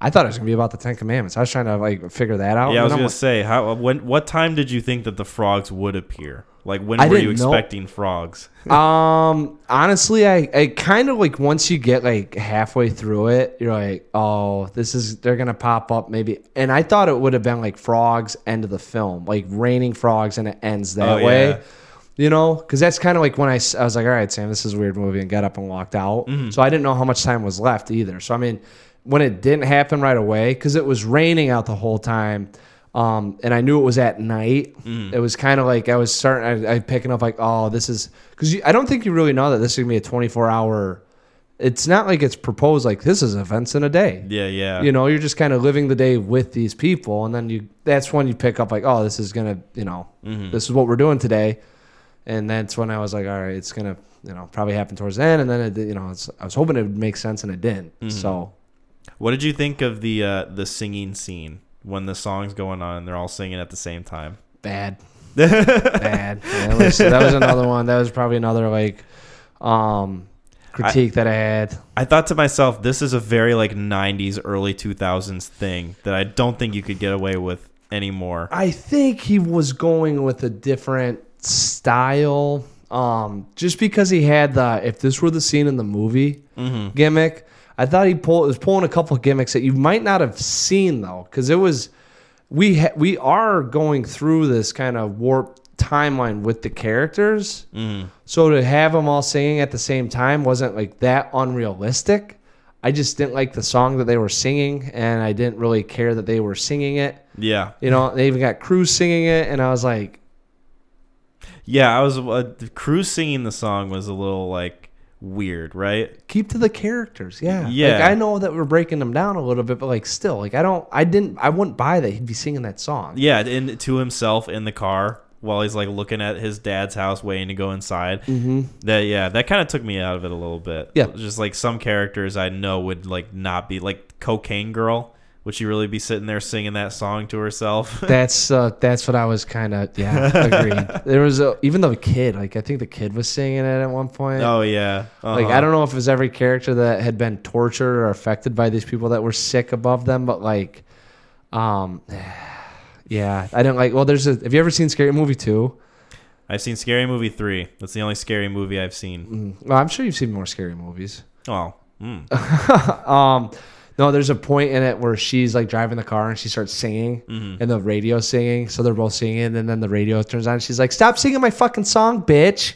I thought it was gonna be about the Ten Commandments. I was trying to like figure that out. yeah, I was I'm gonna like- say how when what time did you think that the frogs would appear? Like when I were you didn't know. expecting frogs? Um, honestly, I, I kind of like once you get like halfway through it, you're like, oh, this is they're gonna pop up maybe. And I thought it would have been like frogs end of the film, like raining frogs, and it ends that Oh, way. yeah. You know, because that's kind of like when I, I was like, all right, Sam, this is a weird movie, and got up and walked out. Mm-hmm. So I didn't know how much time was left either. So I mean, when it didn't happen right away, because it was raining out the whole time, um, and I knew it was at night. Mm. It was kind of like I was starting, I, I picking up like, oh, this is because I don't think you really know that this is gonna be a 24 hour. It's not like it's proposed like this is events in a day. Yeah, yeah. You know, you're just kind of living the day with these people, and then you that's when you pick up like, oh, this is gonna, you know, Mm-hmm. this is what we're doing today, and that's when I was like, all right, it's gonna, you know, probably happen towards the end, and then it, you know, it's, I was hoping it would make sense, and it didn't. Mm-hmm. So What did you think of the uh, the singing scene when the song's going on and they're all singing at the same time? bad, bad. Yeah, that, was, that was another one. That was probably another like um critique that I had. I thought to myself, this is a very like '90s, early 2000s thing that I don't think you could get away with anymore. I think he was going with a different style. Um, just because he had the if this were the scene in the movie gimmick, I thought he pulled was pulling a couple of gimmicks that you might not have seen though, because it was we ha- we are going through this kind of warp timeline with the characters. So to have them all singing at the same time wasn't like that unrealistic. I just didn't like the song that they were singing, and I didn't really care that they were singing it. Yeah. You know, they even got Cruise singing it, and I was like, Yeah, I was uh, Cruise singing the song was a little like weird, right? keep to the characters. Yeah. Yeah. Like, I know that we're breaking them down a little bit, but like still, like I don't, I didn't, I wouldn't buy that he'd be singing that song. Yeah, and to himself in the car while he's like looking at his dad's house waiting to go inside. Mm-hmm. That yeah, that kind of took me out of it a little bit. Yeah. just like some characters I know would like not be like Cocaine Girl. Would she really be sitting there singing that song to herself? That's uh, that's what I was kind of yeah agreed. there was a, even the kid like I think the kid was singing it at one point. oh yeah, Like Uh-huh. I don't know if it was every character that had been tortured or affected by these people that were sick above them, but like, um, yeah, I don't like. Well, there's a. Have you ever seen Scary Movie two? I've seen Scary Movie three. That's the only scary movie I've seen. Well, I'm sure you've seen more scary movies. Oh, mm. Um, no, there's a point in it where she's like driving the car and she starts singing, Mm-hmm. and the radio singing. So they're both singing, and then the radio turns on. And she's like, "Stop singing my fucking song, bitch!"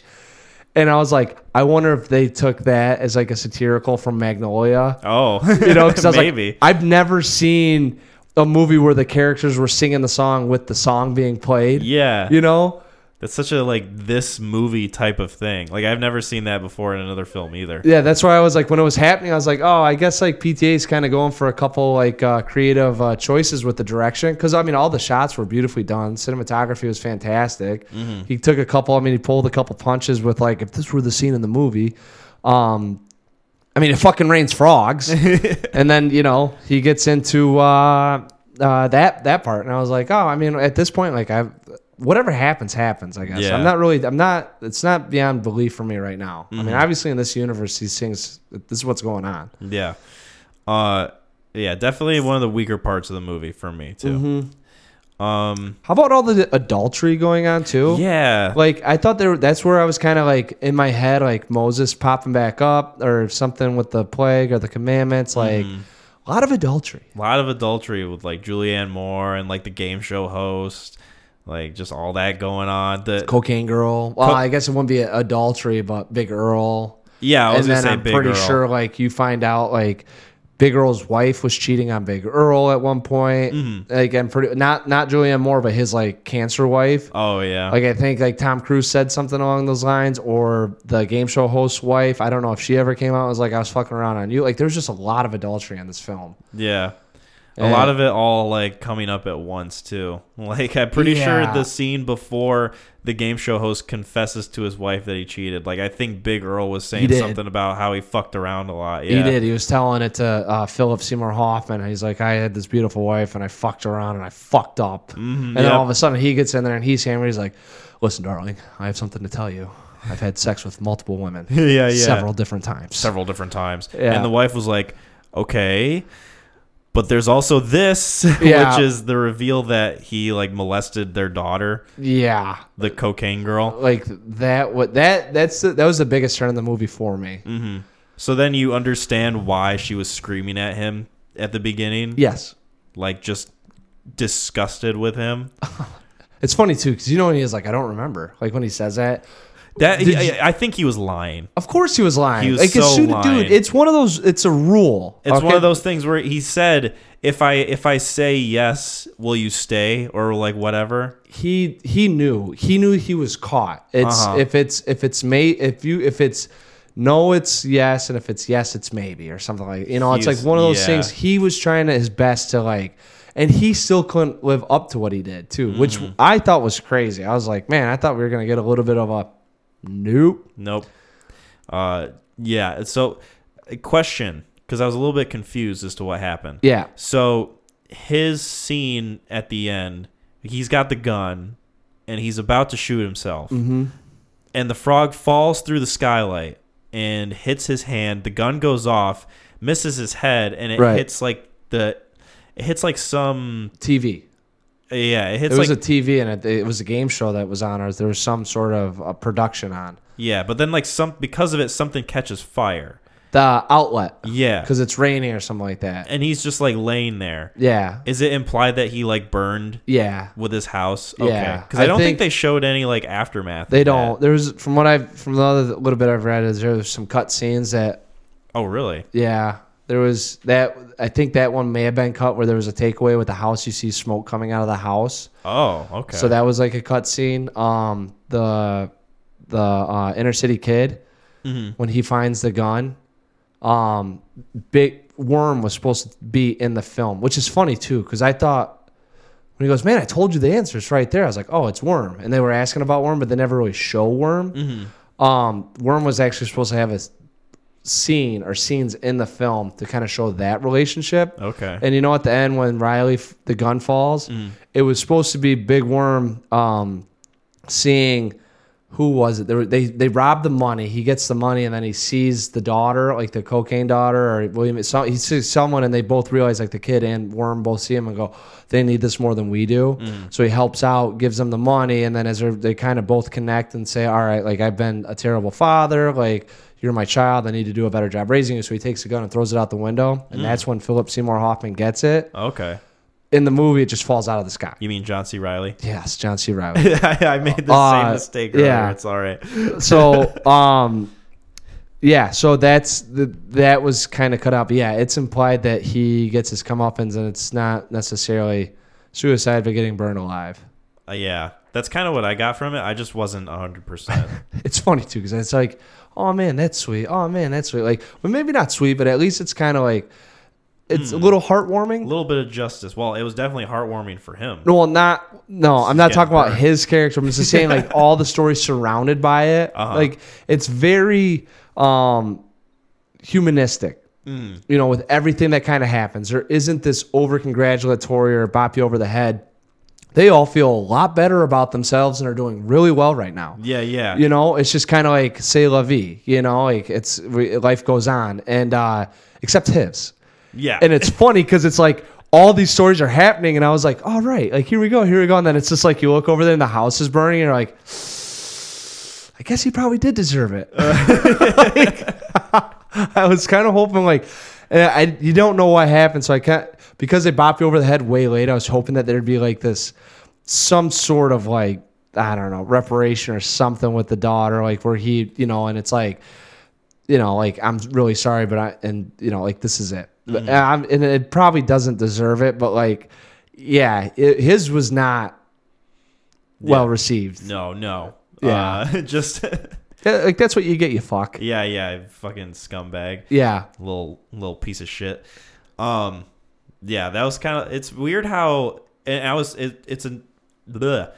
And I was like, I wonder if they took that as like a satirical from Magnolia. oh, You know, because I was maybe. like, I've never seen a movie where the characters were singing the song with the song being played. yeah, You know? That's such a like this movie type of thing. Like I've never seen that before in another film either. Yeah, that's why I was like, when it was happening, I was like, oh, I guess like PTA is kind of going for a couple like uh, creative uh, choices with the direction. Because I mean, all the shots were beautifully done. Cinematography was fantastic. He took a couple. I mean, he pulled a couple punches with like, if this were the scene in the movie. Um, I mean, it fucking rains frogs, and then you know he gets into uh, uh, that that part, and I was like, oh, I mean, at this point, like I, whatever happens, happens. I guess Yeah. I'm not really, I'm not. It's not beyond belief for me right now. I Mm-hmm. mean, obviously in this universe, these things, this is what's going on. Yeah. Uh yeah, definitely one of the weaker parts of the movie for me too. Mm-hmm. Um How about all the adultery going on too? yeah. Like I thought there, that's where I was kind of like in my head, like Moses popping back up or something with the plague or the commandments, like Mm-hmm. a lot of adultery. a lot of adultery with like Julianne Moore and like the game show host, like just all that going on. The Cocaine girl. Well, Co- I guess it wouldn't be adultery, but Big Earl. yeah, I was and then I'm pretty Earl. sure like you find out like Big Earl's wife was cheating on Big Earl at one point. Mm-hmm. Like I'm pretty not not Julianne Moore, but his like cancer wife. Oh yeah. Like I think like Tom Cruise said something along those lines, or the game show host's wife. I don't know if she ever came out and was like, I was fucking around on you. Like there's just a lot of adultery in this film. yeah. A lot of it all like coming up at once too. Like I'm pretty sure the scene before the game show host confesses to his wife that he cheated. Like I think Big Earl was saying something about how he fucked around a lot. Yeah. He did. He was telling it to uh, Philip Seymour Hoffman. He's like, I had this beautiful wife and I fucked around and I fucked up. and then all of a sudden he gets in there and he's hammered. He's like, Listen, darling, I have something to tell you. I've had sex with multiple women. Yeah, yeah. Several different times. several different times. Yeah. And the wife was like, okay. But there's also this, Yeah. which is the reveal that he like molested their daughter, Yeah. the cocaine girl. Like that. What that? That's the, that was the biggest turn in the movie for me. Mm. So then you understand why she was screaming at him at the beginning, Yes. like just disgusted with him. It's funny too because you know when he is like, I don't remember. Like when he says that. That Did he, you- I, I think he was lying. Of course he was lying. He was like so as soon lying. dude, it's one of those. It's a rule. It's one okay? of those things where he said, "If I if I say yes, will you stay?" or like whatever. he he knew he knew he was caught. It's Uh-huh. if it's if it's may if you if it's no it's yes and if it's yes it's maybe or something like you know it's like one of those yeah. things he was trying his best to like and he still couldn't live up to what he did too which Mm-hmm. I thought was crazy. I was like man I thought we were gonna get a little bit of a nope Nope. Uh, yeah. So, a question because I was a little bit confused as to what happened. yeah So his scene at the end, he's got the gun, and he's about to shoot himself, mm-hmm. and the frog falls through the skylight and hits his hand. The gun goes off, misses his head, and it Right. hits like the. It hits like some TV. Yeah. It hits It was like a TV and it, it was a game show that was on or there was some sort of uh production on yeah, but then like some because of it something catches fire. the outlet Yeah, because it's raining or something like that. and he's just like laying there. Yeah, Is it implied that he like burned yeah. with his house? Yeah, Okay, because I I don't think, think- they showed any like aftermath. They don't. There's from what I've from the other little bit I've read is there's some cut scenes that Oh, really? yeah There was that. I think that one may have been cut where there was a takeaway with the house. You see smoke coming out of the house. Oh, okay. So that was like a cut scene. Um, the the uh, inner city kid Mm-hmm. when he finds the gun, um, big worm was supposed to be in the film, which is funny too because I thought when he goes, "Man, I told you the answer. It's right there." I was like, "Oh, it's worm," and they were asking about worm, but they never really show worm. Mm-hmm. Um, worm was actually supposed to have a scene or scenes in the film to kind of show that relationship. okay. And you know, at the end when Riley the gun falls, it was supposed to be Big Worm um, seeing who was it? They, were, they they robbed the money. He gets the money, and then he sees the daughter, like the cocaine daughter, or William. He sees someone, and they both realize, like the kid and Worm, both see him and go, "They need this more than we do." So he helps out, gives them the money, and then as they kind of both connect and say, "All right, like I've been a terrible father, like." You're my child. I need to do a better job raising you. So he takes the gun and throws it out the window, and that's when Philip Seymour Hoffman gets it okay. in the movie it just falls out of the sky. You mean John C. Reilly? Yes, John C. Reilly. I made the Uh, same mistake earlier. yeah. It's all right. so, um, yeah, so that's the that was kind of cut out. But yeah, it's implied that he gets his comeuppance, and it's not necessarily suicide, but getting burned alive. Uh, yeah, that's kind of what I got from it. I just wasn't hundred percent. It's funny too because it's like, oh man, that's sweet. Oh man, that's sweet. Like, well, maybe not sweet, but at least it's kind of like it's a little heartwarming. A little bit of justice. Well, it was definitely heartwarming for him. No, well, not no. I'm not getting talking about burned. his character. I'm just saying like all the stories surrounded by it. Uh-huh. Like it's very um humanistic. Mm. You know, with everything that kind of happens, there isn't this over congratulatory or bop you over the head. They all feel a lot better about themselves and are doing really well right now. Yeah, yeah. You know, it's just kind of like say la vie. You know, like it's life goes on, and uh except his yeah. and it's funny because it's like all these stories are happening, and I was like, all right, like here we go, here we go, and then it's just like you look over there and the house is burning, and you're like, I guess he probably did deserve it. Like, I was kind of hoping like, I you don't know what happened, so I can't because they bopped me over the head way late. I was hoping that there'd be like this some sort of like I don't know reparation or something with the daughter, like where he you know, and it's like you know, like I'm really sorry, but I and you know, like this is it. But I'm, and it probably doesn't deserve it, but like, yeah, it, his was not well received. no, no. Yeah. Uh, just Yeah, Like that's what you get, you fuck. yeah, yeah. Fucking scumbag. Yeah, little little piece of shit. Um, yeah, that was kind of. It's weird how and I was. It, it's a. Bleh.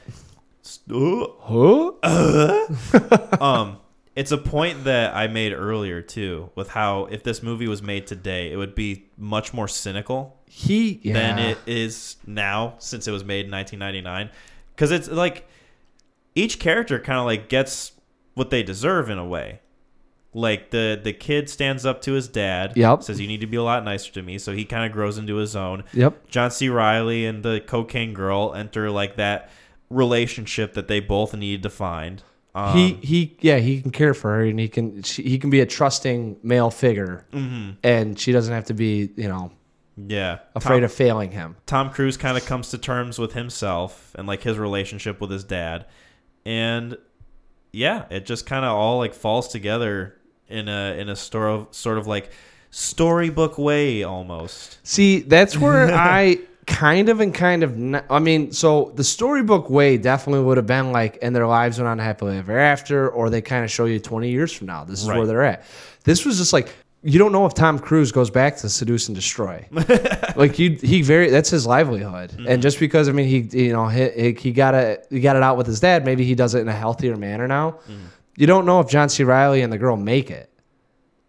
huh? um, it's a point that I made earlier too, with how if this movie was made today, it would be much more cynical He yeah. than it is now since it was made in 1999. Because it's like each character kind of like gets what they deserve in a way. Like the the kid stands up to his dad. Yep. Says you need to be a lot nicer to me. So he kind of grows into his own. Yep. John C. Reilly and the cocaine girl enter like that relationship that they both need to find. Um, he he yeah he can care for her and he can she, he can be a trusting male figure Mm-hmm. and she doesn't have to be you know yeah afraid Tom, of failing him. Tom Cruise kind of comes to terms with himself and like his relationship with his dad, and yeah, it just kind of all like falls together in a in a sort of sort of like storybook way almost. See, that's where I kind of and kind of. Not, I mean, so the storybook way definitely would have been like, and their lives went on happily ever after, or they kind of show you 20 years from now. This is Right. where they're at. This was just like you don't know if Tom Cruise goes back to seduce and destroy. like you, he very that's his livelihood, mm-hmm. and just because I mean he you know he, he, he got it he got it out with his dad, maybe he does it in a healthier manner now. Mm-hmm. You don't know if John C. Reilly and the girl make it.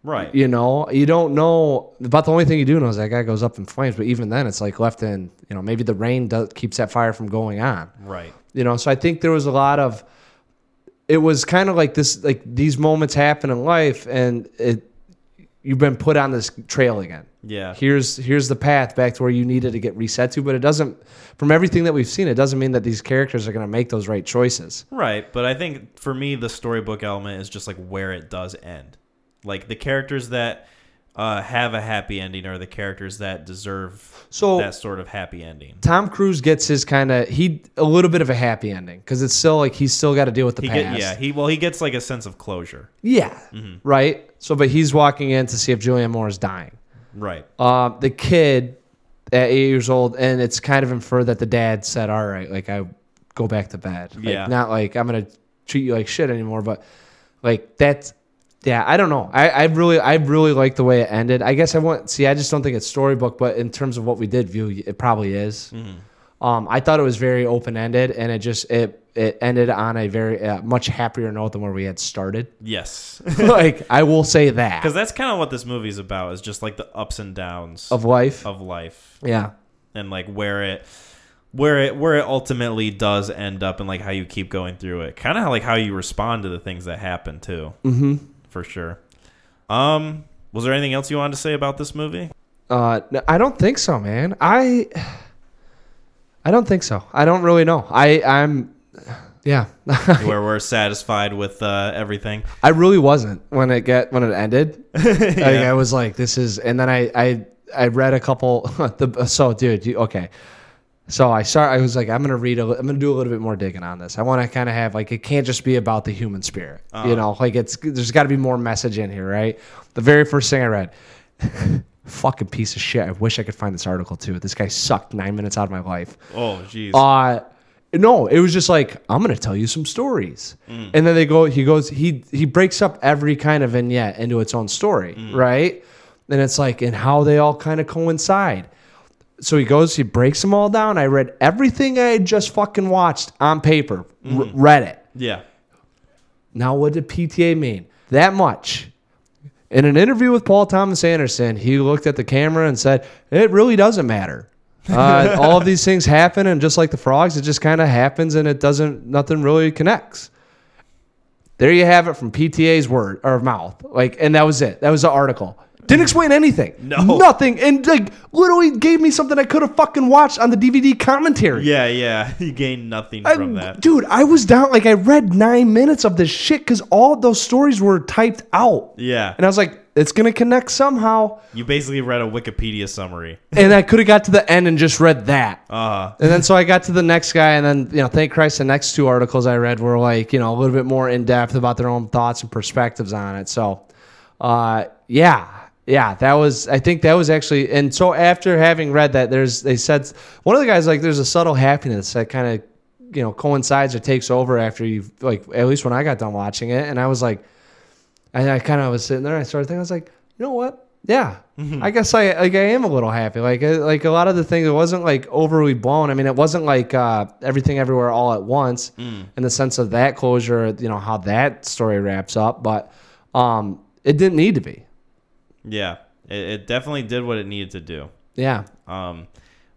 Right. You know, you don't know. About the only thing you do know is that guy goes up in flames. But even then, it's like left in. You know, maybe the rain does, keeps that fire from going on. Right. You know, so I think there was a lot of. It was kind of like this, like these moments happen in life, and it you've been put on this trail again. Yeah. Here's here's the path back to where you needed to get reset to, but it doesn't. From everything that we've seen, it doesn't mean that these characters are going to make those right choices. Right, but I think for me the storybook element is just like where it does end. Like the characters that uh, have a happy ending are the characters that deserve So- that sort of happy ending. Tom Cruise gets his kind of he a little bit of a happy ending because it's still like he's still got to deal with the He past. get yeah, he well he gets like a sense of closure. Yeah. Mm-hmm. Right. So, but he's walking in to see if Julianne Moore is dying. Right. Um, the kid at eight years old, and it's kind of inferred that the dad said, "All right, like I go back to bed." Like, Yeah. Not like I'm gonna treat you like shit anymore, but like that's. Yeah, I don't know. I, I really, I really like the way it ended. I guess I want see. I just don't think it's storybook, but in terms of what we did view, it probably is. Um, I thought it was very open ended, and it just it it ended on a very uh, much happier note than where we had started. Yes. like I will say that Because that's kind of what this movie's about is just like the ups and downs of life. of life yeah, and like where it where it where it ultimately does end up and like how you keep going through it. Kind of like how you respond to the things that happen too. Mm-hmm. For sure. Um, was there anything else you wanted to say about this movie? Uh, no, I don't think so, man. I, I don't think so. I don't really know. I, I'm, yeah. where we're satisfied with uh, everything. I really wasn't when it get when it ended. Like, I was like, this is, and then I, I, I read a couple. the so, dude, you, okay. So I start. I was like, I'm gonna read. A, I'm gonna do a little bit more digging on this. I want to kind of have like it can't just be about the human spirit. You know, like it's there's got to be more message in here, right? The very first thing I read, fucking piece of shit. I wish I could find this article too. This guy sucked nine minutes out of my life. Oh, jeez. Uh no, it was just like I'm gonna tell you some stories, mm. and then they go. He goes. He he breaks up every kind of vignette into its own story, mm. right? And it's like and how they all kind of coincide. So he goes. He breaks them all down. I read everything I had just fucking watched on paper. r- mm. read it. yeah. Now, what did PTA mean? That much. In an interview with Paul Thomas Anderson, he looked at the camera and said, "It really doesn't matter. Uh, all of these things happen, and just like the frogs, it just kind of happens, and it doesn't. Nothing really connects." There you have it from PTA's word or mouth. Like, and that was it. That was the article. Didn't explain anything. No. Nothing. And like literally gave me something I could have fucking watched on the DVD commentary. Yeah, yeah. You gained nothing I- from that. Dude, I was down like I read nine minutes of this shit because all those stories were typed out. Yeah. And I was like, it's gonna connect somehow. You basically read a Wikipedia summary. And I could have got to the end and just read that. Uh, And then so I got to the next guy, and then you know, thank Christ, the next two articles I read were like you know a little bit more in depth about their own thoughts and perspectives on it. So, uh, yeah, yeah, that was I think that was actually, and so after having read that, there's they said one of the guys like there's a subtle happiness that kind of you know coincides or takes over after you've like at least when I got done watching it, and I was like, and I kind of was sitting there, and I started thinking, I was like, you know what? Yeah, I guess I like I am a little happy. Like uh, like a lot of the things, it wasn't like overly blown. I mean, it wasn't like uh, everything everywhere all at once in the sense of that closure. You know how that story wraps up, but um, it didn't need to be. Yeah. It, it definitely did what it needed to do. Yeah, Um,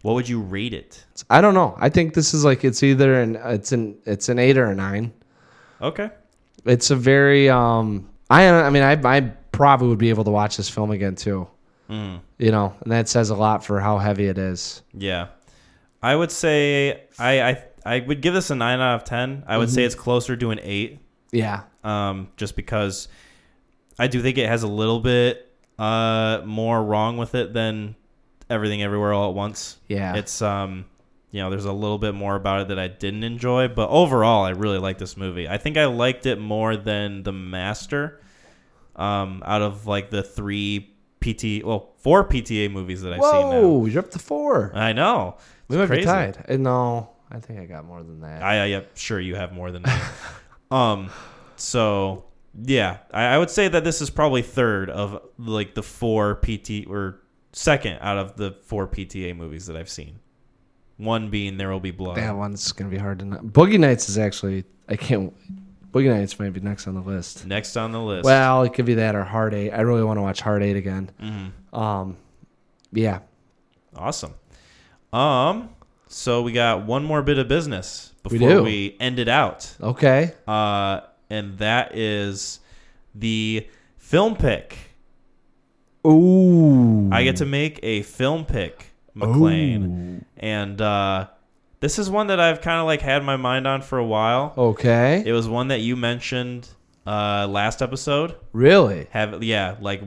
what would you rate it? I don't know. I think this is like it's either an it's an it's an eight or a nine. Okay. It's a very um. I I mean I I probably would be able to watch this film again too. Mm. You know, and that says a lot for how heavy it is. Yeah. I would say I, I I would give this a nine out of ten. I would say it's closer to an eight. Yeah. Um, just because I do think it has a little bit uh more wrong with it than everything everywhere all at once. Yeah. It's um you know, there's a little bit more about it that I didn't enjoy, but overall I really like this movie. I think I liked it more than The Master. Um, out of like the three PT well, four PTA movies that I've seen now. Whoa, you're up to four. I know. We It's might crazy. be tied. Uh, No, I think I got more than that. I, I yeah, sure you have more than me. um, so yeah, I, I would say that this is probably third of like the four PT or second out of the four PTA movies that I've seen. One being There Will Be Blood. that one's gonna be hard to. Not. Boogie Nights is actually I can't. Boogie Nights might be next on the list. Next on the list. Well, it could be that or Hard Eight. I really want to watch Hard Eight again. Mhm. Um, yeah. awesome. Um, so we got one more bit of business before do. we end it out. Okay. Uh, and that is the film pick. Ooh. I get to make a film pick, McClain, and uh, this is one that I've kind of like had my mind on for a while. Okay. It was one that you mentioned uh, last episode. really? Have yeah, like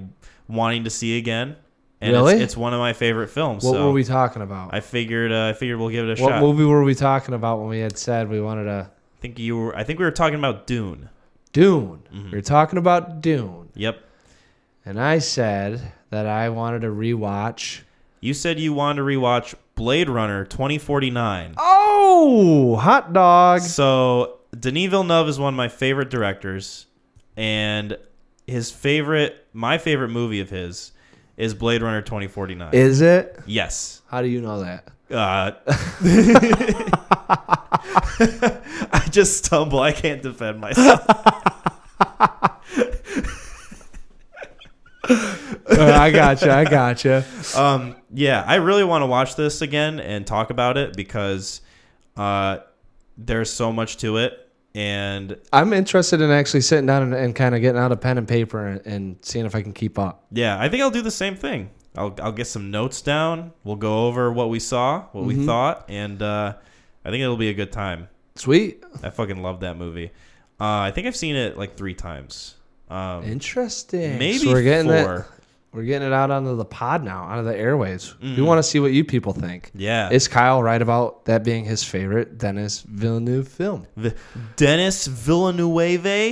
wanting to see again, and Really? it's, it's one of my favorite films. What so were we talking about? I figured uh, I figured we'll give it a what shot. What movie were we talking about when we had said we wanted to I think you were. I think we were talking about Dune. Dune? Mm-hmm. We were talking about Dune, Yep. and I said that I wanted to rewatch. You said you wanted to rewatch Blade Runner 2049. Oh, hot dog. So Denis Villeneuve is one of my favorite directors, and his favorite, my favorite movie of his, is Blade Runner 2049. Is it? yes. How do you know that? Uh, I just stumble. I can't defend myself. Uh, I gotcha. I gotcha. Um, yeah, I really want to watch this again and talk about it because uh, there's so much to it, and I'm interested in actually sitting down and, and kind of getting out a pen and paper and, and seeing if I can keep up. yeah, I think I'll do the same thing. I'll I'll get some notes down. We'll go over what we saw, what Mm-hmm. we thought, and uh, I think it'll be a good time. Sweet. I fucking love that movie. Uh, I think I've seen it like three times. Um, Interesting. maybe So we're getting four. it. We're getting it out onto the pod now, onto the airways. We Mm-hmm. want to see what you people think. Yeah, Is Kyle right about that being his favorite Denis Villeneuve film? the Denis Villeneuve.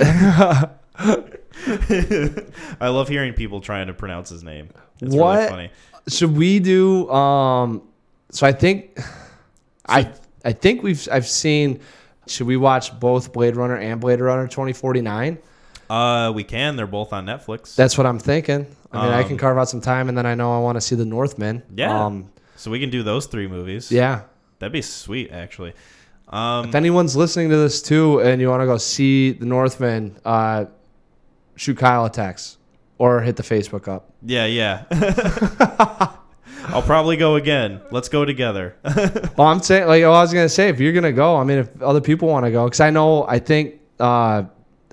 I love hearing people trying to pronounce his name. It's What? really funny. Should we do? Um, so I think, I I think we've I've seen. Should we watch both Blade Runner and Blade Runner 2049? Uh, we can. They're both on Netflix. That's what I'm thinking. I mean, I can Um, carve out some time, and then I know I want to see the Northman. Yeah. Um, so we can do those three movies. yeah. That'd be sweet, actually. Um, If anyone's listening to this too, and you want to go see the Northman, uh, shoot Kyle a text or hit the Facebook up. yeah, yeah. I'll probably go again. Let's go together. Well, I'm saying, like, I was gonna say, if you're gonna go, I mean, if other people want to go, because I know, I think, uh,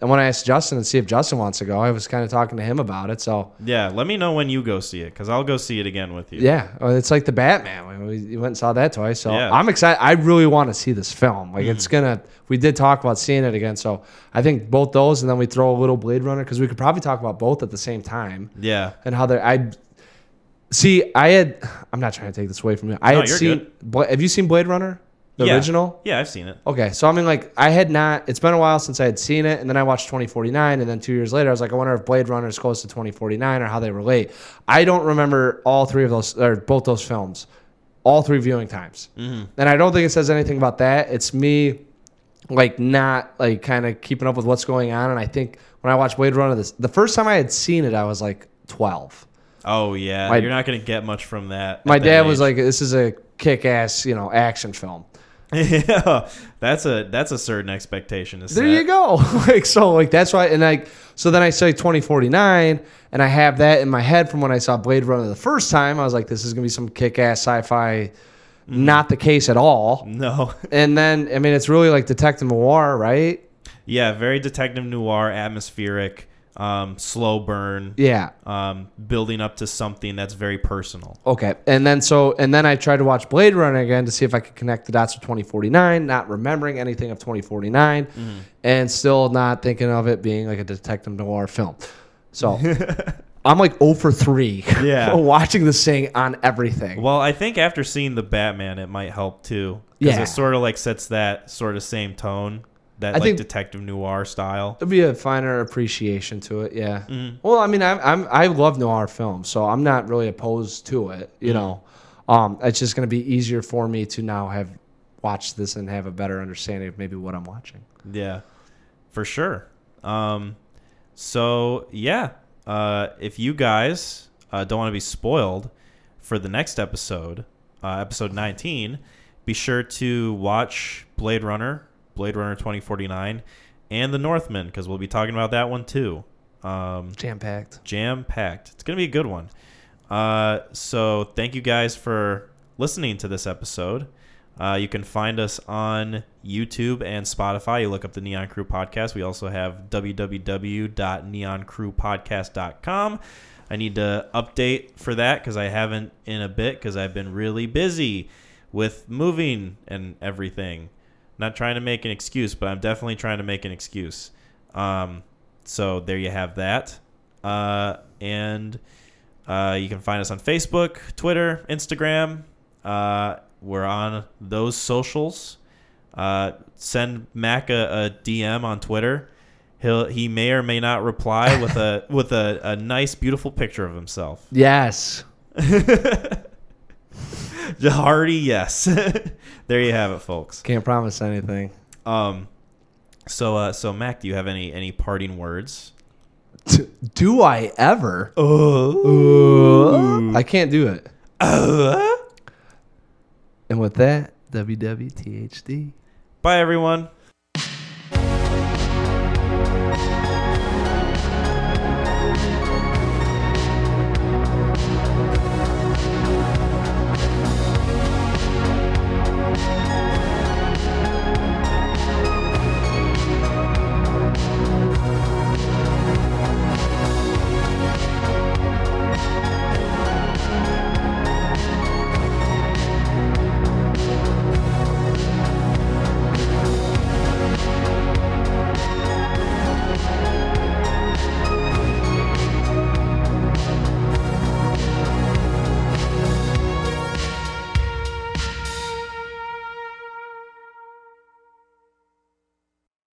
and when I asked Justin to see if Justin wants to go. I was kind of talking to him about it, so yeah, let me know when you go see it because I'll go see it again with you. yeah, well, it's like the Batman. We, we went and saw that twice, so Yeah. Mm. I'm excited. I really want to see this film. Like, it's gonna. We did talk about seeing it again, so I think both those, and then we throw a little Blade Runner because we could probably talk about both at the same time. Yeah. and how they're I see I had I'm not trying to take this away from you. I No, had you're seen Bla- have you seen Blade Runner? The Yeah. original? Yeah, I've seen it. Okay, so I mean like I had not it's been a while since I had seen it and then I watched 2049 and then 2 years later I was like I wonder if Blade Runner is close to 2049 or how they relate. I don't remember all three of those or both those films. All three viewing times. Mm-hmm. And I don't think it says anything about that. It's me like not like kind of keeping up with what's going on and I think when I watched Blade Runner this the first time I had seen it I was like 12. Oh yeah, My- you're not gonna get much from that. at My that dad was like, "This is a kick-ass, you know, action film." yeah, that's a that's a certain expectation. To There set. you go. like so, like that's why, and like so then I say 2049, and I have that in my head from when I saw Blade Runner the first time. I was like, "This is gonna be some kick-ass sci-fi." Mm. Not the case at all. No. And then I mean, it's really like detective noir, right? yeah, very detective noir, atmospheric, um, slow burn, Yeah. um, building up to something that's very personal. Okay. And then so and then I tried to watch Blade Runner again to see if I could connect the dots with 2049, not remembering anything of 2049 and still not thinking of it being like a detective noir film. So I'm like 0 for 3 Yeah. watching this thing on everything. Well, I think after seeing the Batman, it might help too. Because Yeah. it sort of like sets that sort of same tone, that I like think- detective noir style. It'd be a finer appreciation to it, yeah. Mm-hmm. Well, I mean, I'm, I'm I love noir films, so I'm not really opposed to it. You know, um, it's just going to be easier for me to now have watched this and have a better understanding of maybe what I'm watching. Yeah, for sure. Um, so yeah, uh, if you guys uh, don't want to be spoiled for the next episode, uh, episode 19, be sure to watch Blade Runner, Blade Runner 2049, and The Northman because we'll be talking about that one too. Um, Jam packed. jam packed. It's gonna be a good one. Uh, so thank you guys for listening to this episode. Uh, you can find us on YouTube and Spotify. You look up the Neon Crew Podcast. We also have www.neoncrewpodcast.com. I need to update for that because I haven't in a bit because I've been really busy with moving and everything. Not trying to make an excuse, but I'm definitely trying to make an excuse. Um, so there you have that. Uh, and uh, you can find us on Facebook, Twitter, Instagram. Uh, we're on those socials. Uh, send Mac a, a DM on Twitter. He'll he may or may not reply with a with a, a nice beautiful picture of himself. Yes. Hearty yes. there you have it, folks. Can't promise anything. Um, so uh, so Mac, do you have any any parting words? Do I ever? Oh, I can't do it. uh. And with that, WWTHD. bye everyone.